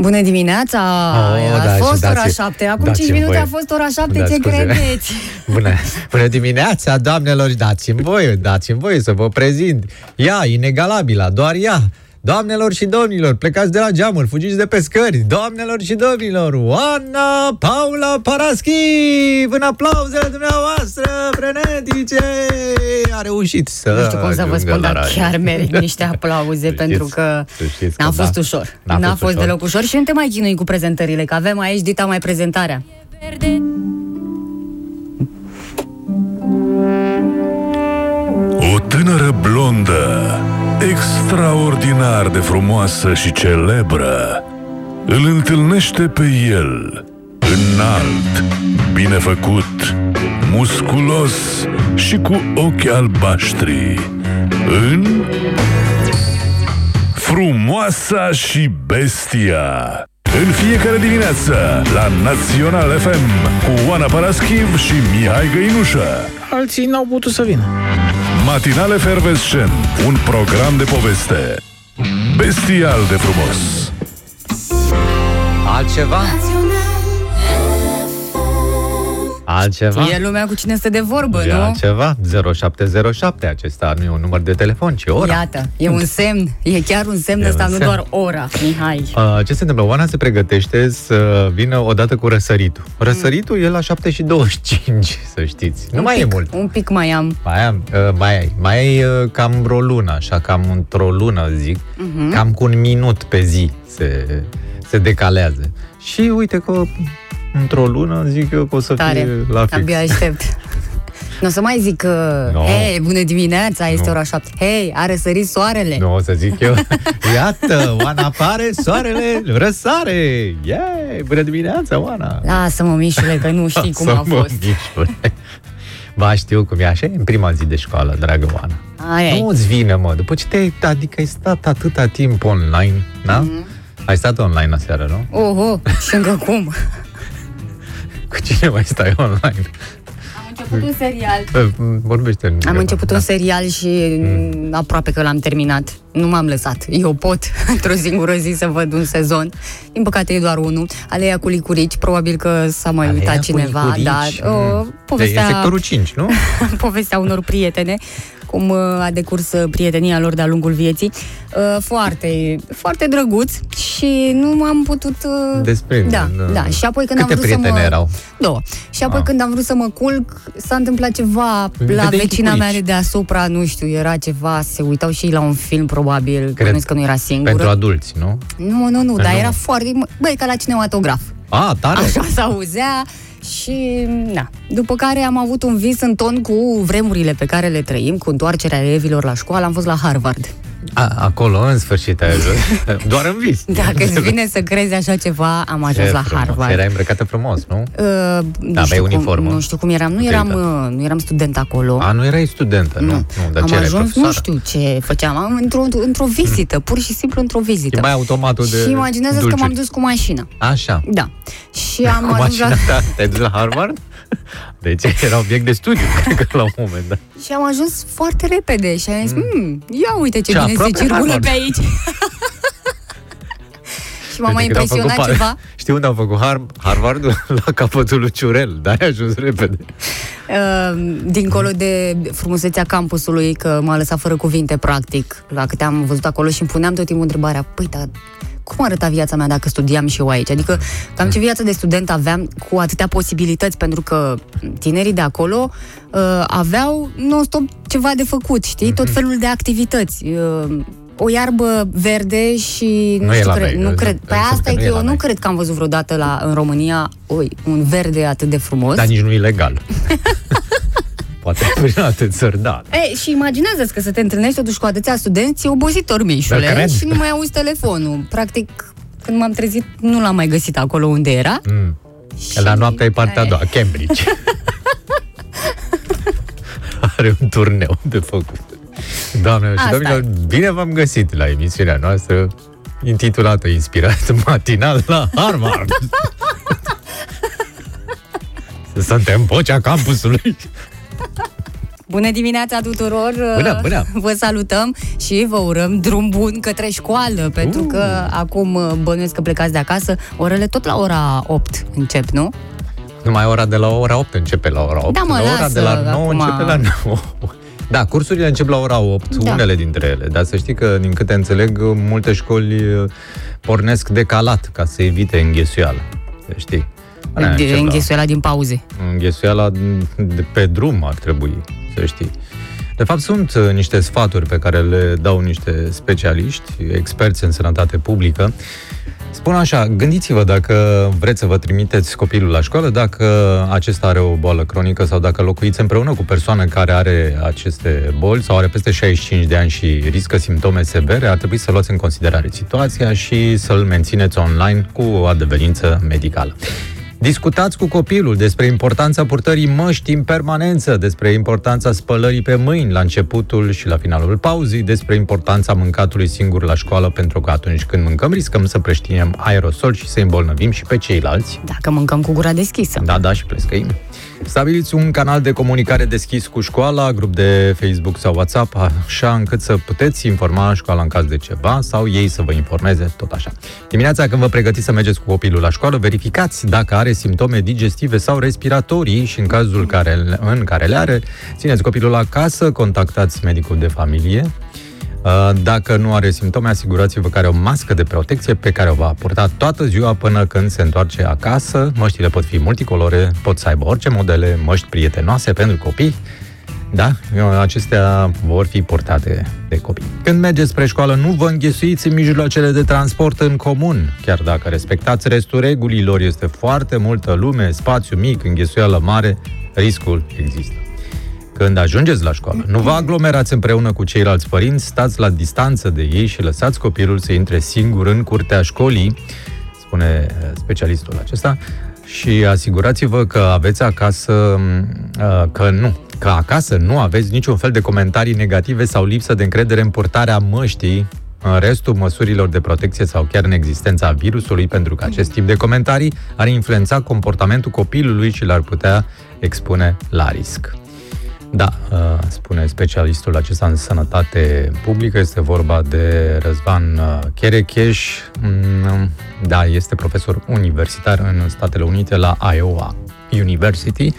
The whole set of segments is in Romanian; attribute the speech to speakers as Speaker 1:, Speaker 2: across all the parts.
Speaker 1: Bună dimineața!
Speaker 2: Oh,
Speaker 1: a
Speaker 2: da,
Speaker 1: fost
Speaker 2: și
Speaker 1: ora
Speaker 2: dați-
Speaker 1: 7, acum
Speaker 2: dați-mi
Speaker 1: 5 minute
Speaker 2: voie.
Speaker 1: a fost ora 7,
Speaker 2: Da,
Speaker 1: ce
Speaker 2: scuze.
Speaker 1: credeți?
Speaker 2: Bună, bună dimineața, doamnelor, dați-mi voie, dați-mi voie să vă prezint. Ea, inegalabilă, doar ea. Doamnelor și domnilor, plecați de la geamuri, fugiți de pe scări. Doamnelor și domnilor, Oana Paula Paraschi, în aplauzele dumneavoastră frenetice, a reușit să
Speaker 1: Nu știu cum să vă
Speaker 2: ajungă
Speaker 1: spun,
Speaker 2: la
Speaker 1: dar
Speaker 2: radio.
Speaker 1: chiar merit niște aplauze
Speaker 2: Să
Speaker 1: pentru
Speaker 2: știți-
Speaker 1: că
Speaker 2: să știți că
Speaker 1: n-a fost
Speaker 2: da,
Speaker 1: ușor.
Speaker 2: n-a
Speaker 1: N-a
Speaker 2: fost
Speaker 1: fost
Speaker 2: ușor.
Speaker 1: deloc ușor și nu te mai chinui cu prezentările, că avem aici dita mai prezentarea.
Speaker 3: O tânără blondă, extraordinar de frumoasă și celebră, îl întâlnește pe el, înalt, bine făcut, musculos și cu ochi albaștri, în Frumoasa și Bestia. În fiecare dimineață, la Național FM, cu Oana Paraschiv și Mihai Găinușă.
Speaker 4: Alții n-au putut să vină.
Speaker 3: Matinal Efervescent, un program de poveste bestial de frumos.
Speaker 2: Altceva? Altceva?
Speaker 1: E lumea cu cine stă de vorbă,
Speaker 2: E
Speaker 1: nu?
Speaker 2: altceva? 0707, acesta nu e un număr de telefon, ci ora.
Speaker 1: Iată, e un semn, e chiar un semn
Speaker 2: E
Speaker 1: ăsta,
Speaker 2: un
Speaker 1: nu
Speaker 2: semn.
Speaker 1: doar ora, Mihai.
Speaker 2: Uh, ce se întâmplă? Oana se pregătește să vină odată cu răsăritul. Răsăritul e la 7 și 25, să știți. Nu
Speaker 1: Un
Speaker 2: mai
Speaker 1: pic,
Speaker 2: e mult.
Speaker 1: Un pic mai am.
Speaker 2: Mai am, uh, mai ai, mai ai uh, cam vreo lună, așa, cam într-o lună, zic,
Speaker 1: Mhm.
Speaker 2: cam cu un minut pe zi se, se decalează. Și uite că într-o lună, zic eu, că o să
Speaker 1: Tare.
Speaker 2: fie la fix.
Speaker 1: Abia aștept. Nu o să mai zic că,
Speaker 2: No.
Speaker 1: hei, bună dimineața, este
Speaker 2: Nu.
Speaker 1: ora 7. Hei, a răsărit soarele.
Speaker 2: Nu o să zic eu. Iată, Oana apare, soarele răsare. Yeah! Bună dimineața, Oana!
Speaker 1: Lasă-mă, Mișule, că nu știi cum a
Speaker 2: Lasă-mă,
Speaker 1: fost.
Speaker 2: Mișule. Ba, știu cum e așa, e în prima zi de școală, dragă Oana.
Speaker 1: Ai,
Speaker 2: Nu
Speaker 1: ai.
Speaker 2: îți vine, mă, după ce te-ai, adică ai stat atâta timp online, da?
Speaker 1: Mhm.
Speaker 2: Ai stat online aseară, nu?
Speaker 1: Oho, și încă cum.
Speaker 2: Cu cine mai stai online?
Speaker 1: Am început un serial.
Speaker 2: Uh, Vorbește în
Speaker 1: Am
Speaker 2: microfon,
Speaker 1: început
Speaker 2: da.
Speaker 1: un serial și mm. aproape că l-am terminat. Nu m-am lăsat. Eu pot într-o singură zi să văd un sezon. Din păcate e doar unul. Aleia cu licurici, probabil că s-a mai
Speaker 2: Aleia
Speaker 1: uitat
Speaker 2: cu
Speaker 1: cineva,
Speaker 2: licurici?
Speaker 1: dar
Speaker 2: Mm.
Speaker 1: uh,
Speaker 2: E
Speaker 1: povestea,
Speaker 2: sectorul 5, nu?
Speaker 1: povestea unor prietene, cum uh, a decurs uh, prietenia lor de-a lungul vieții. Uh, Foarte, foarte drăguț și nu m-am putut... uh,
Speaker 2: Desprinde,
Speaker 1: Da,
Speaker 2: da.
Speaker 1: da. Și apoi când
Speaker 2: Câte
Speaker 1: am vrut să
Speaker 2: prietene
Speaker 1: mă...
Speaker 2: erau?
Speaker 1: Două. Și apoi
Speaker 2: Ah.
Speaker 1: când am vrut să mă culc, s-a întâmplat ceva la
Speaker 2: Vedeai
Speaker 1: vecina mea de
Speaker 2: licurici.
Speaker 1: deasupra, nu știu, era ceva, se uitau și ei la un film, probabil, Cred, că nu era singură.
Speaker 2: Pentru adulți, nu?
Speaker 1: Nu, nu, nu, dar
Speaker 2: Nu.
Speaker 1: era foarte... Băi, ca la cinematograf.
Speaker 2: A, tare!
Speaker 1: Așa se auzea și, na, după care am avut un vis în ton cu vremurile pe care le trăim, cu întoarcerea elevilor la școală, am fost la Harvard.
Speaker 2: A, acolo, în sfârșit, ai ajuns. Doar în vis.
Speaker 1: Dacă îți vine să crezi așa ceva, am ajuns
Speaker 2: Ce
Speaker 1: la
Speaker 2: frumos.
Speaker 1: Harvard.
Speaker 2: Erai îmbrăcată frumos, nu?
Speaker 1: Uh, nu,
Speaker 2: aveai
Speaker 1: știu
Speaker 2: uniformă?
Speaker 1: cum, nu știu cum eram. Nu
Speaker 2: Te-ai
Speaker 1: eram,
Speaker 2: uitat.
Speaker 1: uh, nu eram student acolo.
Speaker 2: A, nu erai studentă, nu? nu dar
Speaker 1: am
Speaker 2: ce erai,
Speaker 1: ajuns, nu
Speaker 2: profesoară?
Speaker 1: știu ce făceam, am într-o, într-o vizită, pur și simplu într-o vizită.
Speaker 2: E mai automatul de
Speaker 1: și imaginează că
Speaker 2: dulciuri.
Speaker 1: m-am dus cu mașina.
Speaker 2: Așa.
Speaker 1: Da. Și am
Speaker 2: Cu
Speaker 1: ajuns la,
Speaker 2: mașina ta, te-ai dus la Harvard? Deci era obiect de studiu, cred că la un moment dat.
Speaker 1: și am ajuns foarte repede și am zis, mm. ia uite ce
Speaker 2: Ce
Speaker 1: bine se
Speaker 2: aproape
Speaker 1: circulă
Speaker 2: Harvard."
Speaker 1: pe aici. și m-a mai
Speaker 2: Uite că au
Speaker 1: impresionat
Speaker 2: făcut
Speaker 1: ceva.
Speaker 2: Știi unde au făcut Har- Harvard? La capătul lui Ciurel, dar ai ajuns repede.
Speaker 1: Uh, dincolo de frumusețea campusului, că m-a lăsat fără cuvinte, practic, la câte am văzut acolo și îmi puneam tot timpul întrebarea, păi, dar cum arăta viața mea dacă studiam și eu aici? Adică, cam ce viață de student aveam cu atâtea posibilități, pentru că tinerii de acolo uh, aveau non-stop ceva de făcut, știi? Tot felul de activități. Uh, o iarbă verde și nu,
Speaker 2: Nu e
Speaker 1: știu,
Speaker 2: la
Speaker 1: cred,
Speaker 2: noi,
Speaker 1: nu
Speaker 2: nu-
Speaker 1: cred.
Speaker 2: nu-
Speaker 1: Păi
Speaker 2: nu-
Speaker 1: asta e
Speaker 2: nu
Speaker 1: că
Speaker 2: e
Speaker 1: eu
Speaker 2: la
Speaker 1: nu
Speaker 2: noi.
Speaker 1: cred că am văzut vreodată la, în România oi, un verde atât de frumos.
Speaker 2: Dar nici nu ilegal. Poate prin alte țări, da.
Speaker 1: E, și imaginează-ți că să te întâlnești totuși cu atâția studenți, e obositor,
Speaker 2: Da,
Speaker 1: Mișule,
Speaker 2: cred.
Speaker 1: și nu mai auzi telefonul. Practic, când m-am trezit, nu l-am mai găsit acolo unde era.
Speaker 2: Mm.
Speaker 1: Și...
Speaker 2: La noaptea e partea a doua, Cambridge. Are un turneu de făcut. Doamnelor și
Speaker 1: Asta
Speaker 2: domnilor, bine v-am găsit la emisiunea noastră intitulată Inspirat matinal la Harvard. Suntem vocea campusului.
Speaker 1: Bună dimineața tuturor!
Speaker 2: Bună, bună!
Speaker 1: Vă salutăm și vă urăm drum bun către școală, pentru
Speaker 2: Uh.
Speaker 1: că acum uh, bănuiesc că plecați de acasă, orele tot la ora 8 încep, nu?
Speaker 2: Numai ora de la ora 8 începe la ora 8.
Speaker 1: Da, mă,
Speaker 2: la ora
Speaker 1: lasă,
Speaker 2: de la 9
Speaker 1: acum-
Speaker 2: începe la 9. Da, cursurile încep la ora 8,
Speaker 1: Da.
Speaker 2: unele dintre ele, dar să știi că, din câte înțeleg, multe școli uh, pornesc decalat ca să evite înghesuială. Să știi. Alea
Speaker 1: De
Speaker 2: încep la-
Speaker 1: înghesuiala din pauze.
Speaker 2: înghesuiala de pe drum ar trebui, să știi. De fapt, sunt uh, niște sfaturi pe care le dau niște specialiști, experți în sănătate publică. Spun așa, gândiți-vă dacă vreți să vă trimiteți copilul la școală, dacă acesta are o boală cronică sau dacă locuiți împreună cu persoană care are aceste boli sau are peste 65 de ani și riscă simptome severe, ar trebui să luați în considerare situația și să-l mențineți online cu o adeverință medicală. Discutați cu copilul despre importanța purtării măști în permanență, despre importanța spălării pe mâini la începutul și la finalul pauzii, despre importanța mâncatului singur la școală, pentru că atunci când mâncăm riscăm să preștinem aerosol și să îmbolnăvim și pe ceilalți.
Speaker 1: Dacă mâncăm cu gura deschisă.
Speaker 2: Da, da, și plescăim. Stabiliți un canal de comunicare deschis cu școala, grup de Facebook sau WhatsApp, așa încât să puteți informa școala în caz de ceva sau ei să vă informeze, tot așa. Dimineața când vă pregătiți să mergeți cu copilul la școală, verificați dacă are simptome digestive sau respiratorii și în cazul care, în care le are, țineți copilul acasă, contactați medicul de familie, Uh, Dacă nu are simptome, asigurați-vă că are o mască de protecție pe care o va purta toată ziua până când se întoarce acasă. Măștile pot fi multicolore, pot să aibă orice modele, măști prietenoase pentru copii. Da, acestea vor fi purtate de copii. Când mergeți spre școală, nu vă înghesuiți în mijloacele de transport în comun. Chiar dacă respectați restul regulilor, este foarte multă lume, spațiu mic, înghesuială mare, riscul există. Când ajungeți la școală, nu vă aglomerați împreună cu ceilalți părinți, stați la distanță de ei și lăsați copilul să intre singur în curtea școlii, spune uh, specialistul acesta, și asigurați-vă că aveți acasă, uh, că nu, că acasă nu aveți niciun fel de comentarii negative sau lipsă de încredere în purtarea măștii în restul măsurilor de protecție sau chiar în existența virusului, pentru că acest tip de comentarii ar influența comportamentul copilului și l-ar putea expune la risc. Da, uh, spune specialistul acesta în sănătate publică, este vorba de Răzvan uh, Cherecheș, Mm, da, este profesor universitar în Statele Unite la Iowa University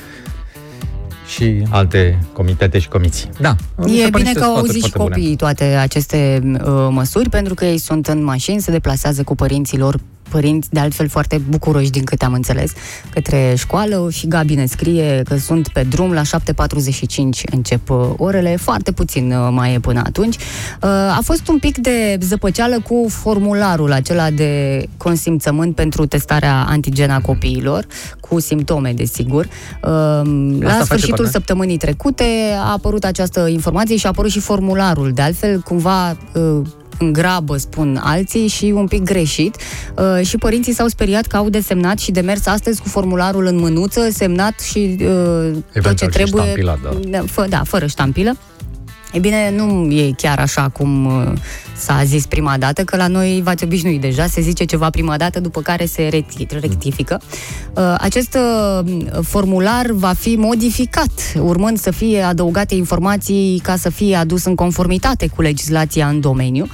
Speaker 2: și alte comitete și comisii. Da, mi se
Speaker 1: E
Speaker 2: pare
Speaker 1: bine
Speaker 2: niște
Speaker 1: că au
Speaker 2: sfaturi
Speaker 1: auzit și
Speaker 2: foarte bune.
Speaker 1: copiii toate aceste uh, măsuri, pentru că ei sunt în mașini, se deplasează cu părinții lor, părinți de altfel foarte bucuroși din câte am înțeles, către școală și Gabi ne scrie că sunt pe drum, la 7.45 încep uh, orele, foarte puțin uh, mai e până atunci. Uh, a fost un pic de zăpăceală cu formularul acela de consimțământ pentru testarea antigena copiilor, cu simptome, desigur. Uh, la
Speaker 2: face
Speaker 1: sfârșitul
Speaker 2: parte.
Speaker 1: săptămânii trecute a apărut această informație și a apărut și formularul. De altfel, cumva uh, în grabă, spun alții, și un pic greșit. Uh, și părinții s-au speriat că au desemnat și de mers astăzi cu formularul în mânuță, semnat și uh, tot ce
Speaker 2: și
Speaker 1: trebuie.
Speaker 2: ștampilat, da.
Speaker 1: Da, fă, da, fără ștampilă. E bine, nu e chiar așa cum uh, s-a zis prima dată, că la noi v-ați obișnuit deja, se zice ceva prima dată, după care se recti- rectifică. Uh, Acest uh, formular va fi modificat, urmând să fie adăugate informații ca să fie adus în conformitate cu legislația în domeniu.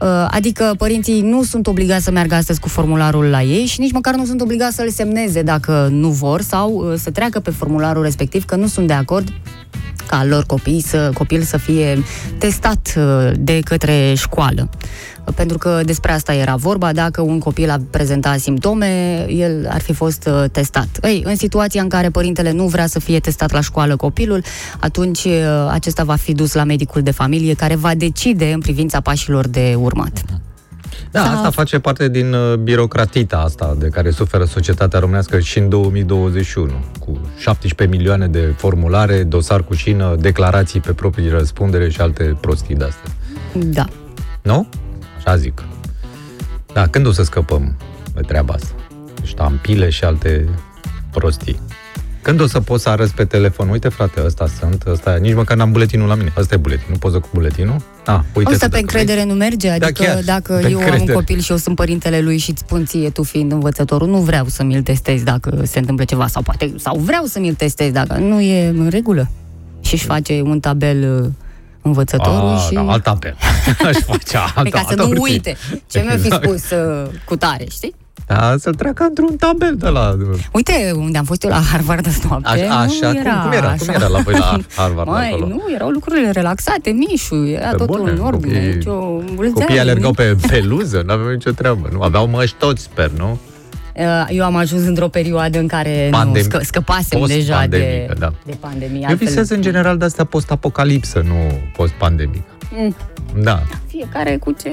Speaker 1: Uh, Adică părinții nu sunt obligați să meargă astăzi cu formularul la ei și nici măcar nu sunt obligați să le semneze dacă nu vor sau uh, să treacă pe formularul respectiv că nu sunt de acord ca al lor copii să, copil să fie testat uh, de către școală. Pentru că despre asta era vorba, dacă un copil a prezentat simptome, el ar fi fost uh, testat. Ei, în situația în care părintele nu vrea să fie testat la școală copilul, atunci uh, acesta va fi dus la medicul de familie care va decide în privința pașilor de urmat.
Speaker 2: Da,
Speaker 1: Da.
Speaker 2: asta face parte din uh, birocratita asta de care suferă societatea românească și în 2021, cu 17 milioane de formulare, dosar cu șină, declarații pe proprii răspundere și alte prostii de-astea.
Speaker 1: Da.
Speaker 2: Nu? Așa zic. Da, când o să scăpăm de treaba asta? Ștampile și alte prostii. Când o să poți să arăți pe telefon, uite frate, ăsta sunt, ăsta, nici măcar n-am buletinul la mine. Ăsta e buletinul, poză cu buletinul? Ah, uite
Speaker 1: Asta
Speaker 2: să
Speaker 1: pe
Speaker 2: dă-
Speaker 1: încredere nu merge?
Speaker 2: Da,
Speaker 1: Adică
Speaker 2: chiar,
Speaker 1: dacă
Speaker 2: pe
Speaker 1: eu am un
Speaker 2: încredere.
Speaker 1: copil și eu sunt părintele lui și îți spun ție, tu fiind învățătorul, nu vreau să mi-l testez dacă se întâmplă ceva sau poate, sau vreau să mi-l testez dacă nu e în regulă. și își face un tabel uh, învățătorul
Speaker 2: Ah,
Speaker 1: și...
Speaker 2: da, alt apel. Aș face altă
Speaker 1: Păi ca să nu
Speaker 2: torții.
Speaker 1: uite ce mi-a fi
Speaker 2: Exact.
Speaker 1: spus uh, cu tare, știi?
Speaker 2: Da, să treacă într-un tabel de la...
Speaker 1: Uite unde am fost eu la Harvard azi noapte.
Speaker 2: Așa, așa,
Speaker 1: nu
Speaker 2: cum-
Speaker 1: era
Speaker 2: cum era? Cum era la voi la Harvard
Speaker 1: Mai,
Speaker 2: acolo?
Speaker 1: nu, erau lucrurile relaxate, mișu, era
Speaker 2: Pe
Speaker 1: totul
Speaker 2: bune,
Speaker 1: în ordine,
Speaker 2: copiii-
Speaker 1: nicio
Speaker 2: Copiii alergau pe peluză, nu aveau nicio treabă, nu? Aveau măști toți, sper, nu?
Speaker 1: Uh, Eu am ajuns într-o perioadă în care nu,
Speaker 2: Pandem-
Speaker 1: scă, scăpasem deja de,
Speaker 2: post-pandemică, da.
Speaker 1: de pandemie.
Speaker 2: Eu
Speaker 1: altfel-
Speaker 2: visez în general de astea post-apocalipsă, nu post-pandemică.
Speaker 1: Mm,
Speaker 2: Da.
Speaker 1: Fiecare cu ce...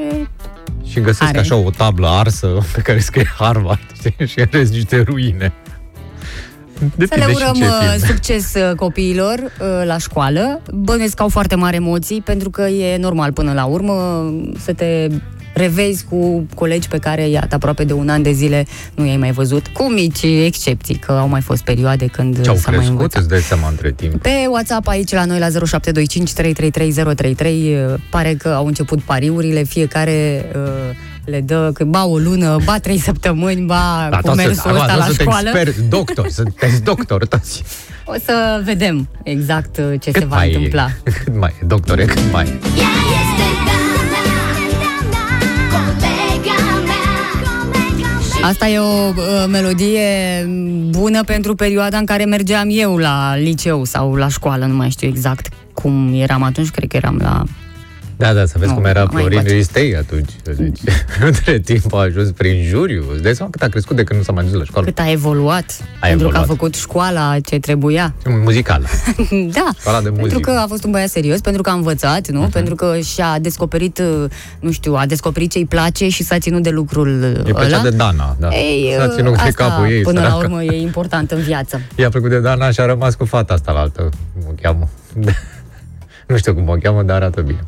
Speaker 2: Și găsesc
Speaker 1: Are.
Speaker 2: așa o tablă arsă pe care scrie Harvard știi? și în rest niște ruine.
Speaker 1: Să
Speaker 2: Depinde
Speaker 1: le
Speaker 2: și
Speaker 1: urăm
Speaker 2: ce
Speaker 1: uh,
Speaker 2: film.
Speaker 1: succes uh, copiilor uh, la școală. Bănuiesc că au foarte mari emoții, pentru că e normal până la urmă să te revezi cu colegi pe care, iată, aproape de un an de zile nu i-ai mai văzut, cu mici excepții, că au mai fost perioade când
Speaker 2: Ce-au
Speaker 1: s-a mai
Speaker 2: crescut,
Speaker 1: învățat.
Speaker 2: îți dai seama între timp.
Speaker 1: Pe WhatsApp aici la noi la 0725 333033 uh, pare că au început pariurile, fiecare uh, le dă că ba o lună, ba trei săptămâni, ba
Speaker 2: Da,
Speaker 1: cu
Speaker 2: toți
Speaker 1: mersul
Speaker 2: sunt-
Speaker 1: ăsta
Speaker 2: acum
Speaker 1: la
Speaker 2: sunt
Speaker 1: școală.
Speaker 2: Expert, doctor, sunteți doctor toți.
Speaker 1: O să vedem exact uh, ce
Speaker 2: Cât
Speaker 1: se va
Speaker 2: mai
Speaker 1: întâmpla.
Speaker 2: E, cât mai e, doctore, cât mai e.
Speaker 4: Ea este
Speaker 1: Asta e o uh, melodie bună pentru perioada în care mergeam eu la liceu sau la școală, nu mai știu exact cum eram atunci, cred că eram la...
Speaker 2: Da, da, să vezi
Speaker 1: Nu,
Speaker 2: cum era
Speaker 1: mai
Speaker 2: Florin
Speaker 1: încoace.
Speaker 2: Ristei atunci. Deci, între timp a ajuns prin juriu. Îți dai seama cât a crescut de când nu s-a mai dus la școală.
Speaker 1: Cât a evoluat,
Speaker 2: A
Speaker 1: pentru că a
Speaker 2: evoluat.
Speaker 1: făcut școala ce trebuia.
Speaker 2: Muzicală.
Speaker 1: da,
Speaker 2: Școala de
Speaker 1: pentru
Speaker 2: muzică.
Speaker 1: că a fost un băiat serios, pentru că a învățat, nu? Pentru că și-a descoperit, uh, nu știu, a descoperit ce-i place și s-a ținut de lucrul
Speaker 2: E
Speaker 1: ăla.
Speaker 2: plăcea de Dana, da.
Speaker 1: Ei,
Speaker 2: S-a ținut de
Speaker 1: asta,
Speaker 2: capul ei,
Speaker 1: până la
Speaker 2: săraca.
Speaker 1: urmă, e important în viață.
Speaker 2: I-a plăcut de Dana și a rămas cu fata asta la altă, cum o cheamă. nu știu cum o cheamă, dar arată bine.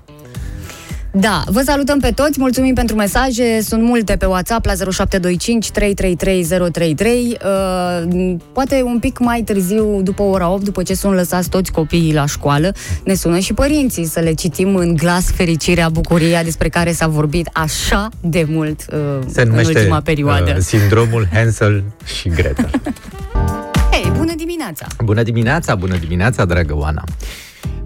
Speaker 1: Da, vă salutăm pe toți, mulțumim pentru mesaje, sunt multe pe WhatsApp la 0725 333033. Uh, poate un pic mai târziu, după ora 8, după ce sunt lăsați toți copiii la școală, ne sună și părinții să le citim în glas fericirea, bucuria despre care s-a vorbit așa de mult uh,
Speaker 2: Se
Speaker 1: în
Speaker 2: numește
Speaker 1: ultima perioadă.
Speaker 2: Uh, sindromul Hansel și Gretel.
Speaker 1: Hei, bună dimineața!
Speaker 2: bună dimineața, bună dimineața, dragă Oana.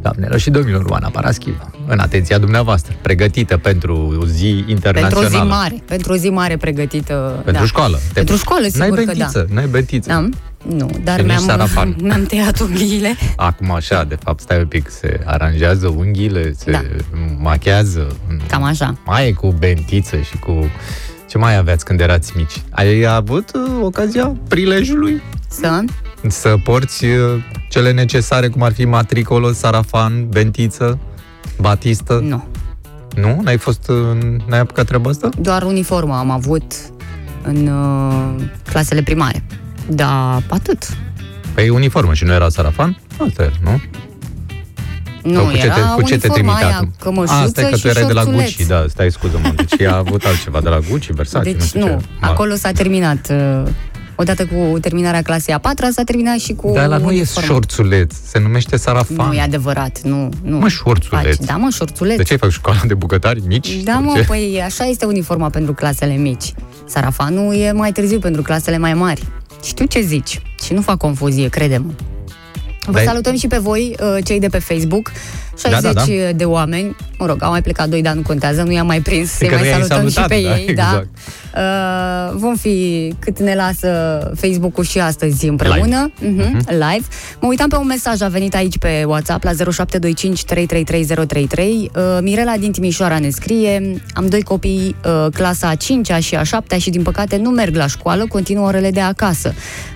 Speaker 2: Doamnelor și domnilor, Oana Paraschiv, în atenția dumneavoastră, pregătită pentru o zi
Speaker 1: Pentru o
Speaker 2: internațională.
Speaker 1: zi mare, pentru o zi mare pregătită.
Speaker 2: Pentru
Speaker 1: da.
Speaker 2: școală. Te-
Speaker 1: Pentru școală,
Speaker 2: N-ai
Speaker 1: sigur că da.
Speaker 2: bentiță, n-ai bentiță.
Speaker 1: Da, nu, dar
Speaker 2: Și nici
Speaker 1: mi-am,
Speaker 2: sarafan.
Speaker 1: mi-am tăiat unghiile.
Speaker 2: Acum așa, de fapt, stai un pic, se aranjează unghiile, se
Speaker 1: Da.
Speaker 2: machează.
Speaker 1: Cam așa.
Speaker 2: Mai e cu bentiță și cu... Ce mai aveați când erați mici? Ai avut uh, ocazia prilejului
Speaker 1: Să
Speaker 2: să porți uh, cele necesare, cum ar fi matricolă, sarafan, bentiță, batistă?
Speaker 1: nu.
Speaker 2: Nu? N-ai fost, uh, n-ai apucat treaba asta?
Speaker 1: Doar uniformă am avut în uh, clasele primare. Da, atât.
Speaker 2: Păi uniformă și nu era sarafan? Asta e, nu?
Speaker 1: Nu,
Speaker 2: Sau cu ce
Speaker 1: era
Speaker 2: te, cu ce te
Speaker 1: uniforma
Speaker 2: trimite
Speaker 1: aia,
Speaker 2: acum?
Speaker 1: cămășuță
Speaker 2: A, stai că
Speaker 1: și
Speaker 2: tu erai de la
Speaker 1: șorțuleț.
Speaker 2: Gucci, da, stai, scuză-mă. Deci ea a avut altceva de la Gucci, Versace, nu
Speaker 1: Deci
Speaker 2: știu
Speaker 1: nu,
Speaker 2: ce. Ma-
Speaker 1: acolo s-a terminat. uh, Odată cu terminarea clasei a patra s-a terminat și cu
Speaker 2: Dar la nu e
Speaker 1: uniforma.
Speaker 2: șorțuleț, se numește sarafan.
Speaker 1: Nu e adevărat, nu. nu.
Speaker 2: Mă, șorțuleț.
Speaker 1: Faci. Da, mă, șorțuleț.
Speaker 2: De ce ai făcut școala de bucătari mici?
Speaker 1: Da,
Speaker 2: Sau
Speaker 1: mă,
Speaker 2: ce?
Speaker 1: păi așa este uniforma pentru clasele mici. Sarafanul e mai târziu pentru clasele mai mari. Știu ce zici și nu fac confuzie, crede-mă. Vă
Speaker 2: Dai-
Speaker 1: salutăm și pe voi, uh, cei de pe Facebook. 60
Speaker 2: Da, da, da.
Speaker 1: de oameni, mă rog, au mai plecat doi, dar nu contează, nu i-am mai prins, să
Speaker 2: că
Speaker 1: mai
Speaker 2: nu i-ai
Speaker 1: salutăm
Speaker 2: salutat,
Speaker 1: și pe
Speaker 2: da,
Speaker 1: ei.
Speaker 2: exact.
Speaker 1: Da. Uh, vom fi cât ne lasă Facebook-ul și astăzi împreună, live. Uh-huh, live. Mă uitam pe un mesaj, a venit aici pe WhatsApp la 0725 333033. Uh, Mirela din Timișoara ne scrie, am doi copii, uh, clasa a 5-a și a 7-a și din păcate nu merg la școală, continuă orele de acasă.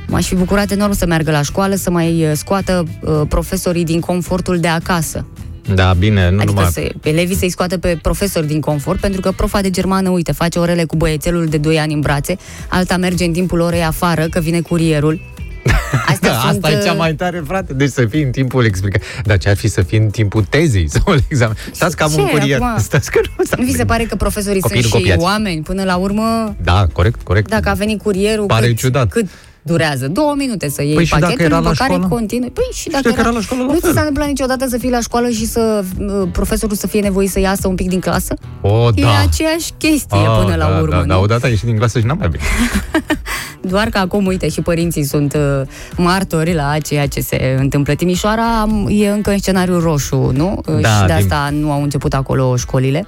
Speaker 1: M-aș fi bucurat enorm să meargă la școală, să mai uh, scoată uh, profesorii din confortul de acasă.
Speaker 2: Da, bine, nu
Speaker 1: Adică
Speaker 2: numai...
Speaker 1: să, elevii să-i scoată pe profesori din confort, pentru că profa de germană, uite, face orele cu băiețelul de 2 ani în brațe, alta merge în timpul orei afară, că vine curierul. Astea
Speaker 2: Da,
Speaker 1: sunt,
Speaker 2: asta e cea
Speaker 1: uh,
Speaker 2: mai tare, frate. Deci să fii în timpul explică. Dar ce ar fi să fii în timpul tezei sau al examen? Stați cam
Speaker 1: ce,
Speaker 2: un curier.
Speaker 1: acum?
Speaker 2: Stați că nu
Speaker 1: Nu vi se pare că profesorii
Speaker 2: Copiii
Speaker 1: sunt
Speaker 2: nu
Speaker 1: și
Speaker 2: copiați.
Speaker 1: oameni? Până la urmă,
Speaker 2: Da, corect, corect.
Speaker 1: dacă a venit curierul,
Speaker 2: Pare
Speaker 1: cât,
Speaker 2: ciudat.
Speaker 1: cât durează? Două minute să iei
Speaker 2: Păi și dacă
Speaker 1: pachetul,
Speaker 2: era
Speaker 1: după
Speaker 2: la
Speaker 1: care
Speaker 2: școală?
Speaker 1: continui. Păi și dacă
Speaker 2: dacă era la școală, la
Speaker 1: Nu ți
Speaker 2: fel.
Speaker 1: s-a întâmplat niciodată să fii la școală și să uh, profesorul să fie nevoit să iasă un pic din clasă?
Speaker 2: O,
Speaker 1: E
Speaker 2: da.
Speaker 1: aceeași chestie
Speaker 2: Ah,
Speaker 1: până la
Speaker 2: da,
Speaker 1: urmă,
Speaker 2: da,
Speaker 1: nu?
Speaker 2: da, odată a ieșit din clasă și n-am mai venit.
Speaker 1: Doar că acum, uite, și părinții sunt uh, martori la ceea ce se întâmplă. Timișoara am- e încă în scenariu roșu, nu? Uh,
Speaker 2: Da,
Speaker 1: și de
Speaker 2: din-
Speaker 1: asta nu au început acolo școlile.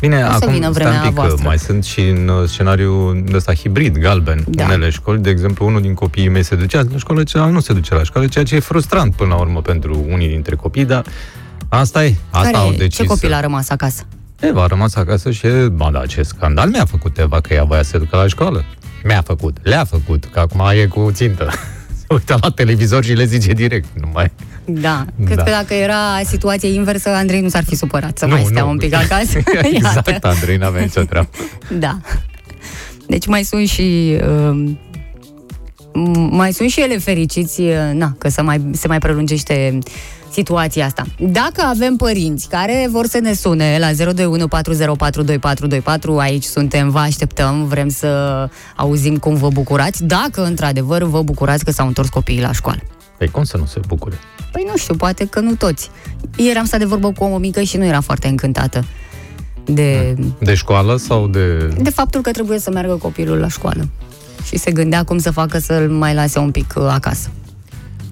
Speaker 2: Bine,
Speaker 1: O să
Speaker 2: acum
Speaker 1: vină
Speaker 2: stai
Speaker 1: vremea
Speaker 2: un pic, că
Speaker 1: voastră.
Speaker 2: mai sunt și în uh, scenariu ăsta hibrid, galben,
Speaker 1: Da.
Speaker 2: unele școli. De exemplu, unul din copiii mei se ducea la școală, celălalt nu se duce la școală, ceea ce e frustrant până la urmă pentru unii dintre copii, dar asta e, asta
Speaker 1: Care,
Speaker 2: au decis.
Speaker 1: ce copil
Speaker 2: să-
Speaker 1: a rămas acasă?
Speaker 2: Eva a rămas acasă și, e, ba da, ce scandal mi-a făcut Eva că ea voia să se ducă la școală. Mi-a făcut, le-a făcut, că acum e cu țintă. Se uită la televizor și le zice direct, nu mai...
Speaker 1: Da. Cred
Speaker 2: Da.
Speaker 1: că dacă era situație inversă, Andrei nu s-ar fi supărat să
Speaker 2: nu,
Speaker 1: mai stea
Speaker 2: nu.
Speaker 1: un pic acasă.
Speaker 2: exact,
Speaker 1: Iată.
Speaker 2: Andrei, n-avea nicio treabă.
Speaker 1: Da. Deci mai sunt și um, m- mai sunt și ele fericiți, uh, na, că se mai, se mai prelungește situația asta. Dacă avem părinți care vor să ne sune la 02140422424, aici suntem, vă așteptăm, vrem să auzim cum vă bucurați, dacă într-adevăr vă bucurați că s-au întors copiii la școală.
Speaker 2: Păi cum să nu se bucure?
Speaker 1: Păi nu știu, poate că nu toți. Ieri am stat de vorbă cu o mică și nu era foarte încântată de,
Speaker 2: De școală sau de...
Speaker 1: de faptul că trebuie să meargă copilul la școală. Și se gândea cum să facă să-l mai lase un pic uh, acasă.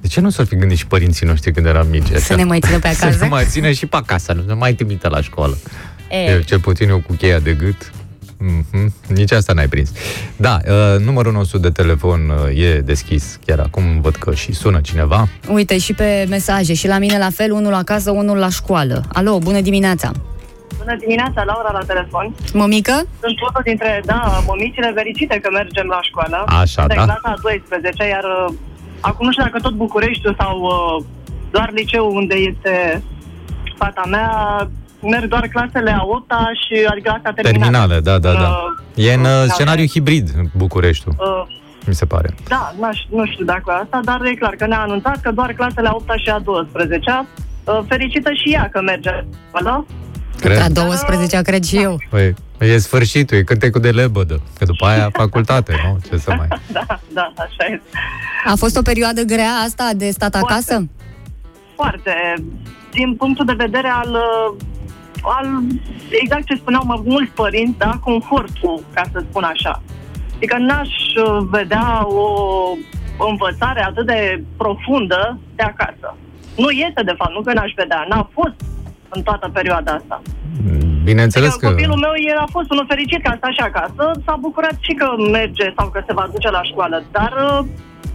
Speaker 2: De ce nu s-ar fi gândit și părinții noștri când eram mici?
Speaker 1: Să ne mai țină pe
Speaker 2: Să
Speaker 1: acasă?
Speaker 2: ne mai țină și pe acasă, nu ne mai trimită la școală.
Speaker 1: E,
Speaker 2: Eu, cel puțin eu cu cheia de gât. Mm-hmm. Nici asta n-ai prins. Da, uh, numărul nostru de telefon uh, e deschis. Chiar acum văd că și sună cineva.
Speaker 1: uite, și pe mesaje, și la mine la fel, unul acasă, unul la școală. Alo, bună dimineața!
Speaker 5: Bună dimineața, Laura la telefon.
Speaker 1: Mămică?
Speaker 5: Sunt unul dintre, da, mămicile fericite că mergem la școală.
Speaker 2: Așa,
Speaker 5: de
Speaker 2: da.
Speaker 5: clasa a 12, iar uh, acum nu știu dacă tot Bucureștiul sau uh, doar liceul unde este fata mea, merg doar clasele a 8 și adică asta terminală.
Speaker 2: Terminale, da, da, da.
Speaker 5: Uh,
Speaker 2: E în uh,
Speaker 5: uh,
Speaker 2: scenariu hibrid în Bucureștiul,
Speaker 5: Uh,
Speaker 2: mi se pare.
Speaker 5: da, n-aș, nu știu dacă asta, dar e clar că ne-a anunțat că doar clasele a 8 și a 12 uh, fericită și ea că merge la școală.
Speaker 2: Cred.
Speaker 1: La 12 cred și eu.
Speaker 2: Păi, e sfârșitul, e cântecul de lebădă. Că după aia facultate, nu? Ce să mai...
Speaker 5: Da, da, așa este.
Speaker 1: A fost o perioadă grea asta de stat
Speaker 5: Foarte.
Speaker 1: acasă?
Speaker 5: Foarte. Din punctul de vedere al, uh, al exact ce spuneau mai mulți părinți, da, confortul, ca să spun așa. Adică n-aș uh, vedea o învățare atât de profundă de acasă. Nu este, de fapt, nu că n-aș vedea, n-a fost în toată perioada asta.
Speaker 2: Bineînțeles
Speaker 5: Adică
Speaker 2: că...
Speaker 5: copilul meu el a fost unul fericit că a stat și acasă, s-a bucurat și că merge sau că se va duce la școală, dar uh,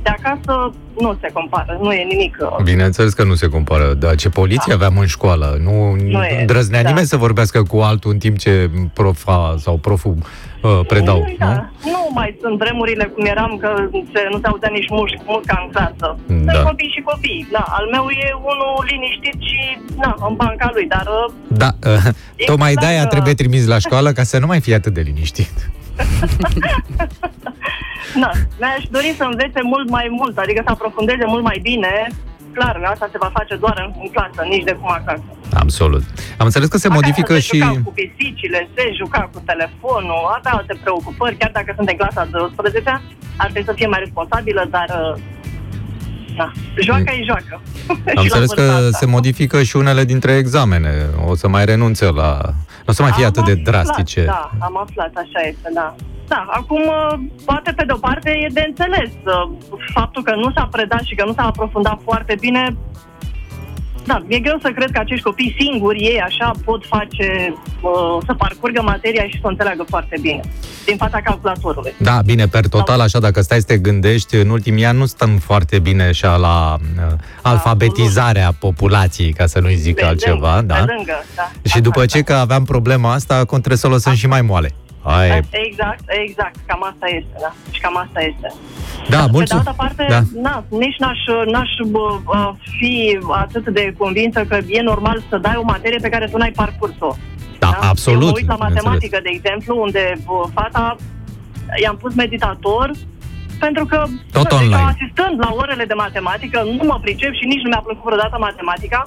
Speaker 5: de acasă nu se compară, nu e nimic. uh,
Speaker 2: Bineînțeles că nu se compară. Dar ce poliție aveam în școală? Nu,
Speaker 5: Nu e,
Speaker 2: îndrăznea
Speaker 5: da.
Speaker 2: nimeni să vorbească cu altul în timp ce profa sau proful uh, predau,
Speaker 5: da.
Speaker 2: nu?
Speaker 5: nu mai sunt vremurile cum eram, că se, nu se auzea nici muș- musca în clasă.
Speaker 2: Da.
Speaker 5: Sunt copii și copii. Da, al meu e unul liniștit și na, în banca lui, dar uh,
Speaker 2: Da, uh, tocmai
Speaker 5: Exact,
Speaker 2: de-aia
Speaker 5: da.
Speaker 2: trebuie trimis la școală ca să nu mai fie atât de liniștit.
Speaker 5: na, mi-aș dori să învețe mult mai mult, adică să aprofundeze mult mai bine. Clar, asta se va face doar în, în clasă, nici de cum acasă.
Speaker 2: Absolut. Am înțeles că se
Speaker 5: Acasă
Speaker 2: modifică
Speaker 5: se
Speaker 2: și...
Speaker 5: juca cu pisicile, se juca cu telefonul, avea alte preocupări, chiar dacă sunt în clasa 12 ar trebui să fie mai responsabilă, dar uh, da, joacă e joacă. Și la
Speaker 2: Am înțeles că
Speaker 5: vârsta asta.
Speaker 2: se modifică și unele dintre examene. O să mai renunțe la... Nu o să mai fie
Speaker 5: Am
Speaker 2: atât de
Speaker 5: aflat,
Speaker 2: drastice.
Speaker 5: Da, am aflat, așa este, da. Da, acum, uh, poate pe de-o parte e de înțeles uh, faptul că nu s-a predat și că nu s-a aprofundat foarte bine. Da, e greu să cred că acești copii singuri, ei așa, pot face, uh, să parcurgă materia și să o înțeleagă foarte bine, din fața calculatorului.
Speaker 2: Da, bine, per total, așa, dacă stai să te gândești, în ultimii ani nu stăm foarte bine așa la uh, alfabetizarea populației, ca să nu-i zic
Speaker 5: Pe
Speaker 2: altceva,
Speaker 5: lângă,
Speaker 2: da?
Speaker 5: Pe lângă, da.
Speaker 2: Și după
Speaker 5: Așa,
Speaker 2: ce că aveam problema asta, acum trebuie să o lăsăm și mai moale. Hai,
Speaker 5: Exact, exact, cam asta este, da. Și cam asta este.
Speaker 2: da,
Speaker 5: Pe de
Speaker 2: mulțumesc.
Speaker 5: altă parte,
Speaker 2: Da.
Speaker 5: na, nici n-aș, n-aș bă, bă, fi atât de convinsă că e normal să dai o materie pe care tu n-ai parcurs-o.
Speaker 2: Da, absolut,
Speaker 5: Eu mă uit la
Speaker 2: bineînțeles.
Speaker 5: matematică, de exemplu, unde bă, fata i-am pus meditator pentru că,
Speaker 2: Tot
Speaker 5: nu,
Speaker 2: online.
Speaker 5: Deci, asistând la orele de matematică, nu mă pricep și nici nu mi-a plăcut vreodată matematica.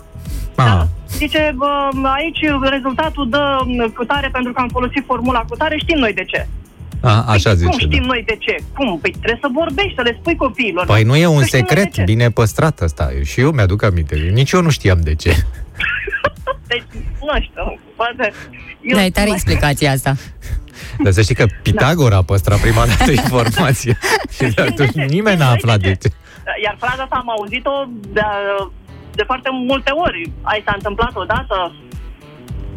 Speaker 2: Ah,
Speaker 5: Da. Zice, bă, aici rezultatul dă m, cutare pentru că am folosit formula cutare, știm noi de ce.
Speaker 2: A, așa
Speaker 5: păi,
Speaker 2: zice,
Speaker 5: Cum știm
Speaker 2: da.
Speaker 5: noi de ce? Cum? Păi trebuie să vorbești, să le spui copiilor.
Speaker 2: Păi nu e un
Speaker 5: Să știm noi de
Speaker 2: secret
Speaker 5: ce.
Speaker 2: bine păstrat ăsta. Și eu mi-aduc aminte. Nici eu nu știam de ce.
Speaker 5: Deci, nu știu, poate... Eu
Speaker 1: Da, e tare
Speaker 5: mai-
Speaker 1: explicația asta.
Speaker 2: Dar să știi că Pitagora a păstrat prima dată informația. Și de atunci nimeni n-a aflat de ce.
Speaker 5: Iar fraza asta am auzit-o de, de foarte multe ori. Ai s-a întâmplat odată.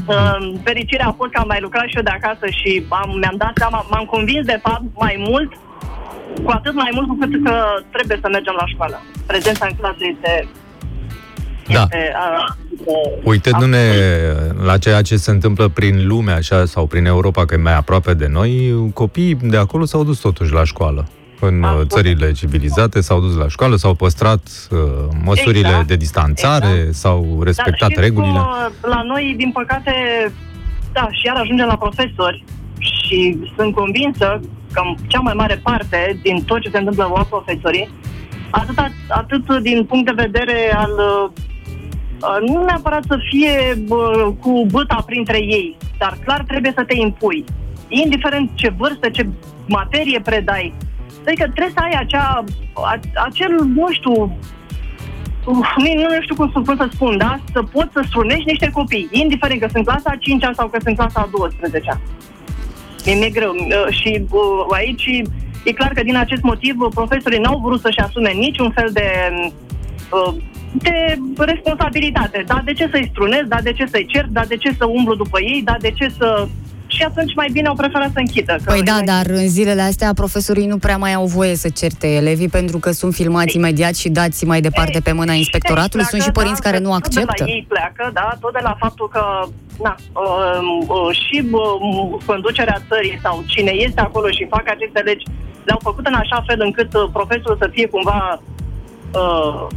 Speaker 5: Uh, Fericirea a fost că am mai lucrat și eu de acasă și am, mi-am dat seama, m-am convins de fapt mai mult, cu atât mai mult cu cât că trebuie să mergem la școală. Prezența în clasă este...
Speaker 2: Da.
Speaker 5: este uh, uh,
Speaker 2: Uitându-ne la ceea ce se întâmplă prin lume așa sau prin Europa, că e mai aproape de noi, copiii de acolo s-au dus totuși la școală. În uh,
Speaker 5: Absolut.
Speaker 2: țările civilizate s-au dus la școală, s-au păstrat uh, măsurile
Speaker 5: Exact.
Speaker 2: de distanțare,
Speaker 5: Exact.
Speaker 2: s-au respectat
Speaker 5: știți
Speaker 2: regulile.
Speaker 5: cum, La noi, din păcate, da, și iar ajungem la profesori și sunt convinsă că în cea mai mare parte din tot ce se întâmplă la profesorii, atât, atât din punct de vedere al uh, nu neapărat să fie bă, cu băta printre ei, dar clar trebuie să te impui. Indiferent ce vârstă, ce materie predai. Adică trebuie să ai acea, a, acel, nu știu, Uf, nu, nu știu cum să, cum să spun, da? Să poți să strunești niște copii, indiferent că sunt clasa a 5 sau că sunt clasa a 12 Mi- Mi-e greu. Uh, Și uh, aici e clar că din acest motiv uh, profesorii n-au vrut să-și asume niciun fel de, uh, de responsabilitate. Da, de ce să-i strunesc, da, de ce să-i cer, da, de ce să umblu după ei, da, de ce să... Și atunci mai bine au preferat să închidă. că-
Speaker 1: Păi da, dar în zilele astea profesorii nu prea mai au voie să certe elevii pentru că sunt filmați imediat și dați mai departe pe mâna inspectoratului. Sunt și părinți care nu
Speaker 5: Tot de
Speaker 1: acceptă.
Speaker 5: la ei pleacă, da, tot de la faptul că na, uh, uh, și uh, conducerea țării sau cine este acolo și fac aceste legi le-au făcut în așa fel încât uh, profesorul să fie cumva uh,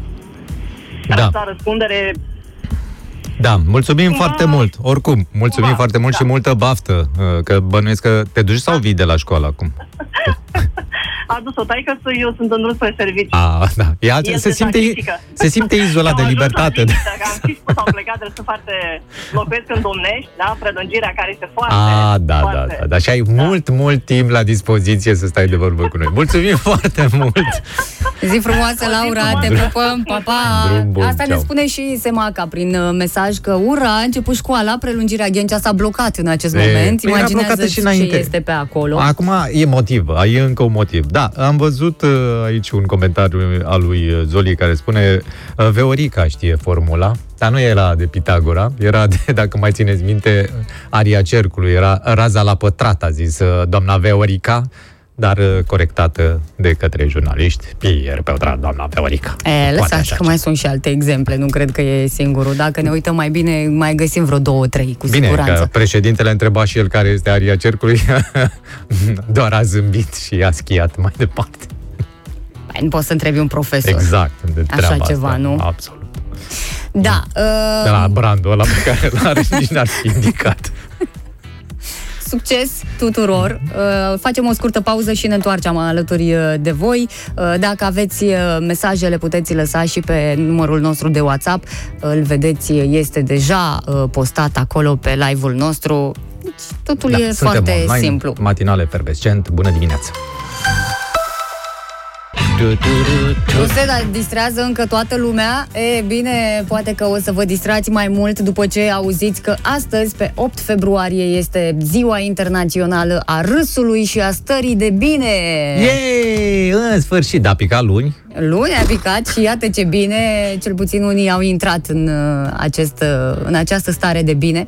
Speaker 2: Da.
Speaker 5: la răspundere
Speaker 2: Da, mulțumim
Speaker 5: Cumva-
Speaker 2: foarte mult. Oricum, mulțumim
Speaker 5: Cumva,
Speaker 2: foarte mult
Speaker 5: da.
Speaker 2: și multă baftă, uh, că bănuiesc că te duci sau vii de la școală acum?
Speaker 5: a dus o taică să eu sunt în drum spre serviciu.
Speaker 2: A, da. Ea
Speaker 5: El
Speaker 2: se
Speaker 5: se
Speaker 2: simte,
Speaker 5: sacrifică.
Speaker 2: se simte izolat
Speaker 5: Am
Speaker 2: de
Speaker 5: ajuns la
Speaker 2: libertate.
Speaker 5: limită, că am și spus, am plecat, trebuie să foarte... Locuiesc în Domnești, da? Prelungirea care este foarte...
Speaker 2: A, da, da,
Speaker 5: foarte,
Speaker 2: da, da. Și ai mult, mult timp la dispoziție să stai de vorbă cu noi. Mulțumim foarte mult!
Speaker 1: Zi frumoasă, Laura, te pupăm, pa, pa!
Speaker 2: Drum bun,
Speaker 1: Asta ne
Speaker 2: ceau.
Speaker 1: spune și Semaca prin uh, mesaj că, ura, a început școala, prelungirea Ghencea s-a blocat în acest
Speaker 2: E,
Speaker 1: moment.
Speaker 2: păi era
Speaker 1: Imaginează
Speaker 2: blocată și
Speaker 1: ce
Speaker 2: înainte.
Speaker 1: este pe acolo.
Speaker 2: Acum e motiv, e încă un motiv. Da, am văzut uh, aici un comentariu al lui uh, Zoli care spune uh, Veorica știe formula, dar nu era de Pitagora, era de, dacă mai țineți minte, aria cercului, era raza la pătrat, a zis uh, doamna Veorica, dar uh, corectată de către jurnaliști. Pier pe o doamna Veorica.
Speaker 1: E,
Speaker 2: Poate
Speaker 1: lăsați
Speaker 2: așa
Speaker 1: că mai sunt și alte exemple, nu cred că e singurul. Dacă ne uităm mai bine, mai găsim vreo două, trei, cu
Speaker 2: Bine,
Speaker 1: siguranță.
Speaker 2: că președintele întreba și el care este aria cercului, doar a zâmbit și a schiat mai departe.
Speaker 1: Păi, nu poți să întrebi un profesor.
Speaker 2: Exact, de
Speaker 1: Așa
Speaker 2: treaba
Speaker 1: ceva,
Speaker 2: asta.
Speaker 1: nu?
Speaker 2: Absolut.
Speaker 1: Da.
Speaker 2: De la
Speaker 1: Uh,
Speaker 2: brandul ăla pe care l-are nici n-ar fi indicat.
Speaker 1: Succes tuturor! Uh, facem o scurtă pauză și ne întoarcem alături uh, de voi. Uh, dacă aveți uh, mesaje, le puteți lăsa și pe numărul nostru de WhatsApp. Îl vedeți, este deja uh, postat acolo pe live-ul nostru. Deci, totul e
Speaker 2: Da, suntem
Speaker 1: foarte
Speaker 2: online,
Speaker 1: simplu.
Speaker 2: Matinale efervescent, bună dimineața! Tu, tu, tu,
Speaker 1: Nu
Speaker 2: tu.
Speaker 1: se da, distrează încă toată lumea? E bine, poate că o să vă distrați mai mult după ce auziți că astăzi, pe 8 februarie, este Ziua Internațională a Râsului și a Stării de Bine.
Speaker 2: Yay! În sfârșit, da, pica luni.
Speaker 1: Luni a picat și iată ce bine, cel puțin unii au intrat în, uh, acest, uh, în această stare de bine.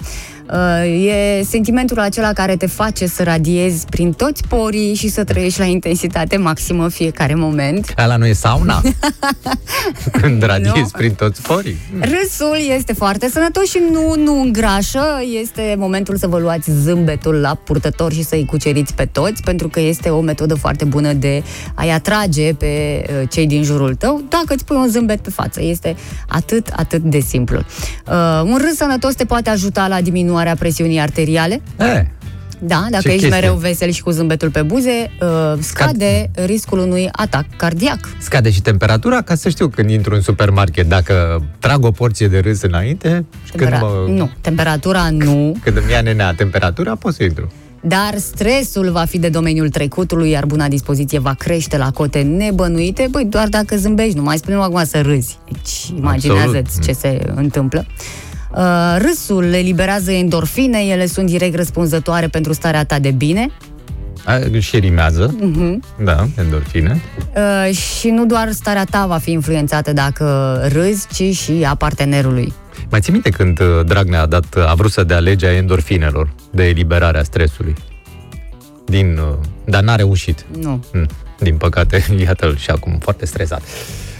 Speaker 1: Uh, E sentimentul acela care te face să radiezi prin toți porii și să trăiești la intensitate maximă fiecare moment.
Speaker 2: Ăla nu e sauna? Când radiezi
Speaker 1: Nu.
Speaker 2: prin toți porii.
Speaker 1: Râsul este foarte sănătos și nu, nu îngrașă. Este momentul să vă luați zâmbetul la purtător și să-i cuceriți pe toți, pentru că este o metodă foarte bună de a-i atrage pe uh, cei din jurul tău dacă îți pui un zâmbet pe față. Este atât, atât de simplu. Uh, un râs sănătos te poate ajuta la diminuarea presiunii arteriale.
Speaker 2: E,
Speaker 1: Da, dacă
Speaker 2: Ce
Speaker 1: ești
Speaker 2: chestie.
Speaker 1: mereu vesel și cu zâmbetul pe buze, uh, scade riscul unui atac cardiac.
Speaker 2: scade și temperatura, ca să știu când intru în supermarket, dacă trag o porție de râs înainte și când,
Speaker 1: Tempera-
Speaker 2: mă,
Speaker 1: Nu, temperatura nu.
Speaker 2: când îmi ia nenea temperatura, pot să intru.
Speaker 1: Dar stresul va fi de domeniul trecutului, iar buna dispoziție va crește la cote nebănuite. Băi, doar dacă zâmbești, nu mai spunem acum să râzi. Deci, imaginează-ți ce se întâmplă. Uh, râsul eliberează endorfine, ele sunt direct răspunzătoare pentru starea ta de bine.
Speaker 2: A, și rimează.
Speaker 1: Uh-huh.
Speaker 2: Da, endorfine.
Speaker 1: Uh, și nu doar starea ta va fi influențată dacă râzi, ci și a partenerului.
Speaker 2: Mai ții minte când uh, Dragnea a, dat, a vrut să dea legea endorfinelor de eliberarea stresului? Din, uh, dar n-a reușit.
Speaker 1: Nu.
Speaker 2: Mm, Din păcate, iată-l și acum foarte stresat.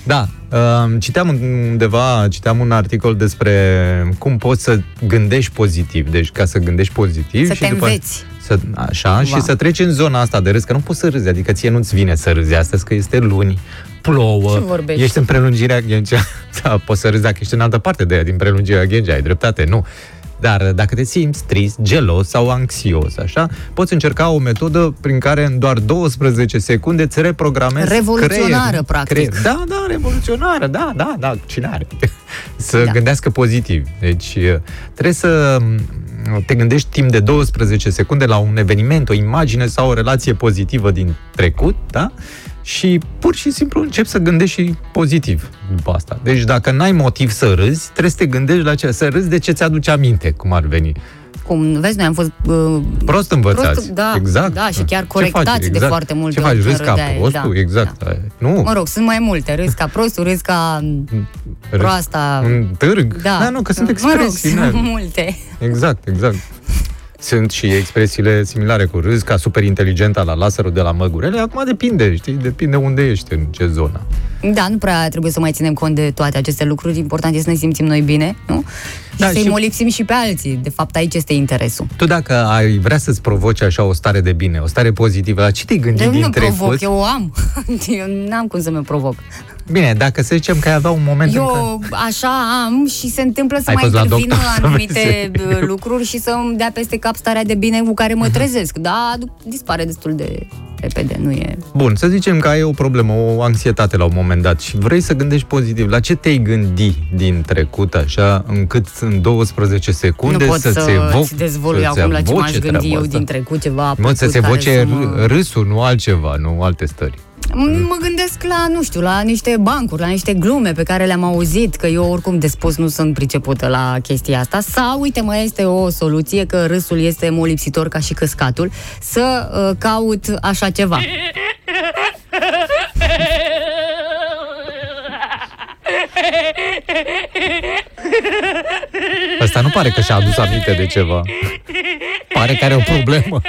Speaker 2: Da, uh, citeam undeva, citeam un articol despre cum poți să gândești pozitiv. Deci ca să gândești pozitiv
Speaker 1: Să
Speaker 2: și
Speaker 1: te
Speaker 2: după
Speaker 1: înveți.
Speaker 2: Să, așa, și să treci în zona asta de râs, că nu poți să râzi, adică ție nu-ți vine să râzi astăzi, că este luni, plouă,
Speaker 1: Ce vorbești?
Speaker 2: ești în prelungirea Ghencea. Da, poți să râzi dacă ești în altă parte de ea, din prelungirea Ghencea, ai dreptate, nu. Dar dacă te simți trist, gelos sau anxios, așa, poți încerca o metodă prin care în doar 12 secunde îți reprogramezi
Speaker 1: Revoluționară,
Speaker 2: creierul.
Speaker 1: practic.
Speaker 2: Da, da, revoluționară, da, da, da, cine are? să
Speaker 1: Da.
Speaker 2: gândească pozitiv. Deci trebuie să te gândești timp de 12 secunde la un eveniment, o imagine sau o relație pozitivă din trecut, da? Și pur și simplu începi să gândești și pozitiv după asta. Deci dacă n-ai motiv să râzi, trebuie să te gândești la ce, să râzi de ce ți-aduce aminte, cum ar veni.
Speaker 1: Cum vezi, noi am fost uh,
Speaker 2: Prost învățați.
Speaker 1: Prost, da,
Speaker 2: exact.
Speaker 1: da, și chiar
Speaker 2: Ce
Speaker 1: corectați
Speaker 2: faci?
Speaker 1: de foarte multe
Speaker 2: Ce faci?
Speaker 1: ori
Speaker 2: Râzi
Speaker 1: când
Speaker 2: ca
Speaker 1: râdeai,
Speaker 2: prostul?
Speaker 1: da,
Speaker 2: exact. Nu.
Speaker 1: Mă rog, sunt mai multe. Râzi ca prostul, râzi ca
Speaker 2: Râzi
Speaker 1: proasta.
Speaker 2: Un târg?
Speaker 1: Da.
Speaker 2: da nu, că sunt
Speaker 1: Mă rog,
Speaker 2: expresii.
Speaker 1: sunt
Speaker 2: na.
Speaker 1: multe.
Speaker 2: Exact, exact. Sunt și expresiile similare cu râs, ca super inteligentă la laserul de la măgurele. Acum depinde, știi? Depinde unde ești, în ce zonă.
Speaker 1: Da, nu prea trebuie să mai ținem cont de toate aceste lucruri. Important este să ne simțim noi bine, nu?
Speaker 2: Da,
Speaker 1: și să-i
Speaker 2: și-
Speaker 1: molipsim și pe alții. De fapt, aici este interesul.
Speaker 2: Tu dacă ai vrea să-ți provoci așa o stare de bine, o stare pozitivă, la ce te-ai gândit
Speaker 1: Eu nu
Speaker 2: din
Speaker 1: mă
Speaker 2: trecut?
Speaker 1: provoc, eu o am. Eu n-am cum să mă provoc.
Speaker 2: Bine, dacă să zicem că ai avea un moment în care...
Speaker 1: Eu așa am și se întâmplă să
Speaker 2: Ai
Speaker 1: mai
Speaker 2: fost la
Speaker 1: intervină
Speaker 2: doctor să
Speaker 1: anumite
Speaker 2: vezi?
Speaker 1: uh, lucruri și să îmi dea peste cap starea de bine cu care mă trezesc. Da, du- dispare destul de repede, nu e...
Speaker 2: Bun, să zicem că ai o problemă, o anxietate la un moment dat și vrei să gândești pozitiv. La ce te-ai gândi din trecut așa, încât în 12 secunde
Speaker 1: nu pot
Speaker 2: să-ți
Speaker 1: să
Speaker 2: evoc,
Speaker 1: ți dezvolui
Speaker 2: să-ți
Speaker 1: acum la ce m-aș
Speaker 2: evoce
Speaker 1: gândi
Speaker 2: treaba
Speaker 1: eu
Speaker 2: asta?
Speaker 1: din trecut ceva
Speaker 2: Mă, să
Speaker 1: plăcut
Speaker 2: se
Speaker 1: care
Speaker 2: evoce
Speaker 1: să mă-
Speaker 2: r- râsul, nu altceva, nu alte stări.
Speaker 1: Mă gândesc la, nu știu, la niște bancuri, la niște glume pe care le-am auzit, că eu oricum de spus nu sunt pricepută la chestia asta. Sau, uite, mai este o soluție, că râsul este molipsitor ca și căscatul, să uh, caut așa ceva.
Speaker 2: Asta nu pare că și-a adus aminte de ceva. Pare că are o problemă.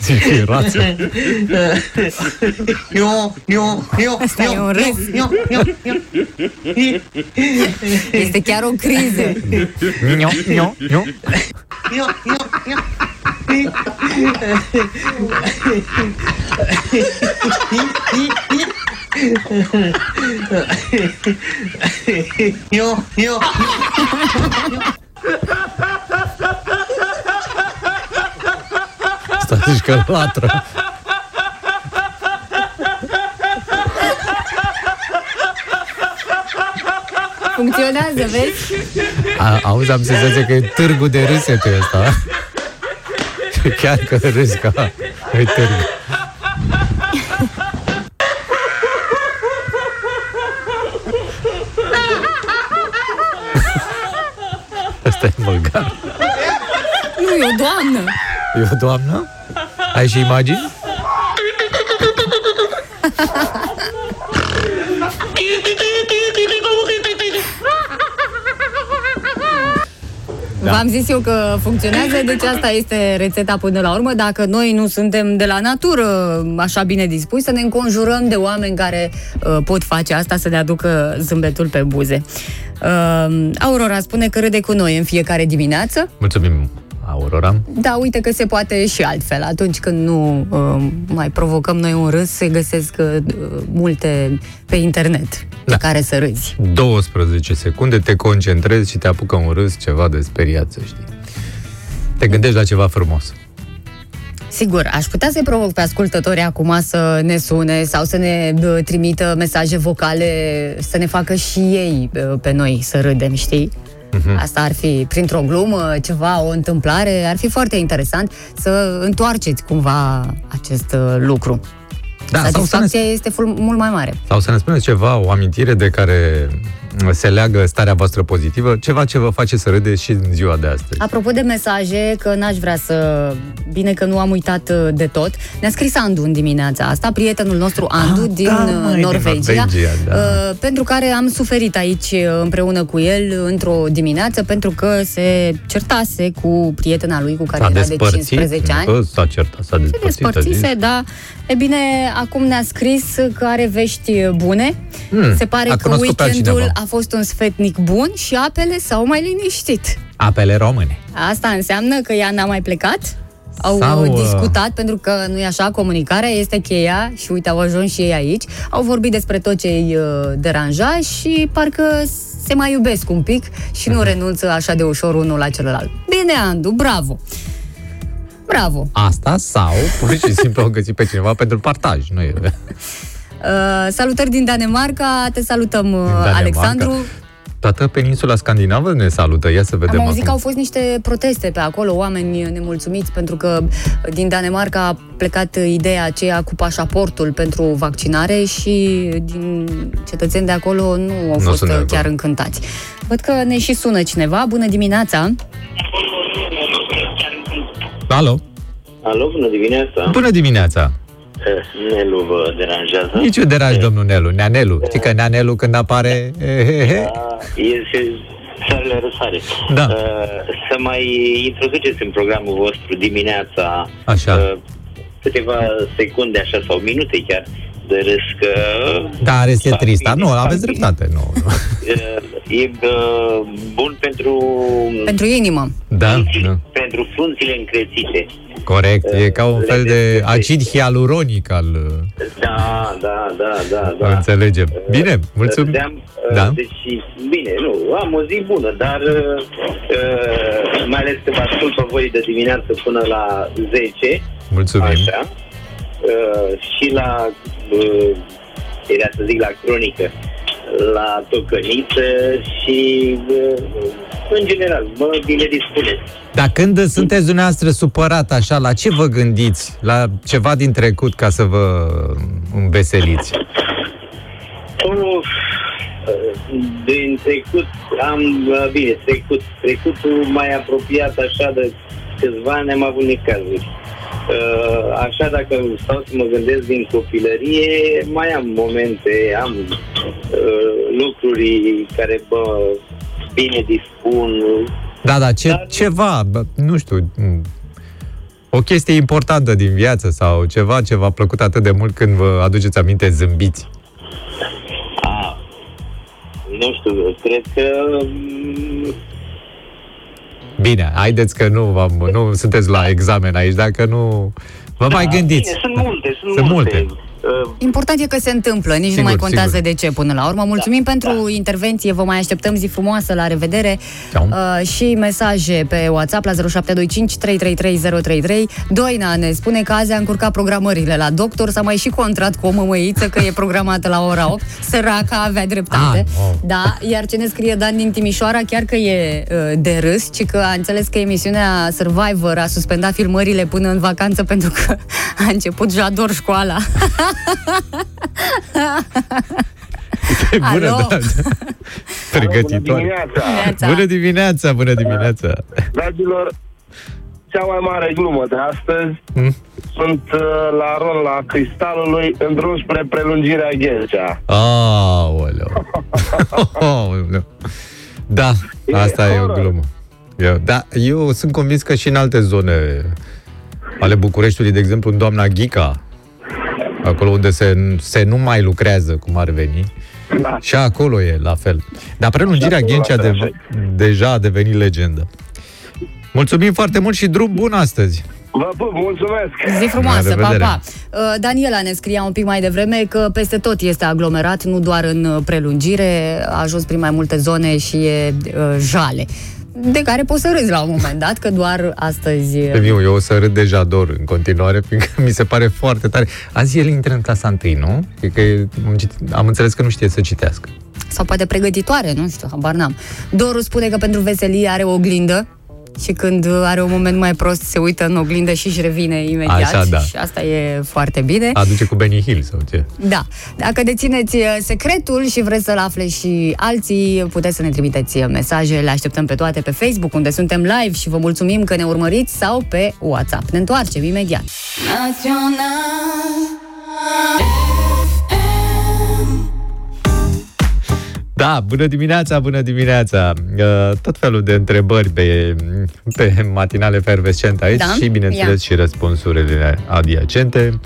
Speaker 2: Zici că e rață.
Speaker 1: Asta e un râs. Este chiar o criză.
Speaker 2: Nio, nio, nio. Asta zici că latră.
Speaker 1: Funcționează, vezi?
Speaker 2: A, auzi, am senzația că e târgul de râsete ăsta. Chiar că râs ca e târg. Asta e măgar.
Speaker 1: Nu, e o doamnă.
Speaker 2: E o doamnă? Ai și imagini?
Speaker 1: V-am zis eu că funcționează, deci asta este rețeta până la urmă. Dacă noi nu suntem de la natură așa bine dispuși, să ne înconjurăm de oameni care uh, pot face asta, să ne aducă zâmbetul pe buze. Uh, Aurora spune că râde cu noi în fiecare dimineață.
Speaker 2: Mulțumim, Aurora?
Speaker 1: Da, uite că se poate și altfel. Atunci când nu uh, mai provocăm noi un râs, se găsesc uh, multe pe internet pe
Speaker 2: Da.
Speaker 1: care să râzi.
Speaker 2: 12 secunde, te concentrezi și te apucă un râs, ceva de speriat, să știi. Te gândești la ceva frumos.
Speaker 1: Sigur, aș putea să-i provoc pe ascultătorii acum să ne sune sau să ne bă, trimită mesaje vocale, să ne facă și ei bă, pe noi să râdem, știi?
Speaker 2: Mhm.
Speaker 1: Asta ar fi printr-o glumă, ceva, o întâmplare, ar fi foarte interesant să întoarceți cumva acest uh, lucru.
Speaker 2: Da, sau să, ne,
Speaker 1: Satisfacția este ful- mult mai mare.
Speaker 2: sau să ne spuneți ceva, o amintire de care se leagă starea voastră pozitivă, ceva ce vă face să râdeți și în ziua de astăzi.
Speaker 1: Apropo de mesaje, că n-aș vrea să... Bine că nu am uitat uh, de tot. Ne-a scris Andu în dimineața asta, prietenul nostru Andu
Speaker 2: Ah,
Speaker 1: din
Speaker 2: da,
Speaker 1: uh,
Speaker 2: măi, din
Speaker 1: Norvegia,
Speaker 2: Norvegia, da.
Speaker 1: uh, pentru care am suferit aici uh, împreună cu el într-o dimineață, pentru că se certase cu prietena lui cu care
Speaker 2: S-a
Speaker 1: era de
Speaker 2: despărțit,
Speaker 1: 15 ani.
Speaker 2: Bă, s-a certat, s-a
Speaker 1: Se
Speaker 2: despărțit. a zis.
Speaker 1: despărțise, da. E bine, acum ne-a scris că are vești bune.
Speaker 2: Hmm,
Speaker 1: Se pare
Speaker 2: a
Speaker 1: că
Speaker 2: cunoscut pe
Speaker 1: weekendul
Speaker 2: altcineva.
Speaker 1: a fost un sfetnic bun și apele s-au mai liniștit.
Speaker 2: Apele române.
Speaker 1: Asta înseamnă că ea n-a mai plecat? Au
Speaker 2: Sau,
Speaker 1: Sau,
Speaker 2: uh,
Speaker 1: discutat, pentru că nu e așa, comunicarea este cheia și uite, au ajuns și ei aici. Au vorbit despre tot ce îi uh, deranja și parcă se mai iubesc un pic și
Speaker 2: Mhm.
Speaker 1: nu renunță așa de ușor unul la celălalt. Bine, Andu, bravo! Bravo!
Speaker 2: Asta sau pur și simplu au găsit pe cineva pentru partaj. Nu e...
Speaker 1: Uh, salutări din Danemarca, te salutăm, uh,
Speaker 2: Danemarca.
Speaker 1: Alexandru.
Speaker 2: Toată peninsula scandinavă ne salută. Ia să vedem
Speaker 1: Am auzit
Speaker 2: acum.
Speaker 1: că au fost niște proteste pe acolo, oameni nemulțumiți, pentru că din Danemarca a plecat ideea aceea cu pașaportul pentru vaccinare și din cetățeni de acolo nu au
Speaker 2: Nu
Speaker 1: fost
Speaker 2: sunt de acord.
Speaker 1: chiar încântați. Văd că ne și sună cineva. Bună dimineața!
Speaker 2: Alo?
Speaker 6: Alo, bună dimineața!
Speaker 2: Bună dimineața!
Speaker 6: Eh, Nelu vă deranjează?
Speaker 2: Nici eu deraj, domnul Nelu. Neanelu. Știi că Neanelu când apare... He, he, he.
Speaker 6: Da, e și soarele răsare.
Speaker 2: Da.
Speaker 6: Eh, Să mai introduceți în programul vostru dimineața
Speaker 2: Așa.
Speaker 6: eh, câteva secunde așa sau minute chiar de râs că...
Speaker 2: Dar este
Speaker 6: s-ar
Speaker 2: trist.
Speaker 6: fi
Speaker 2: Dar nu,
Speaker 6: disparat.
Speaker 2: aveți dreptate. Nu, nu.
Speaker 6: Eh, E eh, bun pentru...
Speaker 1: Pentru inimă.
Speaker 2: Da, da.
Speaker 6: Pentru frunțile încrețite.
Speaker 2: Corect. E ca un fel de acid hialuronic al...
Speaker 6: Da, da, da, da, da.
Speaker 2: Înțelegem. Bine, mulțumim.
Speaker 6: Vedeam,
Speaker 2: Da.
Speaker 6: da. Deci, bine, nu, am o zi bună, dar uh, uh, mai ales că vă ascult pe voi de dimineață până la 10,
Speaker 2: Mulțumim.
Speaker 6: așa, uh, și la, uh, era să zic, la cronică, la tocăniță și, uh, în general, mă bine dispuneți.
Speaker 2: Dar când sunteți dumneavoastră supărat așa, la ce vă gândiți? La ceva din trecut ca să vă înveseliți?
Speaker 6: Uf, din trecut am, bine, trecut, trecutul mai apropiat așa de câțiva ani am avut necazuri. Uh, Așa dacă stau să mă gândesc din copilărie, mai am momente, am uh, lucruri care mă bine dispun.
Speaker 2: Da, da, ce,
Speaker 6: Dar-
Speaker 2: ceva, bă, nu știu, m, o chestie importantă din viață sau ceva ce v-a plăcut atât de mult când vă aduceți aminte zâmbiți.
Speaker 6: A, nu știu, cred că mm,
Speaker 2: Bine, haideți că nu, v-am, nu sunteți la examen aici, dacă nu vă mai
Speaker 6: da,
Speaker 2: gândiți.
Speaker 6: Bine, sunt multe, sunt,
Speaker 2: Sunt multe.
Speaker 6: multe. Uh,
Speaker 1: Important e că se întâmplă, nici
Speaker 2: Sigur,
Speaker 1: nu mai contează
Speaker 2: sigur.
Speaker 1: de ce până la urmă. Mulțumim pentru intervenție, vă mai așteptăm zi frumoasă, la revedere.
Speaker 2: Ceau.
Speaker 1: Uh, și mesaje pe WhatsApp la 0725 333033. Doina ne spune că azi a încurcat programările la doctor, s-a mai și contrat cu o mămăiță că e programată la ora 8. Săraca avea dreptate.
Speaker 2: Ah, oh.
Speaker 1: Da, iar ce ne scrie Dan din Timișoara, chiar că e uh, de râs, ci că a înțeles că emisiunea Survivor a suspendat filmările până în vacanță pentru că a început Jador școala.
Speaker 2: E bună,
Speaker 1: Alo?
Speaker 2: da. Pregătitoare.
Speaker 1: Dimineața.
Speaker 2: Bună dimineața, bună dimineața.
Speaker 7: Dragilor, cea mai mare glumă de astăzi
Speaker 2: Hmm?
Speaker 7: sunt uh, la ron la cristalului în drum spre prelungirea Ghencea.
Speaker 2: Aoleu. Aoleu. Da, asta e o
Speaker 7: horror.
Speaker 2: glumă. Eu, da, eu sunt convins că și în alte zone ale Bucureștiului, de exemplu, în Doamna Ghica, acolo unde se, se nu mai lucrează, cum ar veni,
Speaker 7: Da.
Speaker 2: și acolo e la fel. Dar prelungirea
Speaker 7: Și acolo
Speaker 2: Ghencea
Speaker 7: la fel,
Speaker 2: de, deja a devenit legendă. Mulțumim foarte mult și drum bun astăzi.
Speaker 7: Vă pup, mulțumesc!
Speaker 1: Zi frumoasă,
Speaker 2: La
Speaker 1: pa,
Speaker 2: revedere.
Speaker 1: pa. Uh, Daniela ne scria un pic mai devreme că peste tot este aglomerat, nu doar în uh, prelungire, a ajuns prin mai multe zone și e uh, jale. De care poți să râzi la un moment dat, că doar astăzi... uh,
Speaker 2: Eu, eu o să râd de Jador în continuare, fiindcă mi se pare foarte tare. Azi el intră în clasa 1, nu? E că e- am citit- am înțeles că nu știe să citească.
Speaker 1: sau poate pregătitoare, nu știu, habar n-am. Doru spune că pentru veselie are o oglindă și când are un moment mai prost se uită în oglindă și își revine imediat.
Speaker 2: Așa, da.
Speaker 1: Și asta e foarte bine.
Speaker 2: Aduce cu Benny Hill sau ce?
Speaker 1: Da. Dacă dețineți uh, secretul și vreți să-l afle și alții, puteți să ne trimiteți uh, mesaje. Le așteptăm pe toate pe Facebook, unde suntem live și vă mulțumim că ne urmăriți sau pe WhatsApp. Ne întoarcem imediat.
Speaker 2: Da, bună dimineața, bună dimineața! Uh, Tot felul de întrebări pe, pe matinale fervescent aici
Speaker 1: Da,
Speaker 2: și, bineînțeles, și răspunsurile adiacente.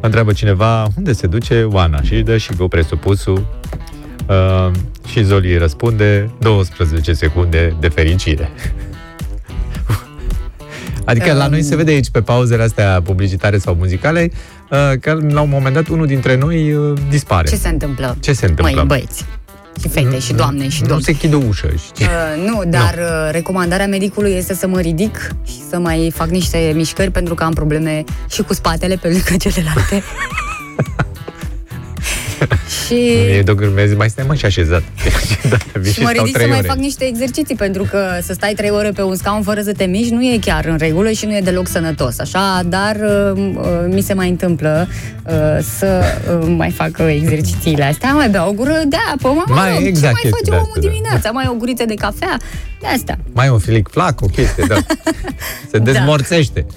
Speaker 2: Întreabă cineva unde se duce Oana și își dă și cu presupusul uh, și Zoli îi răspunde 12 secunde de fericire. Adică la noi se vede aici pe pauzele astea publicitare sau muzicale uh, că la un moment dat unul dintre noi uh, dispare.
Speaker 1: Ce se întâmplă?
Speaker 2: Ce se întâmplă?
Speaker 1: Măi, băieți. Și fete, și doamne, și
Speaker 2: Nu
Speaker 1: domni.
Speaker 2: se închide o ușă. Știi?
Speaker 1: Uh, nu, dar uh, recomandarea medicului este să mă ridic și să mai fac niște mișcări pentru că am probleme și cu spatele pe lângă celelalte. și...
Speaker 2: E de gârmezi, mai stai mă și așezat. da, vii
Speaker 1: Și mă
Speaker 2: stau
Speaker 1: ridic să
Speaker 2: trei
Speaker 1: mai
Speaker 2: ore.
Speaker 1: fac niște exerciții, pentru că să stai trei ore pe un scaun fără să te miști nu e chiar în regulă și nu e deloc sănătos. Așa, dar uh, uh, mi se mai întâmplă uh, să uh, mai fac uh, exercițiile astea, mai beau o gură de apă, mă, mă
Speaker 2: Mai
Speaker 1: rog,
Speaker 2: exact
Speaker 1: ce mai
Speaker 2: chestii
Speaker 1: face
Speaker 2: de
Speaker 1: omul
Speaker 2: astea, da.
Speaker 1: dimineața? Mai o guriță de cafea? De asta.
Speaker 2: Mai un filic flac, o chestie, da. Se dezmorțește.
Speaker 1: Uh,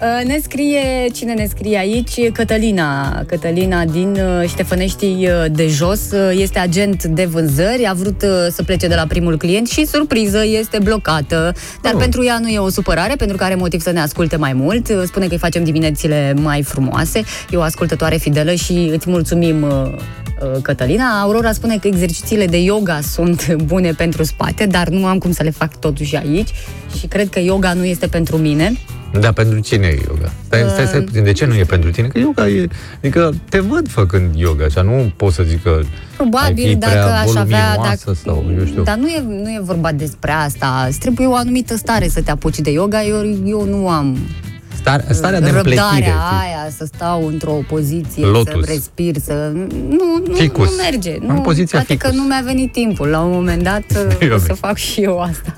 Speaker 1: Ne scrie, cine ne scrie aici? Cătălina. Cătălina din uh, Ștefănești uh, de jos uh, este agent de vânzări, a vrut uh, să plece de la primul client și surpriză este blocată. Dar
Speaker 2: Oh.
Speaker 1: pentru ea nu e o supărare, pentru că are motiv să ne asculte mai mult. Uh, Spune că îi facem diminețile mai frumoase. E o ascultătoare fidelă și îți mulțumim uh, uh, Cătălina. Aurora spune că exercițiile de yoga sunt bune pentru spate, dar nu am cum să le fac totuși aici și cred că yoga nu este pentru mine.
Speaker 2: Da, pentru cine e yoga? Stai, stai, stai puțin, de ce nu e pentru tine? Că yoga e... Adică te văd făcând yoga, așa, nu pot să zic că ai
Speaker 1: Probabil
Speaker 2: fi
Speaker 1: dacă
Speaker 2: prea
Speaker 1: aș avea...
Speaker 2: voluminoasă
Speaker 1: Dacă,
Speaker 2: sau, eu știu.
Speaker 1: Dar nu e, nu e vorba despre asta. Îți trebuie o anumită stare să te apuci de yoga. Eu, eu nu am
Speaker 2: Stare, starea de împletire.
Speaker 1: răbdarea
Speaker 2: știi?
Speaker 1: aia să stau într-o poziție,
Speaker 2: Lotus.
Speaker 1: să respir, să... Nu, nu,
Speaker 2: Ficus.
Speaker 1: nu merge.
Speaker 2: În
Speaker 1: Nu,
Speaker 2: poziția
Speaker 1: poate că
Speaker 2: ficus.
Speaker 1: nu mi-a venit timpul. La un moment dat
Speaker 2: Eu
Speaker 1: o să
Speaker 2: vezi.
Speaker 1: fac și eu asta.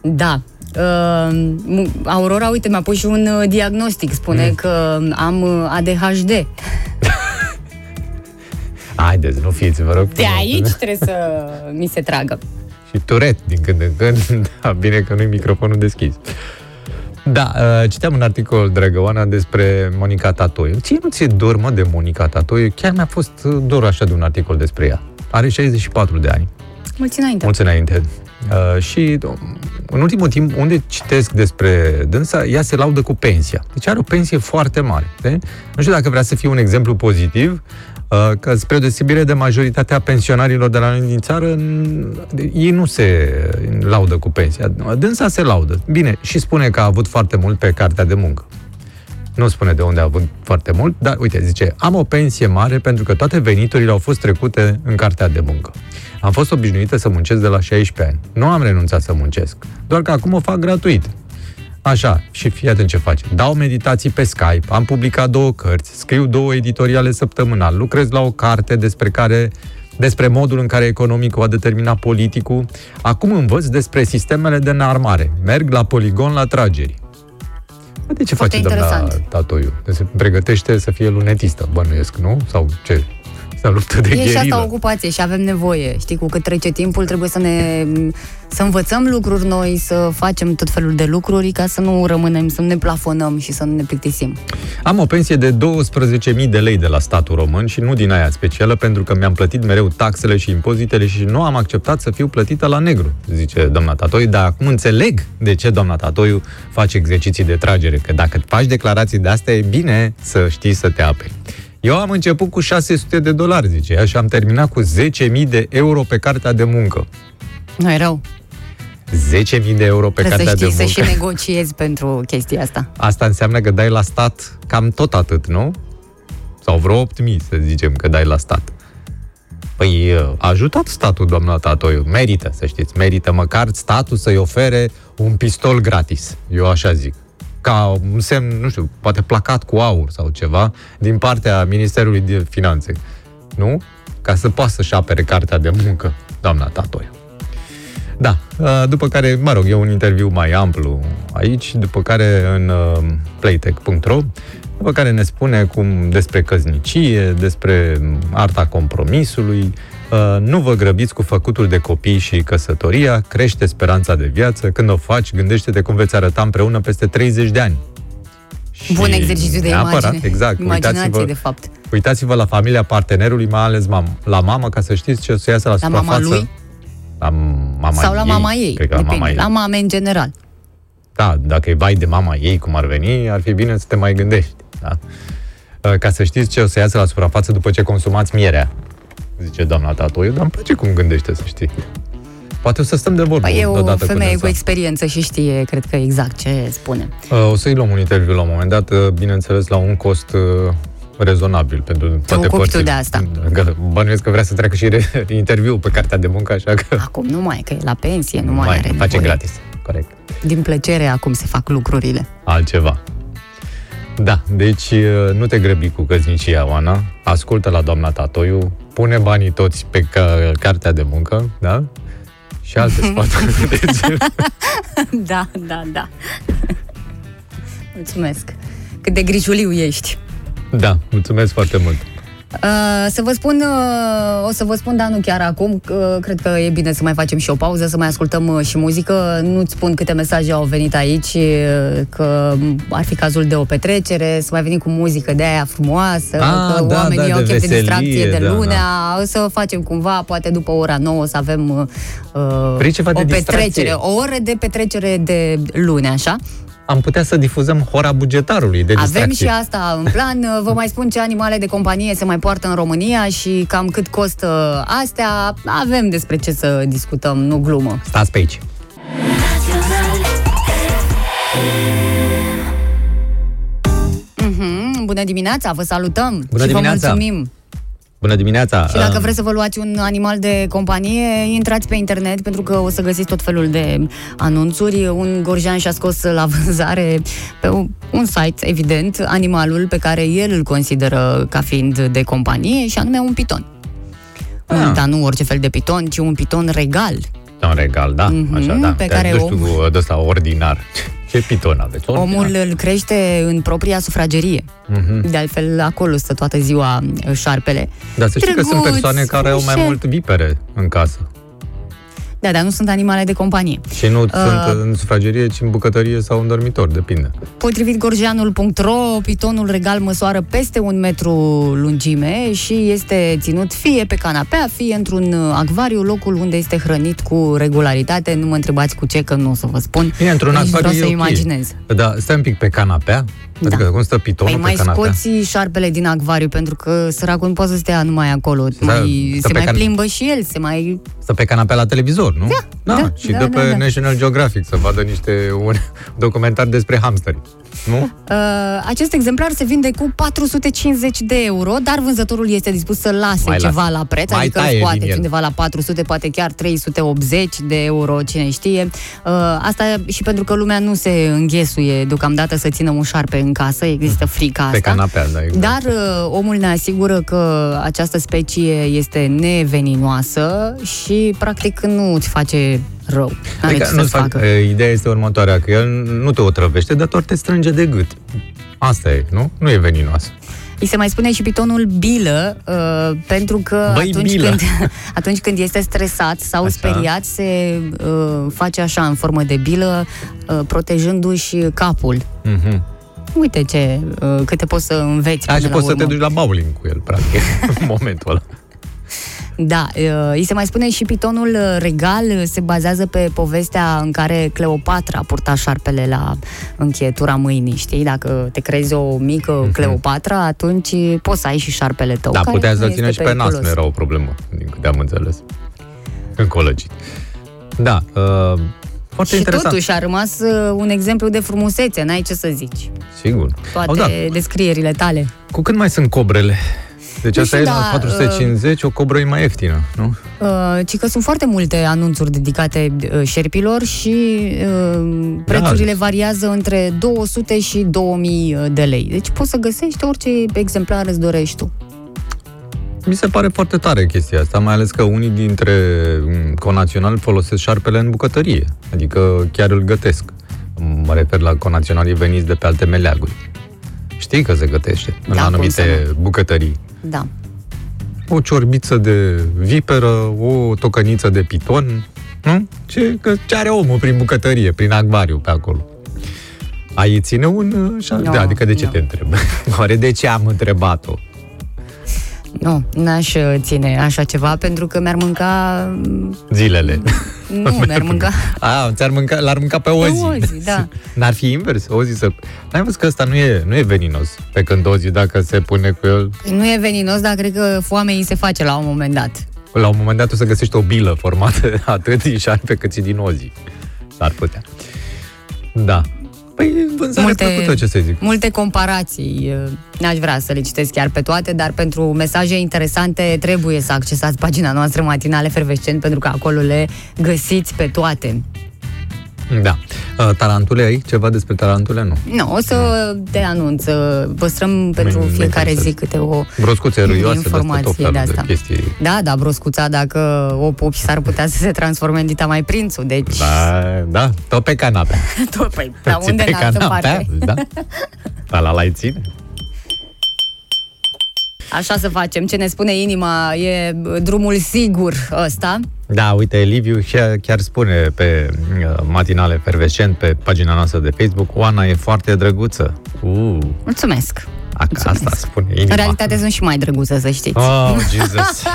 Speaker 1: Da. Uh, mu- Aurora, uite, mi-a pus și un uh, diagnostic. Spune
Speaker 2: Mm.
Speaker 1: că am uh, ADHD.
Speaker 2: Haideți, nu fiți, vă rog.
Speaker 1: De
Speaker 2: frumos.
Speaker 1: aici trebuie să mi se tragă.
Speaker 2: Și turet din când în când. Da, bine că nu-i microfonul deschis. Da, uh, citeam un articol, dragăoana, despre Monica Tatoiu. Ție nu ți-e dor, mă, de Monica Tatoiu? Chiar mi-a fost uh, dor așa de un articol despre ea. Are 64 de ani.
Speaker 1: Mulți înainte.
Speaker 2: Mulți înainte. Uh, și uh, în ultimul timp, unde citesc despre dânsa, ea se laudă cu pensia. Deci are o pensie foarte mare. De? Nu știu dacă vrea să fie un exemplu pozitiv, uh, că spre deosebire de majoritatea pensionarilor de la noi din țară, n- ei nu se laudă cu pensia. Dânsa se laudă. Bine, și spune că a avut foarte mult pe cartea de muncă. Nu spune de unde a avut foarte mult, dar uite, zice, am o pensie mare pentru că toate veniturile au fost trecute în cartea de muncă. Am fost obișnuită să muncesc de la 16 ani. Nu am renunțat să muncesc, doar că acum o fac gratuit. Așa, și fii atent ce face. Dau meditații pe Skype, am publicat două cărți, scriu două editoriale săptămânal, lucrez la o carte despre care despre modul în care economic va determina politicul. Acum învăț despre sistemele de înarmare. Merg la poligon la trageri. De ce
Speaker 1: Foarte
Speaker 2: face doamna
Speaker 1: interesant.
Speaker 2: Tatoiu? Se pregătește să fie lunetistă, bănuiesc, nu? Sau ce? Să luptă de
Speaker 1: E și asta
Speaker 2: gherilă.
Speaker 1: o ocupație și avem nevoie. Știi, cu cât trece timpul, trebuie să ne să învățăm lucruri noi, să facem tot felul de lucruri ca să nu rămânem, să nu ne plafonăm și să nu ne plictisim.
Speaker 2: Am o pensie de 12.000 de lei de la statul român și nu din aia specială pentru că mi-am plătit mereu taxele și impozitele și nu am acceptat să fiu plătită la negru, zice doamna Tatoiu, dar acum înțeleg de ce doamna Tatoiu face exerciții de tragere, că dacă faci declarații de astea e bine să știi să te aperi. Eu am început cu 600 de dolari, zice ea, și am terminat cu 10.000 de euro pe cartea de muncă.
Speaker 1: Nu e rău.
Speaker 2: 10.000 de euro pe
Speaker 1: Trebuie să
Speaker 2: cartea de
Speaker 1: știi să
Speaker 2: muncă.
Speaker 1: și negociezi pentru chestia asta.
Speaker 2: Asta înseamnă că dai la stat cam tot atât, nu? Sau vreo 8.000, să zicem, că dai la stat. Păi a ajutat statul, doamna Tatoiu. Merită, să știți. Merită măcar statul să-i ofere un pistol gratis. Eu așa zic. Ca un semn, nu știu, poate placat cu aur sau ceva, din partea Ministerului de Finanțe. Nu? Ca să poată să-și apere cartea de muncă, doamna Tatoiu. Da, uh, după care, mă rog, e un interviu mai amplu aici, după care în uh, playtech.ro, după care ne spune cum despre căznicie, despre arta compromisului, uh, nu vă grăbiți cu făcutul de copii și căsătoria, crește speranța de viață, când o faci, gândește-te cum veți arăta împreună peste 30 de ani. Și
Speaker 1: Bun exercițiu de
Speaker 2: neapărat,
Speaker 1: imagine.
Speaker 2: Exact.
Speaker 1: Imaginație,
Speaker 2: Uitați-vă,
Speaker 1: de fapt.
Speaker 2: uitați-vă la familia partenerului, mai ales mam- la mamă, ca să știți ce o să iasă la,
Speaker 1: La mama
Speaker 2: suprafață.
Speaker 1: lui?
Speaker 2: La mama
Speaker 1: Sau la
Speaker 2: ei,
Speaker 1: mama ei.
Speaker 2: Cred că la
Speaker 1: depinde.
Speaker 2: mama ei.
Speaker 1: La mame în general.
Speaker 2: Da, dacă e vai de mama ei, cum ar veni, ar fi bine să te mai gândești. Da? Uh, Ca să știți ce o să iasă la suprafață după ce consumați mierea, zice doamna Tatoiu, dar îmi place cum gândește, să știi. Poate o să stăm de vorbă
Speaker 1: Păi e o
Speaker 2: odată
Speaker 1: femeie
Speaker 2: cu
Speaker 1: cu
Speaker 2: dânsa.
Speaker 1: experiență și știe, cred că exact ce spune.
Speaker 2: Uh, O să-i luăm un interviu la un moment dat, uh, bineînțeles, la un cost uh, rezonabil pentru toate
Speaker 1: ocupi tu
Speaker 2: părțile.
Speaker 1: de asta.
Speaker 2: Că Bănuiesc că vrea să treacă și re- interviu pe cartea de muncă, așa că
Speaker 1: Acum nu mai, că e la pensie, nu mai,
Speaker 2: mai
Speaker 1: are
Speaker 2: face
Speaker 1: nevoie.
Speaker 2: gratis. Corect.
Speaker 1: Din plăcere acum se fac lucrurile.
Speaker 2: altceva. Da, deci uh, nu te grăbi cu căznicia, Oana. Ascultă la doamna Tatoiu, pune banii toți pe ca- cartea de muncă, da? Și alte sfaturi de genul.
Speaker 1: da, da, da. Mulțumesc. Cât de grijuliu ești.
Speaker 2: Da, mulțumesc foarte mult.
Speaker 1: Uh, să vă spun, uh, o să vă spun, dar nu chiar acum, că cred că e bine să mai facem și o pauză, să mai ascultăm uh, și muzică. Nu-ți spun câte mesaje au venit aici, uh, că ar fi cazul de o petrecere, să mai venim cu muzică de aia frumoasă,
Speaker 2: Ah,
Speaker 1: că
Speaker 2: da,
Speaker 1: oamenii
Speaker 2: da,
Speaker 1: au
Speaker 2: de
Speaker 1: chef de
Speaker 2: veselie,
Speaker 1: distracție de
Speaker 2: da,
Speaker 1: lunea, o să facem cumva, poate după ora 9 să avem uh,
Speaker 2: Vrei ceva de
Speaker 1: o
Speaker 2: distracție?
Speaker 1: petrecere, o oră de petrecere de lune, așa?
Speaker 2: Am putea să difuzăm hora bugetarului de
Speaker 1: Avem
Speaker 2: distracție.
Speaker 1: și asta în plan. Vă mai spun ce animale de companie se mai poartă în România și cam cât costă astea. Avem despre ce să discutăm, nu glumă.
Speaker 2: Stați pe aici.
Speaker 1: Mhm, Bună dimineața, vă salutăm
Speaker 2: Bună
Speaker 1: și
Speaker 2: dimineața.
Speaker 1: vă mulțumim.
Speaker 2: Bună dimineața!
Speaker 1: Și dacă
Speaker 2: Uh,
Speaker 1: vreți să vă luați un animal de companie, intrați pe internet pentru că o să găsiți tot felul de anunțuri. Un gorjan și-a scos la vânzare pe un- un site, evident, animalul pe care el îl consideră ca fiind de companie și anume un piton.
Speaker 2: Ah.
Speaker 1: Un, dar nu orice fel de piton, ci un piton regal.
Speaker 2: Un regal, da,
Speaker 1: Mhm,
Speaker 2: așa, da.
Speaker 1: pe
Speaker 2: Că
Speaker 1: care
Speaker 2: nu știu,
Speaker 1: om-
Speaker 2: de ăsta ordinar. Ce piton aveți? Ordinar.
Speaker 1: Omul îl crește în propria sufragerie.
Speaker 2: Mhm.
Speaker 1: De altfel, acolo stă toată ziua uh, șarpele.
Speaker 2: Dar să știi că sunt
Speaker 1: Drăguț,
Speaker 2: persoane care au mai
Speaker 1: frumușel.
Speaker 2: mult vipere în casă.
Speaker 1: Da, dar nu sunt animale de companie.
Speaker 2: Și nu
Speaker 1: Uh.
Speaker 2: sunt în sufragerie, ci în bucătărie sau în dormitor, depinde.
Speaker 1: Potrivit gorjeanul.ro, pitonul regal măsoară peste un metru lungime și este ținut fie pe canapea, fie într-un uh, acvariu, locul unde este hrănit cu regularitate. Nu mă întrebați cu ce, că nu o să vă spun.
Speaker 2: Bine, într-un
Speaker 1: Nici
Speaker 2: acvariu
Speaker 1: vreau
Speaker 2: e
Speaker 1: să
Speaker 2: ok.
Speaker 1: imaginez.
Speaker 2: Da, stai un pic pe canapea.
Speaker 1: Da.
Speaker 2: Adică cum stă pitonul
Speaker 1: Păi
Speaker 2: pe
Speaker 1: mai
Speaker 2: canapea?
Speaker 1: scoți șarpele din acvariu, pentru că săracul nu poate să stea numai acolo.
Speaker 2: Da,
Speaker 1: mai,
Speaker 2: stă
Speaker 1: se
Speaker 2: pe
Speaker 1: mai
Speaker 2: can-
Speaker 1: plimbă și el, se mai...
Speaker 2: Stă pe canapea la televizor, nu?
Speaker 1: Da, da,
Speaker 2: și
Speaker 1: da,
Speaker 2: dă
Speaker 1: da,
Speaker 2: pe
Speaker 1: da.
Speaker 2: National Geographic să vadă niște un documentar despre hamsteri. Nu?
Speaker 1: Uh, acest exemplar se vinde cu 450 de euro, dar vânzătorul este dispus să lase
Speaker 2: Mai
Speaker 1: ceva
Speaker 2: lasă.
Speaker 1: la preț,
Speaker 2: Mai
Speaker 1: adică
Speaker 2: taie
Speaker 1: scoate
Speaker 2: din el.
Speaker 1: undeva la 400, poate chiar 380 de euro, cine știe. Uh, asta și pentru că lumea nu se înghesuie deocamdată să țină un șarpe în casă, există frica asta.
Speaker 2: Pe canapea, da, exact.
Speaker 1: Dar uh, omul ne asigură că această specie este neveninoasă și practic nu îți face rău. N-are
Speaker 2: Adică
Speaker 1: ce
Speaker 2: nu
Speaker 1: să
Speaker 2: fac,
Speaker 1: facă.
Speaker 2: e, ideea este următoarea, că el nu te otrăvește, dar doar te strânge de gât. Asta e, nu? Nu e veninoasă.
Speaker 1: Îi se mai spune și pitonul bilă, uh, pentru că
Speaker 2: Băi,
Speaker 1: atunci,
Speaker 2: bilă.
Speaker 1: când, atunci când este stresat sau
Speaker 2: Așa.
Speaker 1: speriat, se uh, face așa în formă de bilă, uh, protejându-și capul.
Speaker 2: Mhm.
Speaker 1: Uite ce, uh, câte poți să înveți
Speaker 2: Da,
Speaker 1: până
Speaker 2: și
Speaker 1: la
Speaker 2: poți să
Speaker 1: urmă.
Speaker 2: te duci la bowling cu el, practic, în momentul ăla.
Speaker 1: Da, uh, îi se mai spune și pitonul uh, regal, uh, se bazează pe povestea în care Cleopatra purta șarpele la încheietura mâinii, știi? Dacă te crezi o mică Cleopatra, atunci poți să ai și șarpele tău.
Speaker 2: Mhm. Da,
Speaker 1: care
Speaker 2: putea
Speaker 1: nu
Speaker 2: să-l
Speaker 1: este
Speaker 2: ține și pe nas,
Speaker 1: periculos.
Speaker 2: nu era o problemă, din câte am înțeles. Încolăgit. Da, uh, Foarte
Speaker 1: și
Speaker 2: interesant.
Speaker 1: totuși a rămas uh, un exemplu de frumusețe, n-ai ce să zici.
Speaker 2: Sigur.
Speaker 1: Toate
Speaker 2: Au, da.
Speaker 1: descrierile tale.
Speaker 2: Cu cât mai sunt cobrele? Deci
Speaker 1: Nu
Speaker 2: asta
Speaker 1: știu,
Speaker 2: e la
Speaker 1: da,
Speaker 2: 450, o cobră e mai ieftină, nu?
Speaker 1: Uh, ci că sunt foarte multe anunțuri dedicate uh, șerpilor și uh, prețurile variază între 200 și 2000 de lei. Deci poți să găsești orice exemplar îți dorești tu.
Speaker 2: Mi se pare foarte tare chestia asta, mai ales că unii dintre mm, conaționali folosesc șarpele în bucătărie, adică chiar îl gătesc. Mă refer la conaționalii veniți de pe alte meleaguri. Știi că se gătește în
Speaker 1: Da, cum
Speaker 2: anumite
Speaker 1: să
Speaker 2: bucătării.
Speaker 1: Da.
Speaker 2: O ciorbiță de viperă, o tocăniță de piton, nu? Ce, că ce are omul prin bucătărie, prin acvariu pe acolo? Ai ține un... Așa,
Speaker 1: Nu,
Speaker 2: da, adică de ce
Speaker 1: nu.
Speaker 2: te întreb? Oare de ce am întrebat-o?
Speaker 1: Nu, n-aș uh, ține așa ceva pentru că mi-ar mânca... mm,
Speaker 2: Zilele.
Speaker 1: Nu, mi-ar mânca...
Speaker 2: A, ți-ar mânca, l-ar mânca pe o
Speaker 1: Pe
Speaker 2: zi.
Speaker 1: o zi, da.
Speaker 2: N-ar fi invers, o zi să... N-ai văzut că ăsta nu e, nu e veninos, pe când o zi dacă se pune cu el,
Speaker 1: Nu e veninos, dar cred că foamea îi se face la un moment dat.
Speaker 2: la un moment dat o să găsești o bilă formată atât din șarpe cât și din ozi. S-ar putea. Da. Păi vânzare
Speaker 1: Multe-
Speaker 2: plăcută, ce să zic.
Speaker 1: Multe comparații, uh, n-aș vrea să le citesc chiar pe toate, dar pentru mesaje interesante trebuie să accesați pagina noastră matinale Fervescent pentru că acolo le găsiți pe toate.
Speaker 2: Da. Uh, Tarantule ai? Ceva despre tarantule? Nu.
Speaker 1: Nu, o să te anunț, uh, păstrăm pentru
Speaker 2: mă
Speaker 1: fiecare zi
Speaker 2: interesează.
Speaker 1: câte o
Speaker 2: Broscuțe râioase, de astea, tot
Speaker 1: informație
Speaker 2: felul
Speaker 1: de
Speaker 2: de
Speaker 1: asta.
Speaker 2: chestii.
Speaker 1: Da, da, broscuța, dacă o pupi, s-ar putea să se transforme în dita mai prințul, deci...
Speaker 2: Da, da, tot pe canapea.
Speaker 1: Tot, păi, dar
Speaker 2: Ții
Speaker 1: unde
Speaker 2: pe
Speaker 1: în altă
Speaker 2: canapea?
Speaker 1: parte?
Speaker 2: Da. Dar la la ține?
Speaker 1: Așa să facem. Ce ne spune inima e drumul sigur ăsta.
Speaker 2: Da, uite, Liviu chiar, chiar spune pe uh, matinale fervescent pe pagina noastră de Facebook, Oana e foarte drăguță. Uh,
Speaker 1: Mulțumesc.
Speaker 2: a, asta spune inima.
Speaker 1: În realitate sunt și mai drăguțe, să știți.
Speaker 2: Oh, Jesus.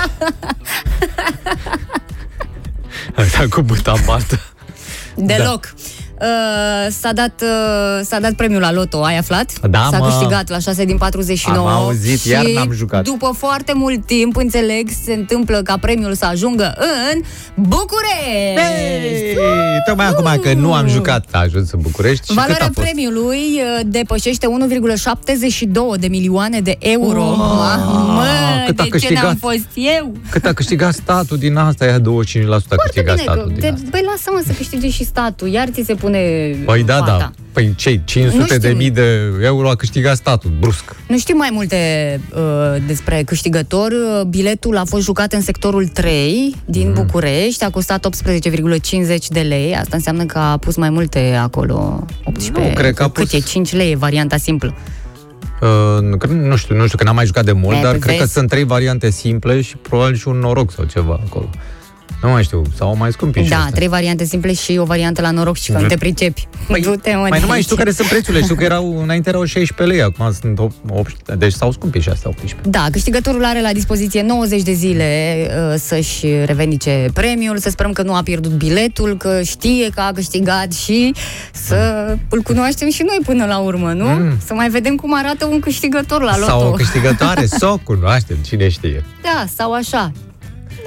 Speaker 2: Asta cu buta baltă.
Speaker 1: Deloc. Uh, s-a, dat, uh, s-a dat premiul la loto, ai aflat?
Speaker 2: Da,
Speaker 1: S-a
Speaker 2: mă.
Speaker 1: câștigat la 6 din 49
Speaker 2: Am auzit,
Speaker 1: și
Speaker 2: iar n-am jucat.
Speaker 1: după foarte mult timp, înțeleg, se întâmplă ca premiul să ajungă în București!
Speaker 2: Hey, tocmai acum că nu am jucat, a ajuns în București și cât
Speaker 1: Valoarea
Speaker 2: a fost?
Speaker 1: premiului uh, depășește 1,72 de milioane de euro.
Speaker 2: Wow,
Speaker 1: Mă,
Speaker 2: cât a
Speaker 1: de ce
Speaker 2: câștigat?
Speaker 1: n-am fost eu?
Speaker 2: Cât a câștigat statul din asta? Ia 25% a
Speaker 1: Foarte
Speaker 2: câștigat
Speaker 1: bine, că,
Speaker 2: statul din
Speaker 1: de,
Speaker 2: asta.
Speaker 1: băi, lasă-mă să câștige și statul, iar ți se pune
Speaker 2: Păi da,
Speaker 1: fata.
Speaker 2: da. Păi cei
Speaker 1: Nu
Speaker 2: 500
Speaker 1: știu.
Speaker 2: de mii de euro a câștigat statul, brusc.
Speaker 1: Nu știu mai multe uh, despre câștigător. Uh, Biletul a fost jucat în sectorul 3 din
Speaker 2: Mhm.
Speaker 1: București, a costat 18,50 de lei. Asta înseamnă că a pus mai multe acolo. 18,
Speaker 2: Nu, cred că a
Speaker 1: cât
Speaker 2: pus-
Speaker 1: e? 5 lei, e varianta simplă.
Speaker 2: Uh, nu, cred- nu știu, nu știu, că n-am mai jucat de mult,
Speaker 1: E,
Speaker 2: dar
Speaker 1: păi
Speaker 2: cred că
Speaker 1: vezi.
Speaker 2: sunt trei variante simple și probabil și un noroc sau ceva acolo. Nu mai știu, sau mai scumpi și
Speaker 1: Da,
Speaker 2: astea.
Speaker 1: trei variante simple și o variantă la noroc și că nu te pricepi.
Speaker 2: Păi,
Speaker 1: Du-te, mă,
Speaker 2: mai
Speaker 1: de
Speaker 2: nu mai
Speaker 1: aici.
Speaker 2: știu care sunt prețurile. Știu că erau, înainte erau 16 lei, acum sunt 8, deci s-au scumpit și astea 18.
Speaker 1: Da, câștigătorul are la dispoziție 90 de zile uh, să-și revendice premiul, să sperăm că nu a pierdut biletul, că știe că a câștigat și să îl cunoaștem și noi până la urmă, nu?
Speaker 2: Mm.
Speaker 1: Să mai vedem cum arată un câștigător la loto.
Speaker 2: Sau o câștigătoare, să o cunoaștem, cine știe.
Speaker 1: Da, sau așa.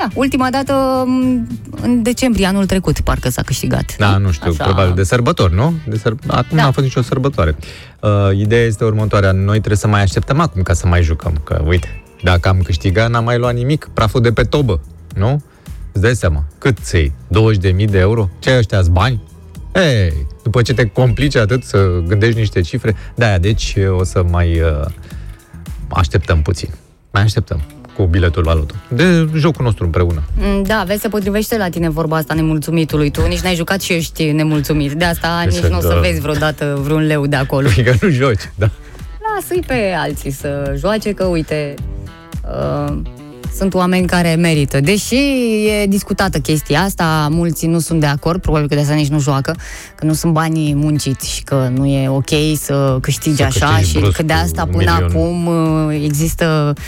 Speaker 1: Da, ultima dată m, în decembrie anul trecut, parcă s-a câștigat.
Speaker 2: Da, nu știu,
Speaker 1: Așa.
Speaker 2: probabil de sărbători, nu? De săr... Acum
Speaker 1: Da.
Speaker 2: n-a fost nicio sărbătoare. Uh, ideea este următoarea. Noi trebuie să mai așteptăm acum ca să mai jucăm. Că, uite, dacă am câștigat, n-am mai luat nimic. Praful de pe tobă, nu? Îți dai seama. Cât ți 20.000 de euro? Ce ai ăștia bani? Ei, după ce te complici atât să gândești niște cifre, de-aia, deci o să mai uh, așteptăm puțin. Mai așteptăm cu biletul la loto. De jocul nostru împreună.
Speaker 1: Mm, Da, vezi, se potrivește la tine vorba asta nemulțumitului. Tu nici n-ai jucat și ești nemulțumit. De asta
Speaker 2: Este,
Speaker 1: nici nu o să
Speaker 2: da.
Speaker 1: vezi vreodată vreun leu de acolo.
Speaker 2: Adică nu joci, da.
Speaker 1: Lasă-i pe alții să joace, că uite, uh, sunt oameni care merită. Deși e discutată chestia asta, mulți nu sunt de acord, probabil că de asta nici nu joacă, că nu sunt banii munciți și că nu e ok să câștigi
Speaker 2: Să
Speaker 1: așa
Speaker 2: câștigi
Speaker 1: și
Speaker 2: brusc
Speaker 1: că de asta
Speaker 2: un
Speaker 1: până
Speaker 2: milion.
Speaker 1: acum uh, există, uh,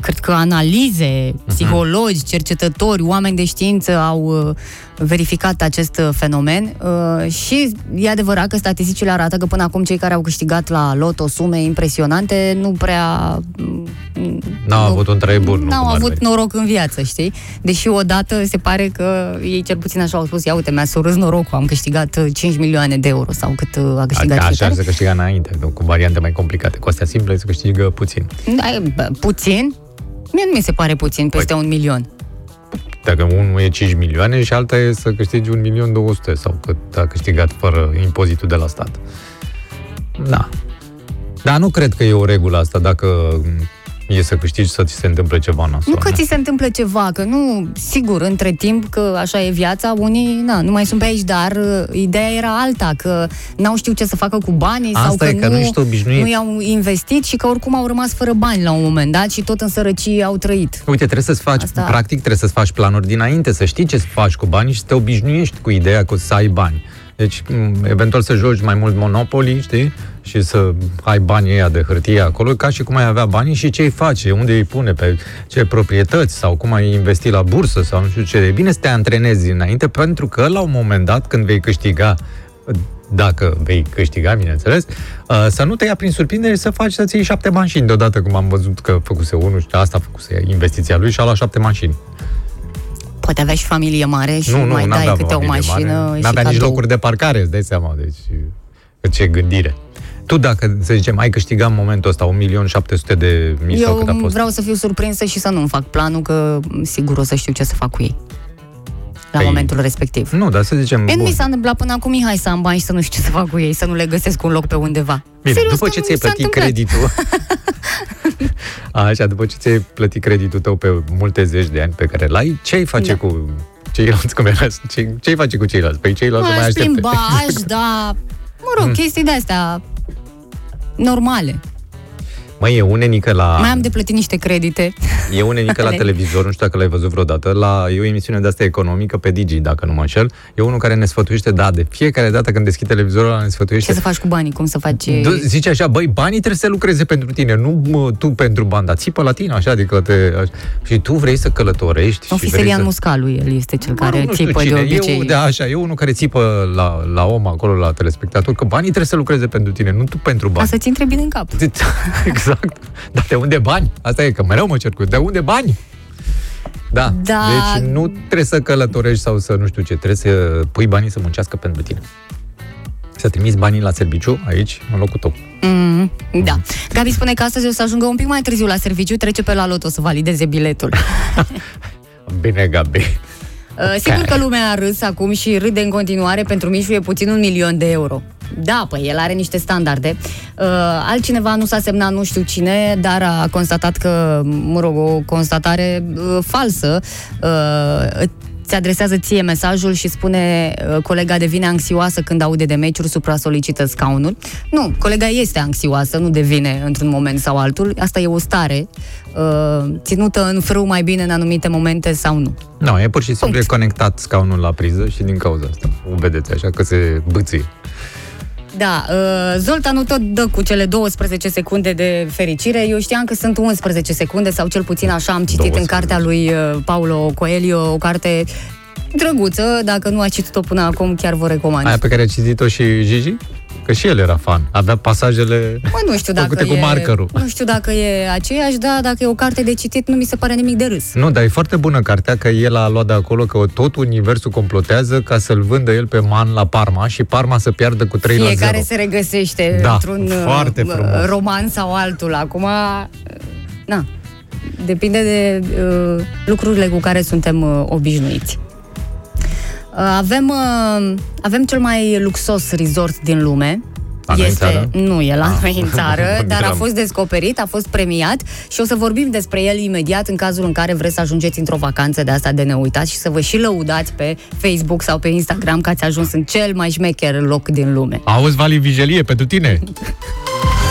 Speaker 1: cred că analize,
Speaker 2: Mhm.
Speaker 1: psihologi, cercetători, oameni de știință au uh, verificat acest uh, fenomen uh, și e adevărat că statisticile arată că până acum cei care au câștigat la loto sume impresionante nu prea mm,
Speaker 2: N-au avut un trai bun. nu
Speaker 1: N-au
Speaker 2: cum ar
Speaker 1: avut
Speaker 2: veni.
Speaker 1: noroc în viață, știi? Deși odată se pare că ei cel puțin așa au spus, ia uite, mi-a surâs norocul, am câștigat uh, 5 milioane de euro sau cât uh, a câștigat
Speaker 2: Așa
Speaker 1: fiecare.
Speaker 2: se câștiga înainte, cu variante mai complicate. Cu astea simple se câștigă puțin.
Speaker 1: Da, e, bă, puțin? Mie nu mi se pare puțin peste
Speaker 2: Păi-
Speaker 1: un milion.
Speaker 2: Dacă unul e 5 milioane și alta e să câștigi 1 milion 200 sau cât a câștigat fără impozitul de la stat. Da. Dar nu cred că e o regulă asta dacă e să câștigi să ți se întâmple ceva nasol.
Speaker 1: Nu că ți se întâmplă ceva, că nu, sigur, între timp că așa e viața, unii na, nu mai sunt pe aici, dar uh, ideea era alta, că n-au știut ce să facă cu banii
Speaker 2: Asta
Speaker 1: sau că,
Speaker 2: e, că nu ești obișnuit.
Speaker 1: nu i-au investit și că oricum au rămas fără bani la un moment dat și tot în sărăcie au trăit.
Speaker 2: Uite, trebuie să-ți faci,
Speaker 1: Asta-
Speaker 2: Asta... practic trebuie să-ți faci planuri dinainte, să știi ce să faci cu banii și să te obișnuiești cu ideea că o să ai bani. Deci, m, eventual să joci mai mult Monopoly, știi? Și să ai banii ăia de hârtie acolo, ca și cum ai avea banii și ce îi face, unde îi pune, pe ce proprietăți sau cum ai investi la bursă sau nu știu ce. E bine să te antrenezi înainte, pentru că la un moment dat, când vei câștiga dacă vei câștiga, bineînțeles, uh, să nu te ia prin surprindere și să faci să ții șapte mașini deodată, cum am văzut că făcuse unul și asta făcuse investiția lui și a luat șapte mașini.
Speaker 1: Poate avea și familie mare și
Speaker 2: nu, nu,
Speaker 1: mai dai
Speaker 2: n-avea
Speaker 1: câte o
Speaker 2: familie
Speaker 1: mașină
Speaker 2: mare,
Speaker 1: și
Speaker 2: N-avea nici
Speaker 1: cadou.
Speaker 2: locuri de parcare, îți dai seama, deci ce gândire. Tu dacă, să zicem, ai câștigat în momentul ăsta 1.700.000 de mii sau cât a
Speaker 1: Eu
Speaker 2: fost?
Speaker 1: vreau să fiu surprinsă și să nu-mi fac planul, că sigur o să știu ce să fac cu ei. La
Speaker 2: Păi,
Speaker 1: momentul respectiv.
Speaker 2: Nu, dar să zicem...
Speaker 1: Mie nu
Speaker 2: bun.
Speaker 1: mi s-a întâmplat până acum, Mihai, să am bani și să nu știu ce să fac cu ei, să nu le găsesc un loc pe undeva.
Speaker 2: Bine,
Speaker 1: Serios,
Speaker 2: după
Speaker 1: că
Speaker 2: ce
Speaker 1: nu
Speaker 2: ți-ai
Speaker 1: mi s-a
Speaker 2: plătit
Speaker 1: întâmplat.
Speaker 2: creditul... Așa, după ce ți-ai plătit creditul tău pe multe zeci de ani pe care l-ai, ce ai face
Speaker 1: Da.
Speaker 2: cu ceilalți? Cum era? Ce, ce ai face cu ceilalți? Păi ceilalți mai
Speaker 1: Aș
Speaker 2: aștepte.
Speaker 1: plimba, aș da... Mă rog, chestii de-astea normale.
Speaker 2: Măi, e unenică la...
Speaker 1: Mai am de plătit niște credite.
Speaker 2: E unenică la
Speaker 1: Ale.
Speaker 2: televizor, nu știu dacă l-ai văzut vreodată, la, e o emisiune de asta economică pe Digi, dacă nu mă înșel. E unul care ne sfătuiește, da, de fiecare dată când deschide televizorul ăla ne sfătuiește.
Speaker 1: Ce să faci cu banii, cum să faci...
Speaker 2: Du- Zice așa, băi, banii trebuie să lucreze pentru tine, nu mă, tu pentru banda. Țipă la tine, așa, adică te... Așa. Și tu vrei să călătorești
Speaker 1: Nu
Speaker 2: și
Speaker 1: fi
Speaker 2: vrei
Speaker 1: Serian
Speaker 2: să...
Speaker 1: Muscalu, el este cel
Speaker 2: Mă
Speaker 1: care
Speaker 2: rog, nu știu
Speaker 1: țipă de
Speaker 2: cine,
Speaker 1: obicei.
Speaker 2: Eu, da, așa, e unul care țipă la, la om acolo, la telespectator, că banii trebuie să lucreze pentru tine, nu tu pentru
Speaker 1: Ca
Speaker 2: bani.
Speaker 1: să ți intre bine în cap.
Speaker 2: exact. Dar de unde bani? Asta e, că mereu mă cer cu de unde bani? Da.
Speaker 1: Da.
Speaker 2: Deci nu trebuie să călătorești sau să nu știu ce, trebuie să pui banii să muncească pentru tine. Să trimiți banii la serviciu aici, în locul tău.
Speaker 1: Mm, da. Gabi spune că astăzi o să ajungă un pic mai târziu la serviciu, trece pe la loto să valideze biletul.
Speaker 2: Bine, Gabi.
Speaker 1: Uh, Sigur că lumea a râs acum și râde în continuare, pentru Mișu e puțin un milion de euro. Da, păi el are niște standarde. Uh, altcineva nu s-a semnat, nu știu cine, dar a constatat că, mă rog, o constatare uh, falsă. Uh, ți adresează ție mesajul și spune uh, colega devine anxioasă când aude de meciuri, supra-solicită scaunul. Nu, colega este anxioasă, nu devine într-un moment sau altul. Asta e o stare uh, ținută în frâu mai bine în anumite momente sau nu.
Speaker 2: Nu, e pur și simplu
Speaker 1: Punct.
Speaker 2: e conectat scaunul la priză și din cauza asta. O vedeți așa că se bâție.
Speaker 1: Da, uh, Zoltan nu tot dă cu cele 12 secunde de fericire. Eu știam că sunt 11 secunde, sau cel puțin așa am citit
Speaker 2: 12.
Speaker 1: în cartea lui uh, Paulo Coelho, o carte drăguță. Dacă nu a citit-o până acum, chiar vă recomand.
Speaker 2: Aia pe care a citit-o și Gigi? Că și el era fan. Avea pasajele
Speaker 1: Mă, nu știu dacă
Speaker 2: făcute
Speaker 1: e,
Speaker 2: cu markerul.
Speaker 1: Nu știu dacă e aceeași, dar dacă e o carte de citit, nu mi se pare nimic de râs.
Speaker 2: Nu, dar e foarte bună cartea că el a luat de acolo că tot universul complotează ca să-l vândă el pe man la Parma și Parma să piardă cu 3 la 0.
Speaker 1: Fiecare se regăsește
Speaker 2: Da,
Speaker 1: într-un
Speaker 2: foarte
Speaker 1: uh,
Speaker 2: frumos.
Speaker 1: roman sau altul. Acum, uh, na, depinde de uh, lucrurile cu care suntem uh, obișnuiți. Uh, avem, uh, avem cel mai luxos resort din lume.
Speaker 2: La noi în țară?
Speaker 1: nu e la
Speaker 2: Ah.
Speaker 1: noi în țară, dar a
Speaker 2: Gândeam.
Speaker 1: fost descoperit, a fost premiat și o să vorbim despre el imediat în cazul în care vreți să ajungeți într-o vacanță de asta de neuitat și să vă și lăudați pe Facebook sau pe Instagram că ați ajuns în cel mai șmecher loc din lume.
Speaker 2: Auzi, Vali Vigelie, pentru tine?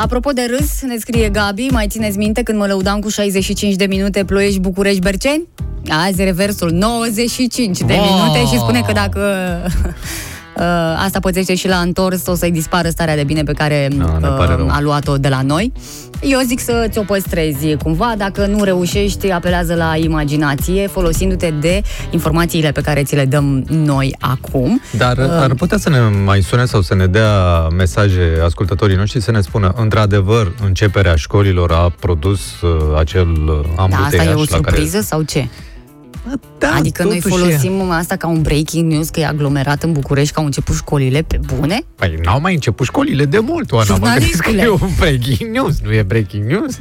Speaker 1: Apropo de râs, ne scrie Gabi, mai țineți minte când mă lăudam cu 65 de minute Ploiești, București, Berceni? Azi e reversul, 95 de
Speaker 2: Wow!
Speaker 1: minute și spune că dacă Uh, asta pățește și la întors, o să-i dispară starea de bine pe care
Speaker 2: Da, ne pare rău.
Speaker 1: uh, a luat-o de la noi. Eu zic să ți-o păstrezi cumva, dacă nu reușești, apelează la imaginație, folosindu-te de informațiile pe care ți le dăm noi acum.
Speaker 2: Dar
Speaker 1: Uh,
Speaker 2: ar putea să ne mai sune sau să ne dea mesaje ascultătorii noștri să ne spună, într-adevăr, începerea școlilor a produs uh, acel uh,
Speaker 1: Da, asta
Speaker 2: ambuteiaș
Speaker 1: e o
Speaker 2: la
Speaker 1: surpriză
Speaker 2: care...
Speaker 1: sau ce?
Speaker 2: Da,
Speaker 1: adică noi
Speaker 2: totuși
Speaker 1: folosim asta ca un breaking news, că e aglomerat în București, că au început școlile pe bune?
Speaker 2: Păi n-au mai început școlile de mult, Oana. Mă gândesc că
Speaker 1: Jurnalistule.
Speaker 2: e un breaking news, nu e breaking news?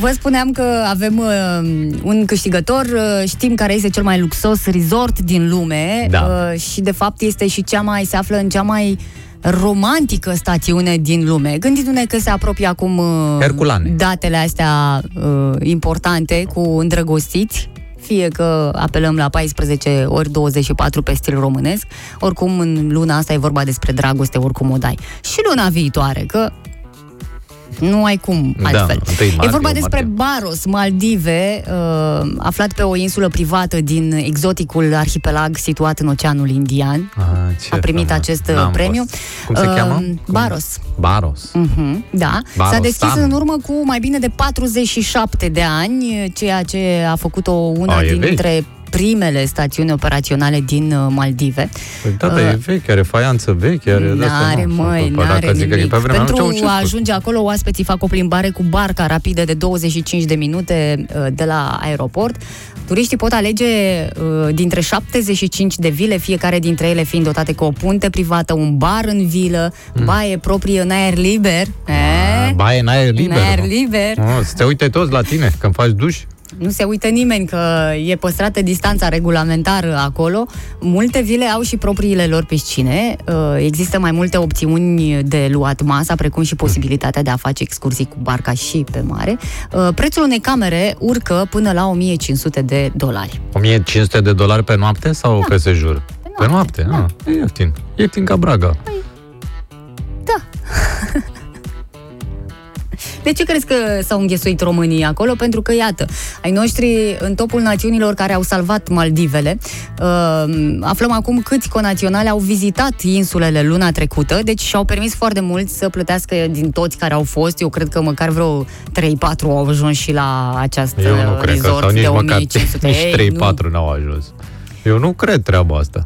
Speaker 1: Vă spuneam că avem uh, un câștigător, uh, știm care este cel mai luxos resort din lume
Speaker 2: Da.
Speaker 1: uh, și de fapt este și cea mai, se află în cea mai romantică stațiune din lume. Gândindu-ne că se apropie acum uh,
Speaker 2: Herculane.
Speaker 1: datele astea uh, importante cu îndrăgostiți, fie că apelăm la 14 ori 24 pe stil românesc, oricum în luna asta e vorba despre dragoste, oricum o dai. Și luna viitoare, că nu ai cum
Speaker 2: Da,
Speaker 1: altfel.
Speaker 2: întâi martie,
Speaker 1: e vorba despre
Speaker 2: martie.
Speaker 1: Baros, Maldive, uh, aflat pe o insulă privată din exoticul arhipelag situat în Oceanul Indian.
Speaker 2: Ah, ce
Speaker 1: A primit
Speaker 2: frumos.
Speaker 1: acest uh,
Speaker 2: N-am
Speaker 1: premiu.
Speaker 2: fost. Cum se
Speaker 1: Uh,
Speaker 2: cheamă? Cum?
Speaker 1: Baros.
Speaker 2: Baros.
Speaker 1: Mhm, da.
Speaker 2: Baros,
Speaker 1: S-a deschis
Speaker 2: Stan.
Speaker 1: în urmă cu mai bine de 47 de ani, ceea ce a făcut-o una
Speaker 2: A, e
Speaker 1: dintre primele stațiuni operaționale din uh, Maldive.
Speaker 2: Păi da, dar e
Speaker 1: Uh,
Speaker 2: veche, are faianță veche, are de-astea,
Speaker 1: N-are,
Speaker 2: nu.
Speaker 1: măi,
Speaker 2: Păi
Speaker 1: n-are
Speaker 2: dacă zic că e
Speaker 1: nimic.
Speaker 2: pe vremea
Speaker 1: Pentru
Speaker 2: atunci, au ce
Speaker 1: a
Speaker 2: spus?
Speaker 1: ajunge acolo, oaspeții fac o plimbare cu barca rapidă de 25 de minute uh, de la aeroport. Turiștii pot alege uh, dintre 75 de vile, fiecare dintre ele fiind dotate cu o punte privată, un bar în vilă, baie proprie în aer liber.
Speaker 2: Ah,
Speaker 1: Eh?
Speaker 2: Baie în aer liber.
Speaker 1: În aer
Speaker 2: mă.
Speaker 1: liber.
Speaker 2: Oh, să te uite toți la tine când faci duș.
Speaker 1: Nu se uită nimeni că e păstrată distanța regulamentară acolo. Multe vile au și propriile lor piscine. Uh, Există mai multe opțiuni de luat masa, precum și posibilitatea de a face excursii cu barca și pe mare. Uh, Prețul unei camere urcă până la 1500 de dolari.
Speaker 2: 1500 de dolari pe noapte sau pe sejur? Pe noapte,
Speaker 1: Da.
Speaker 2: ah, e ieftin. Ieftin ca Braga.
Speaker 1: Da. De ce crezi că s-au înghesuit românii acolo? Pentru că, iată, ai noștri în topul națiunilor care au salvat Maldivele. Uh, aflăm acum câți conaționali au vizitat insulele luna trecută, deci și-au permis foarte mult să plătească din toți care au fost. Eu cred că măcar vreo 3-4 au ajuns și la această
Speaker 2: Eu nu cred că,
Speaker 1: resort
Speaker 2: sau nici
Speaker 1: de
Speaker 2: măcar
Speaker 1: 1500.
Speaker 2: nici
Speaker 1: Ei, nu.
Speaker 2: 3-4 n-au ajuns. Eu nu cred treaba asta.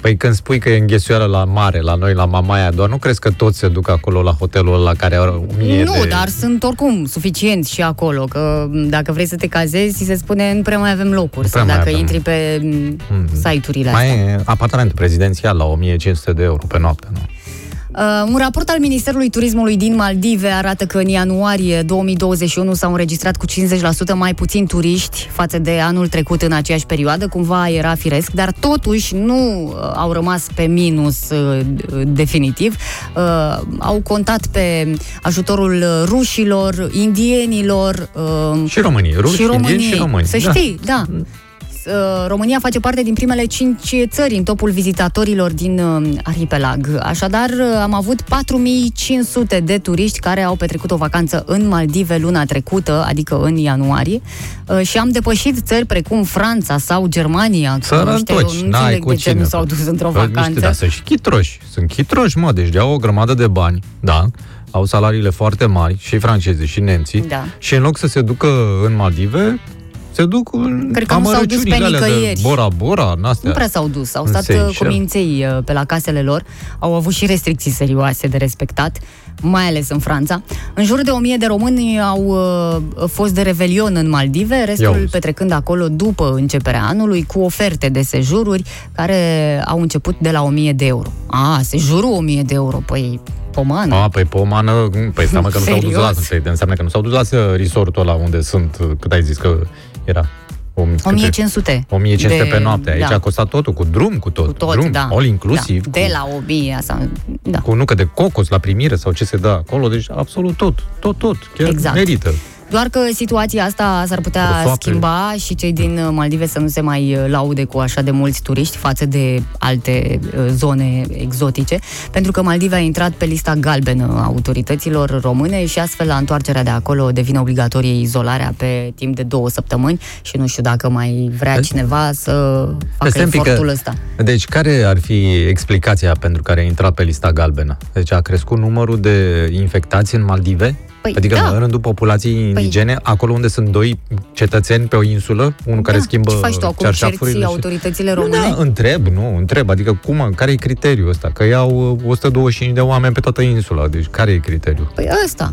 Speaker 2: Păi când spui că e înghesuială la mare, la noi, la Mamaia, doar nu crezi că toți se duc acolo la hotelul ăla care are 1000
Speaker 1: Nu,
Speaker 2: de...
Speaker 1: dar sunt oricum suficient și acolo, că m, dacă vrei să te cazezi, ți se spune nu prea mai avem locuri.
Speaker 2: Nu prea
Speaker 1: Sau
Speaker 2: mai
Speaker 1: dacă
Speaker 2: avem.
Speaker 1: intri pe m,
Speaker 2: Mm.
Speaker 1: site-urile
Speaker 2: Mai
Speaker 1: astea.
Speaker 2: e apartament prezidențial la 1500 de euro pe noapte, nu?
Speaker 1: Uh, un raport al Ministerului Turismului din Maldive arată că în ianuarie 2021 s-au înregistrat cu 50% mai puțini turiști față de anul trecut în aceeași perioadă, cumva era firesc, dar totuși nu uh, au rămas pe minus uh, definitiv. Uh, au contat pe ajutorul rușilor, indienilor, uh,
Speaker 2: Și românii, ruși,
Speaker 1: și
Speaker 2: indieni
Speaker 1: României.
Speaker 2: și români.
Speaker 1: Să
Speaker 2: Da.
Speaker 1: știi, da. Uh, România face parte din primele cinci țări în topul vizitatorilor din uh, arhipelag. Așadar, uh, am avut 4500 de turiști care au petrecut o vacanță în Maldive luna trecută, adică în ianuarie, uh, și am depășit țări precum Franța sau Germania. Ăștia, eu
Speaker 2: Sărăntoci,
Speaker 1: nu
Speaker 2: n-ai
Speaker 1: înțeleg
Speaker 2: cu
Speaker 1: de ce
Speaker 2: cine.
Speaker 1: nu s-au dus într-o
Speaker 2: Bă, niște,
Speaker 1: vacanță.
Speaker 2: da, sunt și chitroși. Sunt chitroși, mă, deci au o grămadă de bani, da, au salariile foarte mari, și francezii, și nemții,
Speaker 1: Da.
Speaker 2: și în loc să se ducă în Maldive, se duc în
Speaker 1: Cred că nu s-au dus pe
Speaker 2: amărăciunile alea de
Speaker 1: nicăieri.
Speaker 2: Bora Bora, în astea.
Speaker 1: Nu prea s-au dus, au
Speaker 2: În
Speaker 1: stat uh,
Speaker 2: Seychelles.
Speaker 1: cu minței uh, pe la casele lor, au avut și restricții serioase de respectat, mai ales în Franța. În jur de 1000 de români au uh, fost de revelion în Maldive,
Speaker 2: Ia
Speaker 1: restul
Speaker 2: uzi.
Speaker 1: petrecând acolo după începerea anului, cu oferte de sejururi care au început de la 1000 de euro. A, sejurul 1000 de euro, păi pomană.
Speaker 2: A, păi pomană, păi seamă că nu s-au dus la,
Speaker 1: Serios?
Speaker 2: păi înseamnă că nu s-au dus la resortul ăla unde sunt, cât ai zis că era? O, câte?
Speaker 1: 1500.
Speaker 2: 1500
Speaker 1: de-
Speaker 2: pe noapte. Aici
Speaker 1: da,
Speaker 2: a costat totul, cu drum, cu tot.
Speaker 1: cu tot,
Speaker 2: drum,
Speaker 1: da.
Speaker 2: all inclusiv.
Speaker 1: Da, de
Speaker 2: cu,
Speaker 1: la 1000 sau... Da.
Speaker 2: cu nucă de cocos la primire sau ce se dă acolo, deci absolut tot, tot, tot, chiar
Speaker 1: Exact.
Speaker 2: merită.
Speaker 1: Doar că situația asta s-ar putea
Speaker 2: Prosoapele.
Speaker 1: schimba și cei din uh, Maldive să nu se mai uh, laude cu așa de mulți turiști față de alte uh, zone exotice, pentru că Maldive a intrat pe lista galbenă a autorităților române și astfel la întoarcerea de acolo devine obligatorie izolarea pe timp de două săptămâni și nu știu dacă mai vrea cineva să facă
Speaker 2: Stai un pic că-
Speaker 1: efortul ăsta.
Speaker 2: Deci care ar fi explicația pentru care a intrat pe lista galbenă? Deci a crescut numărul de infectați în Maldive?
Speaker 1: Păi,
Speaker 2: adică
Speaker 1: da.
Speaker 2: în rândul populației indigene, acolo unde sunt doi cetățeni pe o insulă, unul care
Speaker 1: Da.
Speaker 2: schimbă
Speaker 1: Ce faci tu acum?
Speaker 2: cearșafurile
Speaker 1: Cerți
Speaker 2: și-
Speaker 1: autoritățile
Speaker 2: Nu,
Speaker 1: române?
Speaker 2: Da, întreb, nu, întreb. Adică cum, care e criteriul ăsta? Că iau uh, 125 de oameni pe toată insula. Deci care e criteriul?
Speaker 1: Păi ăsta.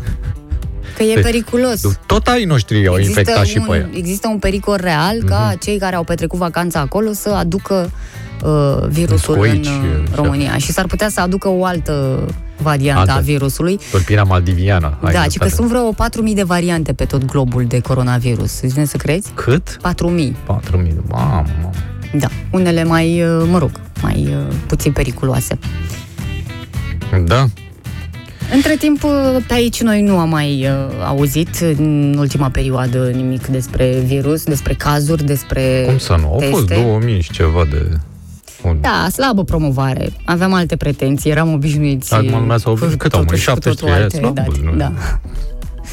Speaker 1: Că e
Speaker 2: Deci,
Speaker 1: periculos.
Speaker 2: Tot ai noștri au infectat și
Speaker 1: un,
Speaker 2: pe ea.
Speaker 1: există un pericol real
Speaker 2: Mhm.
Speaker 1: ca cei care au petrecut vacanța acolo să aducă uh, virusul
Speaker 2: Scoici,
Speaker 1: în uh,
Speaker 2: și așa.
Speaker 1: România și s-ar putea să aducă o altă variantă
Speaker 2: Altă.
Speaker 1: a virusului.
Speaker 2: Tulpina maldiviană. ai
Speaker 1: da, și că
Speaker 2: dreptate.
Speaker 1: sunt vreo 4.000 de variante pe tot globul de coronavirus. Îți vine să crezi?
Speaker 2: Cât?
Speaker 1: 4.000.
Speaker 2: 4.000. Mamă, mamă.
Speaker 1: Da. Unele mai, uh, mă rog, mai uh, puțin periculoase.
Speaker 2: Da.
Speaker 1: Între timp, uh, pe aici noi nu am mai uh, auzit în ultima perioadă nimic despre virus, despre cazuri, despre
Speaker 2: Cum să nu? Au fost
Speaker 1: teste.
Speaker 2: 2000 și ceva de... Un...
Speaker 1: Da, slabă promovare. Aveam alte pretenții, eram obișnuiți.
Speaker 2: Acum lumea s-a obișnuit. Cât au mai?
Speaker 1: totuși cu
Speaker 2: 17
Speaker 1: totul
Speaker 2: e
Speaker 1: alte
Speaker 2: slab,
Speaker 1: date,
Speaker 2: nu?
Speaker 1: Da.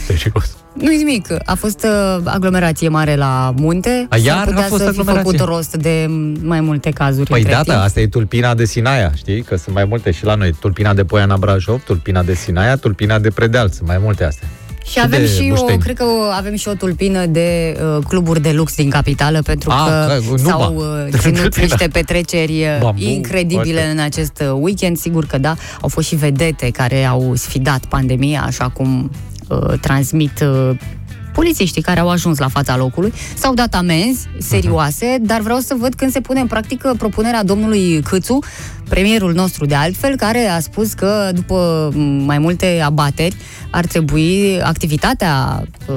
Speaker 2: Serios.
Speaker 1: Nu-i nimic. A fost uh, aglomerație mare la munte.
Speaker 2: A, iar
Speaker 1: S-ar
Speaker 2: a
Speaker 1: putea
Speaker 2: fost
Speaker 1: să fi
Speaker 2: aglomerație?
Speaker 1: făcut rost de mai multe cazuri
Speaker 2: Păi
Speaker 1: între
Speaker 2: da,
Speaker 1: timp.
Speaker 2: da, asta e tulpina de Sinaia, știi? Că sunt mai multe și la noi. Tulpina de Poiana Brașov, tulpina de Sinaia, tulpina de Predeal. Sunt mai multe astea.
Speaker 1: Și avem
Speaker 2: de
Speaker 1: și o,
Speaker 2: mușteni.
Speaker 1: cred că o- avem și o tulpină de uh, cluburi de lux din capitală, pentru
Speaker 2: Ah,
Speaker 1: că
Speaker 2: că- nu,
Speaker 1: s-au
Speaker 2: ba.
Speaker 1: uh, ținut
Speaker 2: Tulpina.
Speaker 1: niște petreceri uh,
Speaker 2: Bambu,
Speaker 1: incredibile
Speaker 2: foarte.
Speaker 1: în acest uh, weekend. Sigur că da, au fost și vedete care au sfidat pandemia, așa cum uh, transmit uh, polițiștii care au ajuns la fața locului. S-au dat amenzi serioase, dar vreau să văd când se pune în practică propunerea domnului Câțu, premierul nostru de altfel, care a spus că după m, mai multe abateri ar trebui activitatea uh,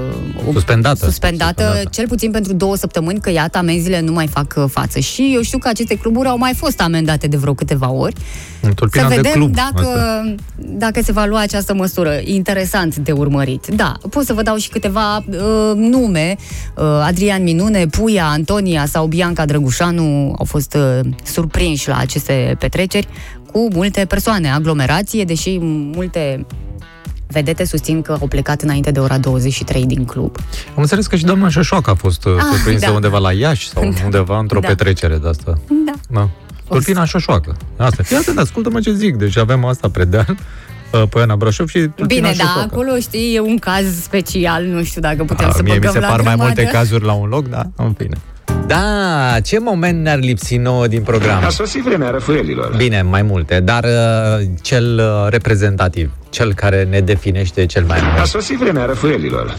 Speaker 2: Suspendată.
Speaker 1: suspendată,
Speaker 2: Suspendată.
Speaker 1: cel puțin pentru două săptămâni, că iată, amenziile nu mai fac uh, față. Și eu știu că aceste cluburi au mai fost amendate de vreo câteva ori.
Speaker 2: În tulpina
Speaker 1: Să
Speaker 2: de
Speaker 1: vedem
Speaker 2: club.
Speaker 1: dacă,
Speaker 2: asta.
Speaker 1: dacă se va lua această măsură. Interesant de urmărit. Da, pot să vă dau și câteva uh, nume. Uh, Adrian Minune, Puia, Antonia sau Bianca Drăgușanu au fost uh, surprinși la aceste petreceri cu multe persoane, aglomerație, deși multe vedete susțin că au plecat înainte de ora 23 din club.
Speaker 2: Am înțeles că și doamna Șoșoacă a fost ah, surprinsă
Speaker 1: da.
Speaker 2: undeva la Iași sau
Speaker 1: Da.
Speaker 2: undeva într-o
Speaker 1: Da.
Speaker 2: petrecere de asta.
Speaker 1: Da.
Speaker 2: Da. Tulpina Șoșoacă. Asta. Fii atent, ascultă-mă ce zic. Deci avem asta Predeal, uh, Poiana Brașov și Tulpina
Speaker 1: Bine, da,
Speaker 2: Șoșoacă.
Speaker 1: acolo, știi, e un caz special, nu știu dacă putem
Speaker 2: A,
Speaker 1: să
Speaker 2: mie mi
Speaker 1: băgăm
Speaker 2: se
Speaker 1: la
Speaker 2: par mai
Speaker 1: grămadă.
Speaker 2: multe cazuri la un loc, da? În fine. Da, ce moment ne-ar lipsi nouă din program?
Speaker 8: A sosit vremea răfuielilor.
Speaker 2: Bine, mai multe, dar uh, cel uh, reprezentativ, cel care ne definește cel mai
Speaker 8: A
Speaker 2: mult.
Speaker 8: sosit vremea răfuielilor.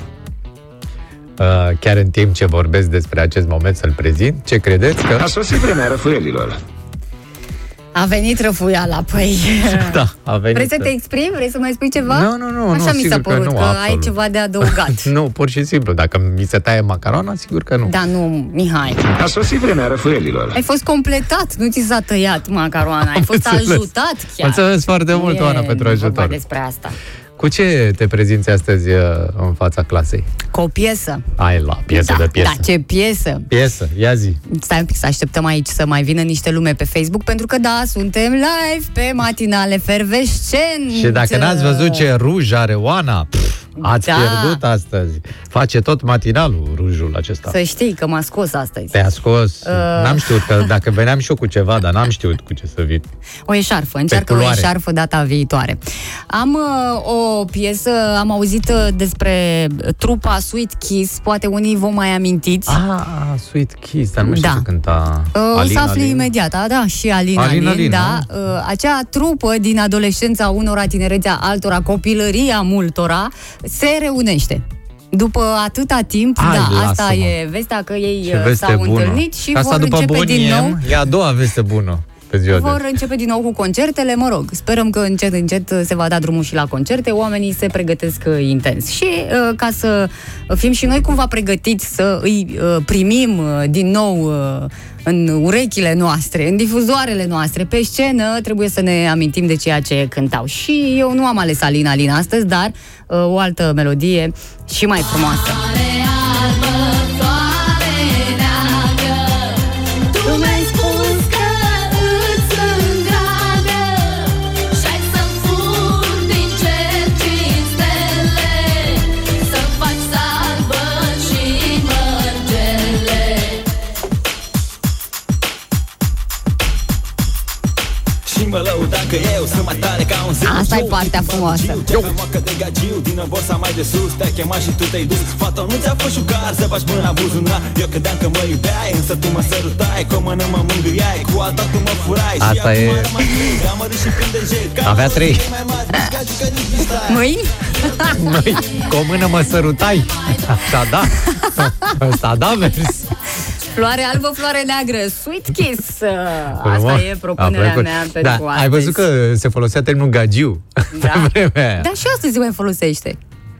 Speaker 2: Uh, chiar în timp ce vorbesc despre acest moment să-l prezint, ce credeți că...
Speaker 8: A sosit vremea răfuielilor.
Speaker 1: A venit răfuiala, păi...
Speaker 2: Da, a venit.
Speaker 1: Vrei să te exprimi? Vrei să mai spui ceva?
Speaker 2: Nu, nu, nu,
Speaker 1: Așa
Speaker 2: nu,
Speaker 1: mi
Speaker 2: sigur
Speaker 1: s-a
Speaker 2: că
Speaker 1: părut,
Speaker 2: nu,
Speaker 1: că, ai
Speaker 2: absolut.
Speaker 1: ceva de adăugat.
Speaker 2: Nu, pur și simplu, dacă mi se taie macarona, sigur că nu.
Speaker 1: da, nu, Mihai.
Speaker 8: A sosit vremea răfuielilor.
Speaker 1: Ai fost completat, nu ți s-a tăiat macaroana, ai fost
Speaker 2: înțeles.
Speaker 1: ajutat chiar.
Speaker 2: Mulțumesc foarte
Speaker 1: Nu
Speaker 2: mult,
Speaker 1: e
Speaker 2: Oana, pentru
Speaker 1: vorba
Speaker 2: ajutor.
Speaker 1: despre asta.
Speaker 2: Cu ce te prezinți astăzi uh, în fața clasei?
Speaker 1: Cu o piesă.
Speaker 2: Ai la piesă
Speaker 1: da,
Speaker 2: de piesă.
Speaker 1: Da, ce piesă.
Speaker 2: Piesă, ia zi.
Speaker 1: Stai un pic să așteptăm aici să mai vină niște lume pe Facebook, pentru că da, suntem live pe matinale fervescent.
Speaker 2: Și dacă n-ați văzut ce ruj are Oana, pf, ați
Speaker 1: Da.
Speaker 2: pierdut astăzi. Face tot matinalul rujul acesta.
Speaker 1: Să știi că m-a scos astăzi.
Speaker 2: Te-a scos.
Speaker 1: Uh.
Speaker 2: N-am știut că dacă veneam și eu cu ceva, dar n-am știut cu ce să vin.
Speaker 1: O eșarfă, încearcă o
Speaker 2: culoare.
Speaker 1: eșarfă data viitoare. Am uh, o piesă, am auzit uh, despre trupa Sweet Kiss, poate unii vă mai amintiți.
Speaker 2: Ah, Sweet Kiss, dar nu știu
Speaker 1: Da.
Speaker 2: ce cânta
Speaker 1: Uh, o să
Speaker 2: Alin,
Speaker 1: afli
Speaker 2: Alin.
Speaker 1: imediat, da, da, și Alin
Speaker 2: Alin,
Speaker 1: Alin,
Speaker 2: Alin,
Speaker 1: da, uh, acea trupă din adolescența unora, tinerețea altora, copilăria multora, se reunește. După atâta timp,
Speaker 2: Hai,
Speaker 1: da, asta
Speaker 2: lasă-mă.
Speaker 1: e vestea că ei
Speaker 2: Ce
Speaker 1: uh,
Speaker 2: veste
Speaker 1: s-au
Speaker 2: bună.
Speaker 1: întâlnit și
Speaker 2: Asta
Speaker 1: vor
Speaker 2: după
Speaker 1: începe din
Speaker 2: Boniem
Speaker 1: nou.
Speaker 2: e a doua veste bună pe ziua
Speaker 1: vor
Speaker 2: de...
Speaker 1: începe din nou cu concertele, mă rog, sperăm că încet, încet se va da drumul și la concerte, oamenii se pregătesc uh, intens. Și uh, ca să fim și noi cumva pregătiți să îi uh, primim uh, din nou uh, în urechile noastre, în difuzoarele noastre, pe scenă, trebuie să ne amintim de ceea ce cântau. Și eu nu am ales Alina Alina astăzi, dar uh, o altă melodie și mai frumoasă.
Speaker 4: Tu
Speaker 1: Asta e partea frumoasă.
Speaker 9: Eu moacă de gagiu din borsa mai de sus Te-ai chemat și tu te-ai dus Fata nu ți-a fost șucar să faci mâna buzunar Eu credeam că mă iubeai Însă tu mă sărutai Cu o mână mă mângâiai Cu alta tu mă furai Și
Speaker 2: Asta
Speaker 9: acum
Speaker 2: e-
Speaker 9: am mai plâng, Am râs și când de jec
Speaker 2: Avea trei.
Speaker 9: Mai mare, gagiu că nici nu stai
Speaker 1: Mâini?
Speaker 2: Măi, cu o mână mă sărutai. Asta da. Asta da, mers.
Speaker 1: Floare albă, floare neagră, Sweet Kiss. Asta
Speaker 2: Frumos.
Speaker 1: e propunerea
Speaker 2: A plăcut.
Speaker 1: mea pentru
Speaker 2: da,
Speaker 1: astăzi.
Speaker 2: Ai văzut că se folosea termenul gagiu
Speaker 1: Da.
Speaker 2: pe vremea aia.
Speaker 1: Dar și astăzi se mai folosește.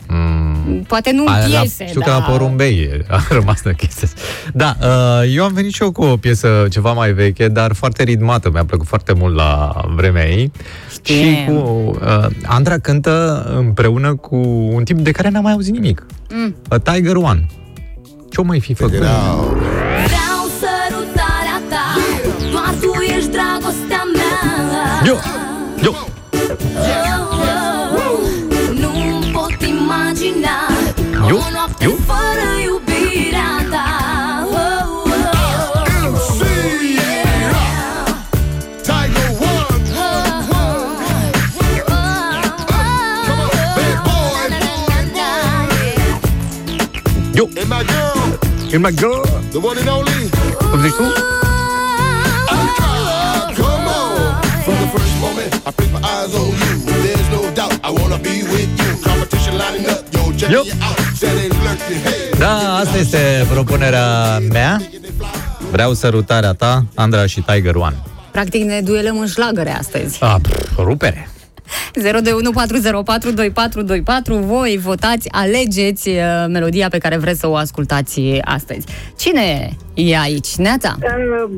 Speaker 2: Mm.
Speaker 1: Poate nu în
Speaker 2: A, la-
Speaker 1: piese,
Speaker 2: știu
Speaker 1: dar...
Speaker 2: că la porumbei a rămas de chestia asta. Da, uh, eu am venit și eu cu o piesă ceva mai veche, dar foarte ritmată. Mi-a plăcut foarte mult la vremea ei.
Speaker 1: Știm.
Speaker 2: Și cu uh, Andra cântă împreună cu un tip de care n-am mai auzit nimic.
Speaker 1: Mm.
Speaker 2: A Tiger One. Ce-o mai fi făcut?
Speaker 4: Vreau
Speaker 2: Eu, eu.
Speaker 4: Nu pot imagina
Speaker 2: Eu?
Speaker 4: O noapte
Speaker 2: Eu?
Speaker 4: fără iubirea ta
Speaker 2: Eu.
Speaker 10: And my girl,
Speaker 2: In my girl.
Speaker 10: the one and only.
Speaker 2: Zici
Speaker 10: eyes on you. There's no doubt I wanna be with you. Competition lining up, yo, checking
Speaker 2: Yup.
Speaker 10: you out. Said lurking, hey.
Speaker 2: Da, asta este propunerea mea. Vreau sărutarea ta, Andra și Tiger One.
Speaker 1: Practic ne duelăm în șlagăre astăzi.
Speaker 2: A, pf, rupere.
Speaker 1: 02140422424 Voi votați, alegeți uh, melodia pe care vreți să o ascultați astăzi. Cine e aici? Neața?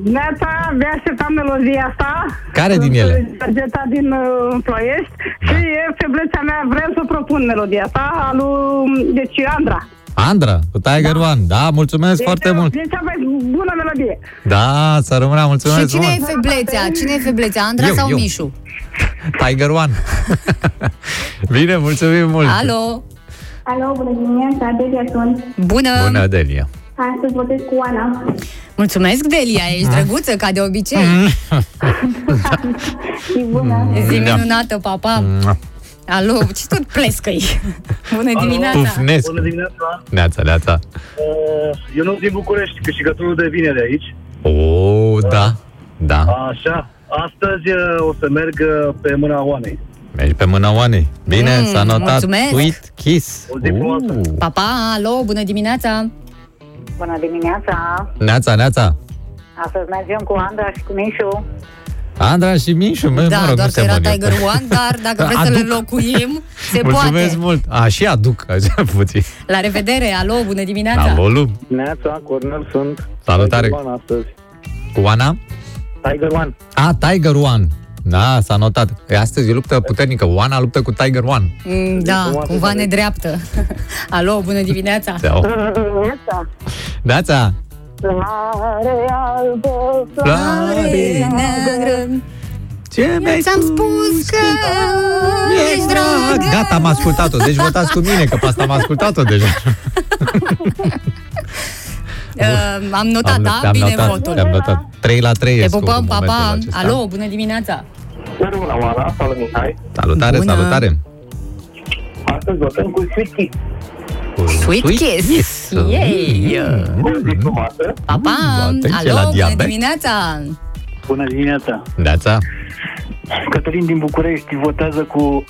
Speaker 11: Neața, de așteptam melodia asta.
Speaker 2: Care din ele?
Speaker 11: Targeta din uh, Ploiești. Și e feblețea mea, vreau să propun melodia asta, a lui, deci Andra.
Speaker 2: Andra, cu Tiger One. Da, mulțumesc foarte
Speaker 11: Este-
Speaker 2: mult.
Speaker 11: E cea mai bună melodie.
Speaker 2: Da, să rămână, mulțumesc
Speaker 1: Și cine e
Speaker 2: mult.
Speaker 1: feblețea? Cine e feblețea? Andra
Speaker 2: Eu,
Speaker 1: sau
Speaker 2: eu.
Speaker 1: Mișu?
Speaker 2: Tiger One. Bine, mulțumim mult.
Speaker 1: Alo?
Speaker 12: Alo, bună dimineața, Delia sunt.
Speaker 1: Bună!
Speaker 2: Bună, Delia.
Speaker 12: Astăzi votez cu Ana.
Speaker 1: Mulțumesc, Delia, ești drăguță, ca de obicei.
Speaker 12: Și bună.
Speaker 1: Zi
Speaker 2: Da.
Speaker 1: minunată, papa. Alo, ce tot plescăi? Bună dimineața!
Speaker 2: Pufnesc.
Speaker 13: Bună dimineața!
Speaker 2: Neața, neața.
Speaker 13: Uh, Eu nu din București, câștigătorul de vineri aici.
Speaker 2: O, da, da.
Speaker 13: Așa. Astăzi uh, o să merg uh, pe mâna Oanei.
Speaker 2: Mergi pe mâna Oanei. Bine,
Speaker 1: Mm,
Speaker 2: s-a notat.
Speaker 1: mulțumesc.
Speaker 2: Sweet Kiss. Uh,
Speaker 1: Papa, alo, bună dimineața!
Speaker 14: Bună dimineața!
Speaker 2: neața, neața.
Speaker 14: Astăzi mergem cu Andra și cu Mișu.
Speaker 2: Andra și Mișu, mă,
Speaker 1: Da,
Speaker 2: mă rog,
Speaker 1: doar
Speaker 2: nu
Speaker 1: că
Speaker 2: se
Speaker 1: era
Speaker 2: mănână.
Speaker 1: Tiger One, dar dacă vreți să le
Speaker 2: Aduc.
Speaker 1: locuim, se
Speaker 2: Mulțumesc
Speaker 1: poate.
Speaker 2: mult. A, și aduc, așa puțin.
Speaker 1: La revedere, alo, bună dimineața!
Speaker 2: La volum.
Speaker 15: Neața, Cornel sunt.
Speaker 2: Salutare.
Speaker 15: Tiger One astăzi.
Speaker 2: Cu Ana?
Speaker 15: Tiger One.
Speaker 2: A, Tiger One. Da, s-a notat. E, astăzi e luptă puternică. Oana luptă cu Tiger One.
Speaker 1: Mm, Da, cumva nedreaptă. Alo, bună dimineața!
Speaker 2: Sau. Neața.
Speaker 14: Floare albă,
Speaker 2: Floare
Speaker 1: neagră.
Speaker 2: Ce mi-ai
Speaker 1: Ți-am spus că ești drag.
Speaker 2: Gata, am ascultat-o. Deci votați cu mine, că pe asta am ascultat-o deja.
Speaker 1: Uh, am notat,
Speaker 2: Am-
Speaker 1: da?
Speaker 2: te-am
Speaker 1: Bine
Speaker 2: notat,
Speaker 1: votul.
Speaker 2: Te-am notat. 3 la 3
Speaker 1: Te
Speaker 2: e scorul
Speaker 1: pupăm,
Speaker 2: în
Speaker 1: papa!
Speaker 2: momentul acesta.
Speaker 1: Alo, bună dimineața!
Speaker 15: Bună, Oana, salut Mihai.
Speaker 2: Salutare,
Speaker 1: Bună.
Speaker 2: salutare.
Speaker 15: Astăzi votăm cu Sweet Kiss.
Speaker 1: Sweet, kiss! Yay! Papa!
Speaker 2: atenție la
Speaker 1: Alo, bună
Speaker 2: diabet.
Speaker 1: dimineața!
Speaker 13: Bună dimineața!
Speaker 2: Neața.
Speaker 13: Cătălin din București votează cu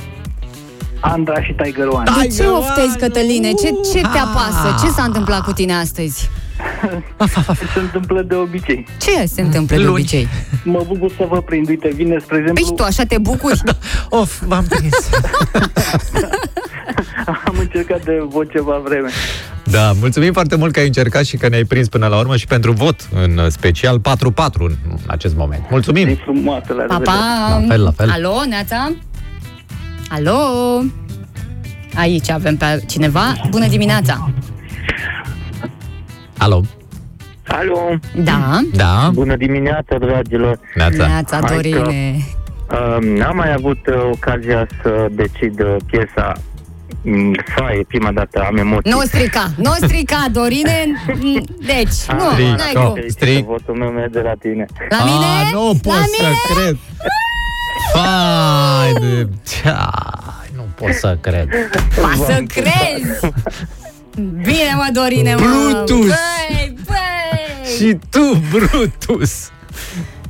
Speaker 13: Andra și Tiger One.
Speaker 1: De ce oftezi, Cătăline? Ce, ce te apasă? Ce s-a întâmplat cu tine astăzi?
Speaker 15: Se întâmplă de obicei.
Speaker 1: Ce se întâmplă de
Speaker 15: Luni.
Speaker 1: obicei?
Speaker 15: Mă bucur să vă prind. Uite, vine, spre exemplu...
Speaker 1: Păi și tu așa te bucuri?
Speaker 2: of, v-am prins.
Speaker 15: Am încercat de vot ceva vreme.
Speaker 2: Da, mulțumim foarte mult că ai încercat și că ne-ai prins până la urmă și pentru vot, în special 4-4 în acest moment. Mulțumim!
Speaker 15: frumoasă, la
Speaker 1: Pa, pa!
Speaker 2: La fel, la fel.
Speaker 1: Alo, Neața? Alo? Aici avem pe cineva. Bună dimineața!
Speaker 2: Alo?
Speaker 15: Alo!
Speaker 1: Da?
Speaker 2: Da?
Speaker 15: Bună dimineața, dragilor!
Speaker 2: Neața.
Speaker 1: Neața,
Speaker 15: Hai
Speaker 1: Dorine.
Speaker 15: Că, uh, n-am mai avut uh, ocazia să decid uh, piesa mm, Faie, prima dată am emoții.
Speaker 1: Nu strica, nu strica, Dorine. Deci, nu, n-ai cum.
Speaker 15: Stric. Votul meu merge la tine.
Speaker 1: La mine?
Speaker 2: A, nu pot
Speaker 1: La
Speaker 2: să
Speaker 1: mine?
Speaker 2: cred! Fai de... Ai, nu pot să cred.
Speaker 1: Pa să crezi! Bine, mă, Dorine, mă!
Speaker 2: Brutus!
Speaker 1: Băi, băi!
Speaker 2: Și tu, Brutus!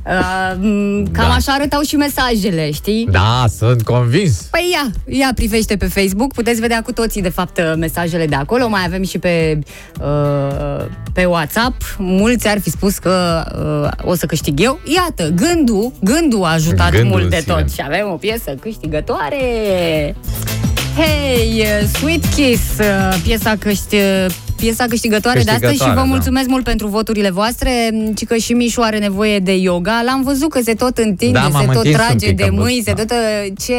Speaker 1: Uh, m, cam
Speaker 2: Da.
Speaker 1: așa arătau și mesajele, știi?
Speaker 2: Da, sunt convins.
Speaker 1: Păi ia, ia privește pe Facebook, puteți vedea cu toții, de fapt, mesajele de acolo. Mai avem și pe, uh, pe WhatsApp. Mulți ar fi spus că uh, o să câștig eu. Iată, gândul, gândul a ajutat
Speaker 2: Gândul
Speaker 1: mult
Speaker 2: în
Speaker 1: de
Speaker 2: sine.
Speaker 1: tot. Și avem o piesă câștigătoare. Hei, uh, Sweet Kiss, uh, piesa, câști, piesa câștigătoare, de astăzi și
Speaker 2: Câștigătoare,
Speaker 1: vă
Speaker 2: da.
Speaker 1: mulțumesc mult pentru voturile voastre, ci că și Mișu are nevoie de yoga. L-am văzut că se tot întinde,
Speaker 2: Da, m-am
Speaker 1: se tot
Speaker 2: întins un
Speaker 1: trage
Speaker 2: pic,
Speaker 1: de
Speaker 2: am văzut,
Speaker 1: mâini, se
Speaker 2: da.
Speaker 1: tot uh, ce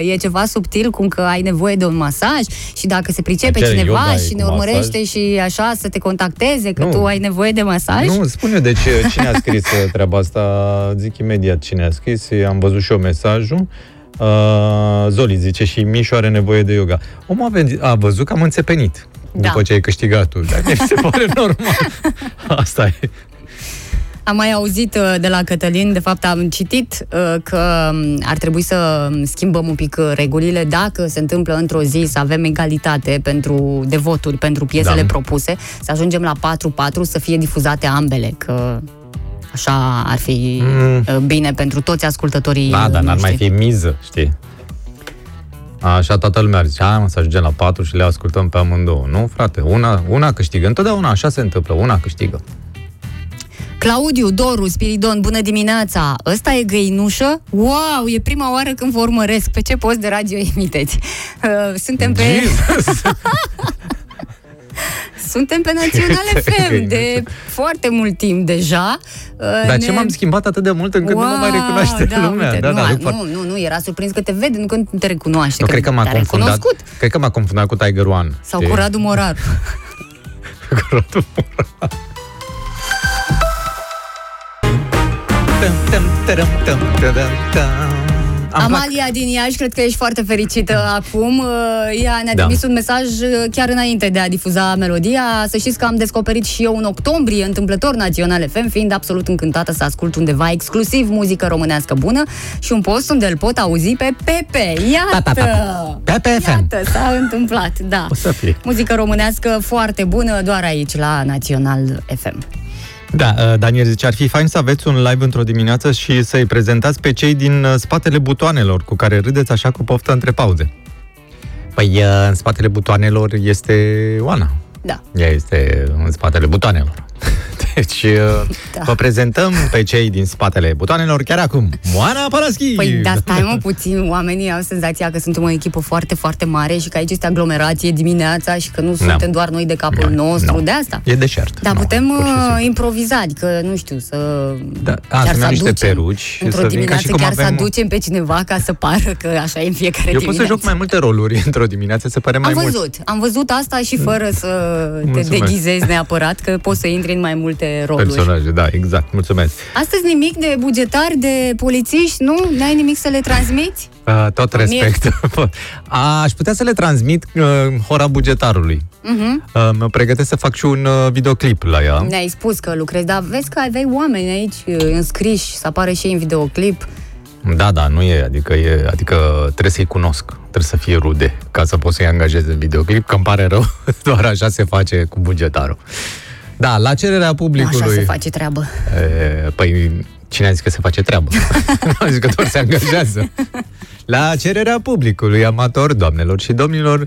Speaker 1: uh, e ceva subtil, cum că ai nevoie de un masaj și dacă se pricepe
Speaker 2: Acel
Speaker 1: cineva
Speaker 2: yoga e
Speaker 1: și
Speaker 2: cu
Speaker 1: ne urmărește și așa să te contacteze că
Speaker 2: Nu.
Speaker 1: tu ai nevoie de masaj.
Speaker 2: Nu, spune de ce, cine a scris uh, treaba asta, zic imediat cine a scris, am văzut și eu mesajul. Uh, Zoli zice și Mișu are nevoie de yoga. Omul a, venit, a văzut că am înțepenit
Speaker 1: Da.
Speaker 2: după ce ai câștigat tu. Dar mi se pare normal. Asta e.
Speaker 1: Am mai auzit uh, de la Cătălin, de fapt am citit uh, că um, ar trebui să schimbăm un pic uh, regulile dacă se întâmplă într-o zi să avem egalitate pentru, de voturi pentru piesele
Speaker 2: Da.
Speaker 1: propuse, să ajungem la 4-4 să fie difuzate ambele, că așa ar fi
Speaker 2: Mm.
Speaker 1: uh, bine pentru toți ascultătorii
Speaker 2: Da, dar n-ar
Speaker 1: noștri.
Speaker 2: mai fi miză, știi? Așa toată lumea ar zice, hai mă, să ajungem la patru și le ascultăm pe amândouă. Nu, frate, una, una câștigă. Întotdeauna așa se întâmplă, una câștigă.
Speaker 1: Claudiu, Doru, Spiridon, bună dimineața! Ăsta e găinușă? Wow, e prima oară când vă urmăresc. Pe ce post de radio emiteți? Uh, suntem pe... Suntem pe Național FM de foarte mult timp deja. Uh,
Speaker 2: Dar ce m-am schimbat atât de mult încât nu mă mai recunoaște
Speaker 1: da,
Speaker 2: lumea?
Speaker 1: Uite,
Speaker 2: da,
Speaker 1: nu,
Speaker 2: da,
Speaker 1: a-
Speaker 2: nu, foarte-
Speaker 1: nu, nu, nu, era surprins că te vede, nu că nu te recunoaște.
Speaker 2: Nu, cred că m-a
Speaker 1: te-a
Speaker 2: confundat.
Speaker 1: recunoscut.
Speaker 2: Cred că m-a confundat cu Tiger One.
Speaker 1: Sau
Speaker 2: știi?
Speaker 1: cu Radu Morar.
Speaker 2: Am
Speaker 1: Amalia din Iași, cred că ești foarte fericită acum. Uh, Ea ne-a
Speaker 2: Da.
Speaker 1: trimis un mesaj uh, chiar înainte de a difuza melodia. Să știți că am descoperit și eu în octombrie, întâmplător Național FM, fiind absolut încântată să ascult undeva exclusiv muzică românească bună și un post unde îl pot auzi pe Pepe. Iată!
Speaker 2: Pa, pa, pa. Pepe FM.
Speaker 1: Iată, s-a întâmplat, da.
Speaker 2: O să fie.
Speaker 1: Muzică românească foarte bună, doar aici, la Național FM.
Speaker 2: Da, uh, Daniel zice, ar fi fain să aveți un live într-o dimineață și să-i prezentați pe cei din uh, spatele butoanelor cu care râdeți așa cu poftă între pauze. Păi, uh, în spatele butoanelor este Oana.
Speaker 1: Da.
Speaker 2: Ea este în spatele butoanelor. Deci, uh,
Speaker 1: Da.
Speaker 2: vă prezentăm pe cei din spatele butoanelor chiar acum. Moana Paraschi!
Speaker 1: Păi, dar stai mă puțin, oamenii au senzația că suntem o echipă foarte, foarte mare și că aici este aglomerație dimineața și că nu suntem doar noi de capul nostru, de asta.
Speaker 2: E deșert.
Speaker 1: Dar putem uh, improviza, adică, nu știu, să...
Speaker 2: Da, a,
Speaker 1: chiar
Speaker 2: să
Speaker 1: să
Speaker 2: niște
Speaker 1: aducem
Speaker 2: peruci. și
Speaker 1: Într-o
Speaker 2: să vin ca
Speaker 1: dimineață
Speaker 2: și cum
Speaker 1: chiar să
Speaker 2: avem...
Speaker 1: aducem pe cineva ca să pară că așa e în fiecare
Speaker 2: Eu pot
Speaker 1: dimineață.
Speaker 2: să joc mai multe roluri într-o dimineață, se pare mai
Speaker 1: am
Speaker 2: mult.
Speaker 1: văzut, am văzut asta și fără să te
Speaker 2: Mulțumesc.
Speaker 1: deghizezi neapărat, că poți să intri în mai multe roluri.
Speaker 2: Personaje, da, exact. Mulțumesc.
Speaker 1: Astăzi nimic de bugetari, de polițiști, nu? N-ai nimic să le transmiți?
Speaker 2: Uh, tot
Speaker 1: Mir.
Speaker 2: respect. Aș, aș putea să le transmit uh, hora bugetarului.
Speaker 1: Uh-huh.
Speaker 2: Uh, mă pregătesc să fac și un uh, videoclip la ea.
Speaker 1: Ne-ai spus că lucrezi, dar vezi că aveai oameni aici uh, înscriși, să apară și ei în videoclip.
Speaker 2: Da, da, nu e, adică, e, adică trebuie să-i cunosc, trebuie să fie rude, ca să pot să-i angajez în videoclip, că îmi pare rău, doar așa se face cu bugetarul. Da, la cererea
Speaker 1: Nu
Speaker 2: publicului...
Speaker 1: așa se face treabă.
Speaker 2: E, păi, cine a zis că se face treabă? nu a zis că doar se angajează. La cererea publicului amator, doamnelor și domnilor,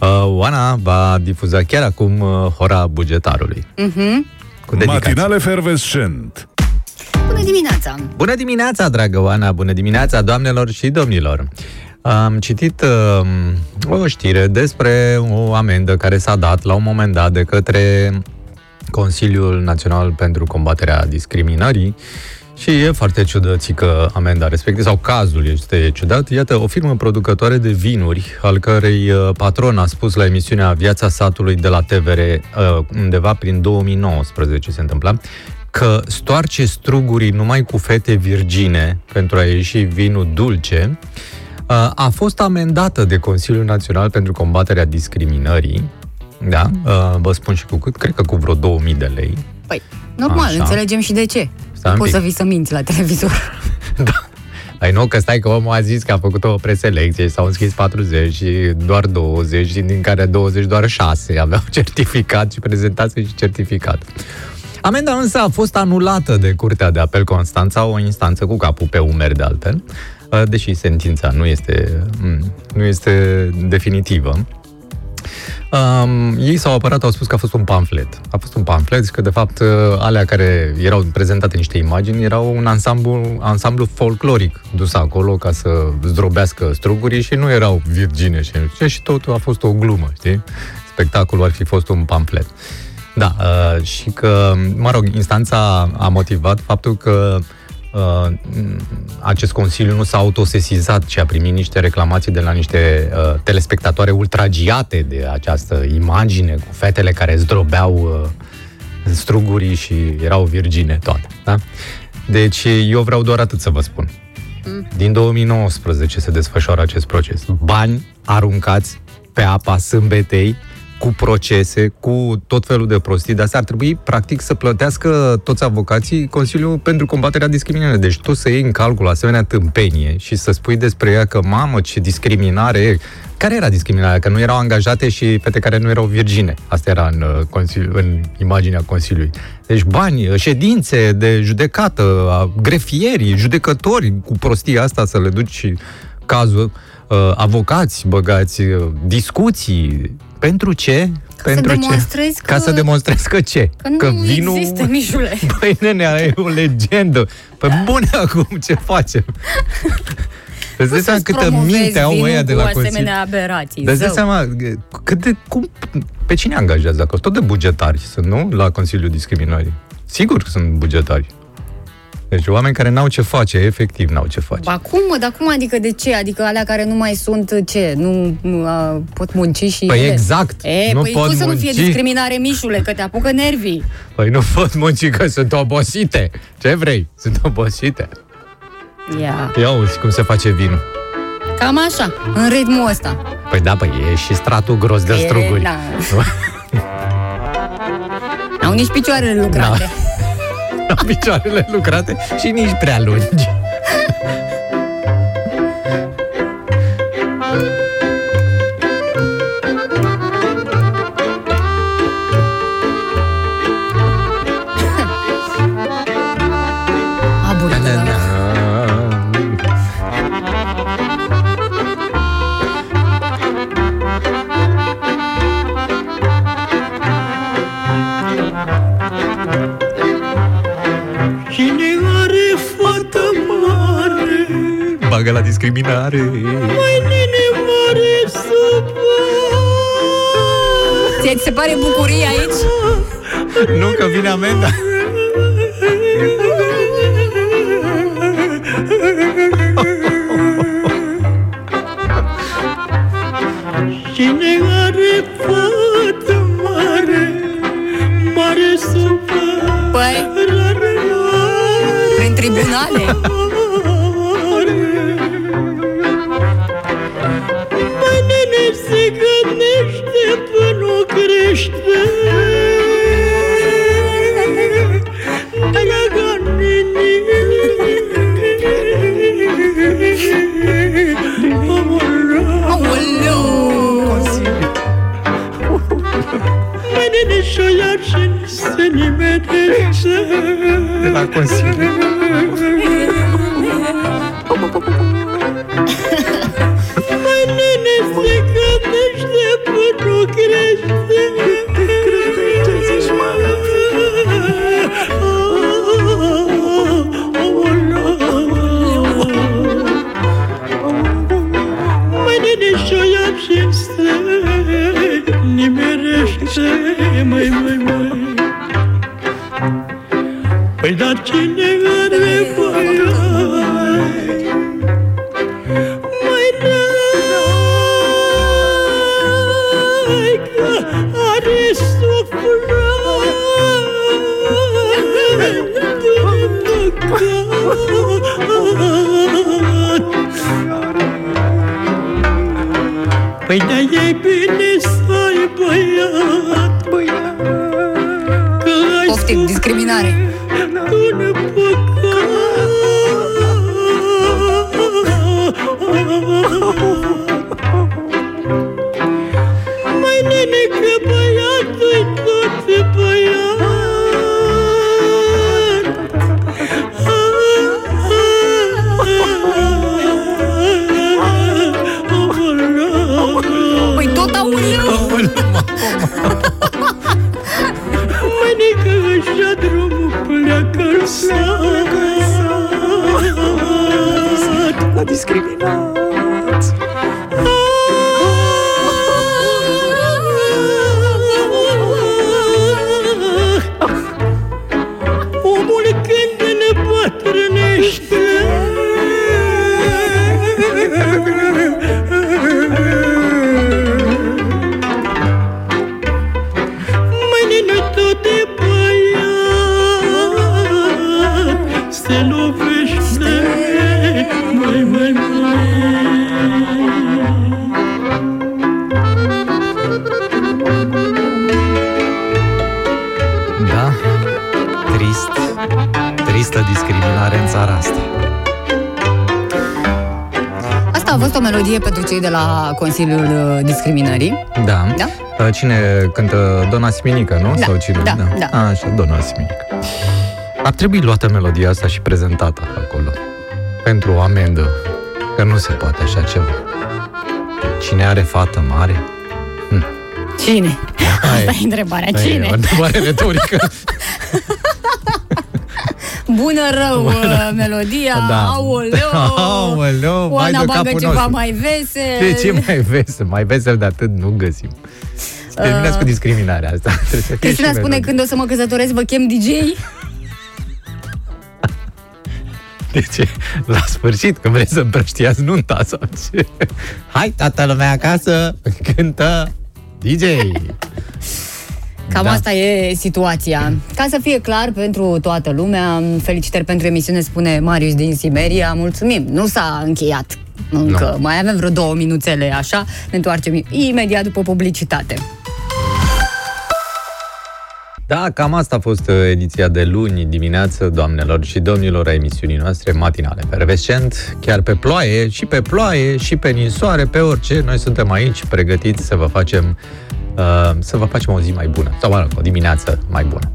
Speaker 2: Uh, Oana va difuza chiar acum uh, hora bugetarului.
Speaker 1: Mhm.
Speaker 2: Cu dedicație.
Speaker 3: Matinal efervescent.
Speaker 1: Bună dimineața!
Speaker 2: Bună dimineața, dragă Oana! Bună dimineața, doamnelor și domnilor! Am citit uh, o știre despre o amendă care s-a dat la un moment dat de către Consiliul Național pentru Combaterea Discriminării și e foarte ciudățică amenda respectivă, sau cazul este ciudat. Iată, o firmă producătoare de vinuri, al cărei uh, patron a spus la emisiunea Viața satului de la TVR, uh, undeva prin 2019 se întâmpla, că stoarce strugurii numai cu fete virgine pentru a ieși vinul dulce, uh, a fost amendată de Consiliul Național pentru Combaterea Discriminării, da, uh, vă spun și cu cât, cred că cu vreo 2000 de lei.
Speaker 1: Păi, normal,
Speaker 2: Așa.
Speaker 1: înțelegem și de ce.
Speaker 2: Stai
Speaker 1: nu
Speaker 2: un
Speaker 1: poți
Speaker 2: pic.
Speaker 1: să vii să minți la televizor.
Speaker 2: Păi nu, că stai că omul a zis că a făcut o preselecție și s-au înscris 40 și doar 20, și din care 20 doar 6 aveau certificat și prezentase și certificat. Amenda însă a fost anulată de Curtea de Apel Constanța, o instanță cu capul pe umeri de altfel, uh, deși sentința nu este, mm, nu este definitivă. Um, ei s-au apărat, au spus că a fost un pamflet. A fost un pamflet și că, de fapt, uh, alea care erau prezentate niște imagini erau un ansamblu, ansamblu folcloric dus acolo ca să zdrobească strugurii și nu erau virgine și, nu știu ce, și totul a fost o glumă, știi? Spectacolul ar fi fost un pamflet. Da, uh, și că, mă rog, instanța a motivat faptul că uh, acest consiliu nu s-a autosesizat, ci a primit niște reclamații de la niște uh, telespectatoare ultragiate de această imagine cu fetele care zdrobeau uh, strugurii și erau virgine toate. Da? Deci eu vreau doar atât să vă spun. Din 2019 se desfășoară acest proces. Bani aruncați pe apa sâmbetei cu procese, cu tot felul de prostii, de astea ar trebui, practic, să plătească toți avocații Consiliul pentru combaterea discriminării. Deci tu să iei în calcul asemenea tâmpenie și să spui despre ea că, mamă, ce discriminare e. Care era discriminarea? Că nu erau angajate și fete care nu erau virgine. Asta era în, uh, consiliu, în imaginea Consiliului. Deci bani, uh, ședințe de judecată, a- grefierii, judecători cu prostia asta să le duci și cazul, uh, avocați băgați, uh, discuții. Pentru ce?
Speaker 1: Ca
Speaker 2: Pentru
Speaker 1: să
Speaker 2: ce?
Speaker 1: demonstrezi
Speaker 2: Ca
Speaker 1: că-
Speaker 2: să demonstrezi că ce?
Speaker 1: Că nu există, Mișule.
Speaker 2: Păi, nene, e o legendă. Păi, bune acum, ce facem? Îți dai seama câtă
Speaker 1: Promovezi
Speaker 2: minte au
Speaker 1: vinul
Speaker 2: ăia de
Speaker 1: cu
Speaker 2: la Consiliu?
Speaker 1: asemenea aberații.
Speaker 2: Dar îți dai
Speaker 1: zău.
Speaker 2: seama cât de, cum, pe cine angajează acolo? Tot de bugetari sunt, nu? La Consiliul Discriminării. Sigur că sunt bugetari. Deci oameni care n-au ce face, efectiv n-au ce face.
Speaker 1: Ba cum, mă, dar cum adică de ce? Adică alea care nu mai sunt ce? Nu uh, pot munci și
Speaker 2: Păi
Speaker 1: ele?
Speaker 2: exact,
Speaker 1: E,
Speaker 2: nu
Speaker 1: păi
Speaker 2: pot
Speaker 1: cum să nu fie
Speaker 2: munci.
Speaker 1: discriminare, Mișule, că te apucă nervii.
Speaker 2: Păi nu pot munci că sunt obosite. Ce vrei? Sunt obosite.
Speaker 1: Ia.
Speaker 2: Ia uzi cum se face vinul.
Speaker 1: Cam așa, în ritmul ăsta.
Speaker 2: Păi da, păi e și stratul gros de
Speaker 1: E,
Speaker 2: struguri.
Speaker 1: da. Au nici picioarele lucrate.
Speaker 2: Am picioarele lucrate și nici prea lungi. Bagă la discriminare.
Speaker 16: Mai nene mare supă
Speaker 1: Ție ți se pare bucurie aici?
Speaker 2: Nu, că vine amenda.
Speaker 16: Cine are fată mare Mare supă
Speaker 1: Păi, prin tribunale.
Speaker 16: Se nimerește
Speaker 1: De la Consiliul uh, Discriminării.
Speaker 2: Da.
Speaker 1: Da?
Speaker 2: Uh, Cine cântă Dona Siminică, nu?
Speaker 1: Da,
Speaker 2: Sau cine?
Speaker 1: da, da.
Speaker 2: A, așa, Dona Siminică. Ar trebui luată melodia asta și prezentată acolo. Pentru o amendă. Că nu se poate așa ceva. Cine are fată mare?
Speaker 1: Cine?
Speaker 2: Hai.
Speaker 1: Asta e întrebarea.
Speaker 2: Hai,
Speaker 1: Cine?
Speaker 2: O întrebare retorică.
Speaker 1: Bună rău uh, melodia,
Speaker 2: Da.
Speaker 1: aoleu,
Speaker 2: Aoleu, vai
Speaker 1: Oana
Speaker 2: de
Speaker 1: bagă
Speaker 2: capul
Speaker 1: ceva
Speaker 2: nostru.
Speaker 1: mai vesel.
Speaker 2: De ce mai vesel? Mai vesel de atât nu găsim. Terminați
Speaker 1: Uh.
Speaker 2: cu discriminarea asta. Trebuie să fie
Speaker 1: Cristina
Speaker 2: și
Speaker 1: spune
Speaker 2: melodie.
Speaker 1: când o să mă căsătoresc vă chem DJ.
Speaker 2: Deci, la sfârșit, când vreți să împrăștiați nunta sau ce? Hai, toată lumea acasă, cântă DJ.
Speaker 1: Cam
Speaker 2: Da.
Speaker 1: asta e situația. Ca să fie clar pentru toată lumea, felicitări pentru emisiune, spune Marius din Siberia. Mulțumim. Nu s-a încheiat încă.
Speaker 2: Nu.
Speaker 1: Mai avem vreo două minuțele așa. Ne întoarcem imediat după publicitate.
Speaker 2: Da, cam asta a fost uh, ediția de luni dimineață, doamnelor și domnilor, a emisiunii noastre matinale. Pervescent, chiar pe ploaie, și pe ploaie, și pe ninsoare, pe orice, noi suntem aici pregătiți să vă facem uh, să vă facem o zi mai bună. Sau, mă rog, o dimineață mai bună.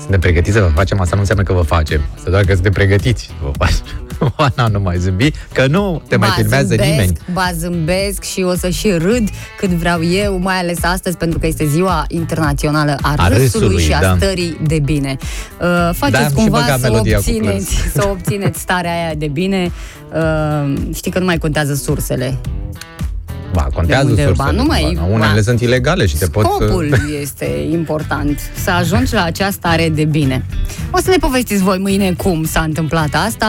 Speaker 2: Suntem pregătiți să vă facem, asta nu înseamnă că vă facem. Asta doar că suntem pregătiți să vă facem. Oana, nu mai zâmbi, că nu te mai
Speaker 1: Ba,
Speaker 2: filmează
Speaker 1: zâmbesc,
Speaker 2: nimeni.
Speaker 1: Ba zâmbesc și o să și râd cât vreau eu, mai ales astăzi, pentru că este ziua internațională a,
Speaker 2: A
Speaker 1: râsului,
Speaker 2: râsului,
Speaker 1: și a
Speaker 2: da.
Speaker 1: stării de bine. Uh, faceți
Speaker 2: Da, și
Speaker 1: cumva
Speaker 2: băga
Speaker 1: să
Speaker 2: melodia cu
Speaker 1: obțineți, să obțineți starea aia de bine. Uh, știi că nu mai contează sursele.
Speaker 2: Ba, contează
Speaker 1: unde-
Speaker 2: sursele.
Speaker 1: ba, nu mai-
Speaker 2: Ba, Unele
Speaker 1: ba.
Speaker 2: sunt ilegale și te pot...
Speaker 1: Scopul este important, să ajungi la acea stare de bine. O să ne povestiți voi mâine cum s-a întâmplat asta,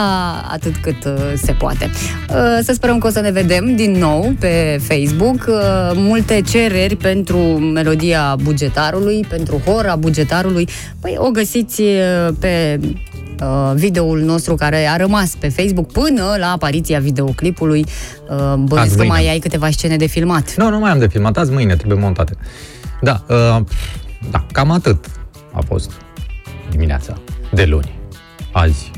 Speaker 1: atât cât uh, se poate. Uh, să sperăm că o să ne vedem din nou pe Facebook. Uh, multe cereri pentru melodia bugetarului, pentru hora bugetarului. Păi o găsiți uh, pe uh, videoul nostru care a rămas pe Facebook până la apariția videoclipului. Uh, Bănuiesc că
Speaker 2: mâine.
Speaker 1: mai ai câteva scene de filmat.
Speaker 2: Nu, nu mai am de filmat, azi mâine trebuie montate. Da, uh, da, cam atât a fost dimineața de luni, azi,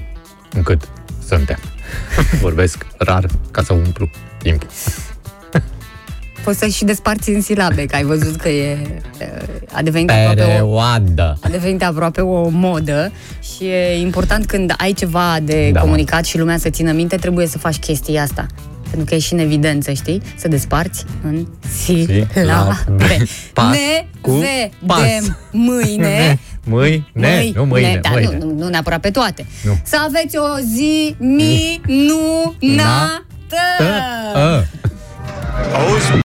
Speaker 2: încât suntem. Vorbesc rar ca să umplu timpul.
Speaker 1: Poți să și desparți în silabe, că ai văzut că e, a devenit aproape o,
Speaker 2: Perioadă.
Speaker 1: a devenit aproape o modă și e important când ai ceva de
Speaker 2: Da, mă.
Speaker 1: comunicat și lumea să țină minte, trebuie să faci chestia asta. Pentru că e și în evidență, știi? Să desparți în silabe.
Speaker 2: Pas
Speaker 1: Ne
Speaker 2: cu pas.
Speaker 1: vedem mâine.
Speaker 2: Mâine, nu mâine,
Speaker 1: da,
Speaker 2: mâine.
Speaker 1: Nu, nu, nu neapărat pe toate.
Speaker 2: Nu.
Speaker 1: Să aveți o zi minunată!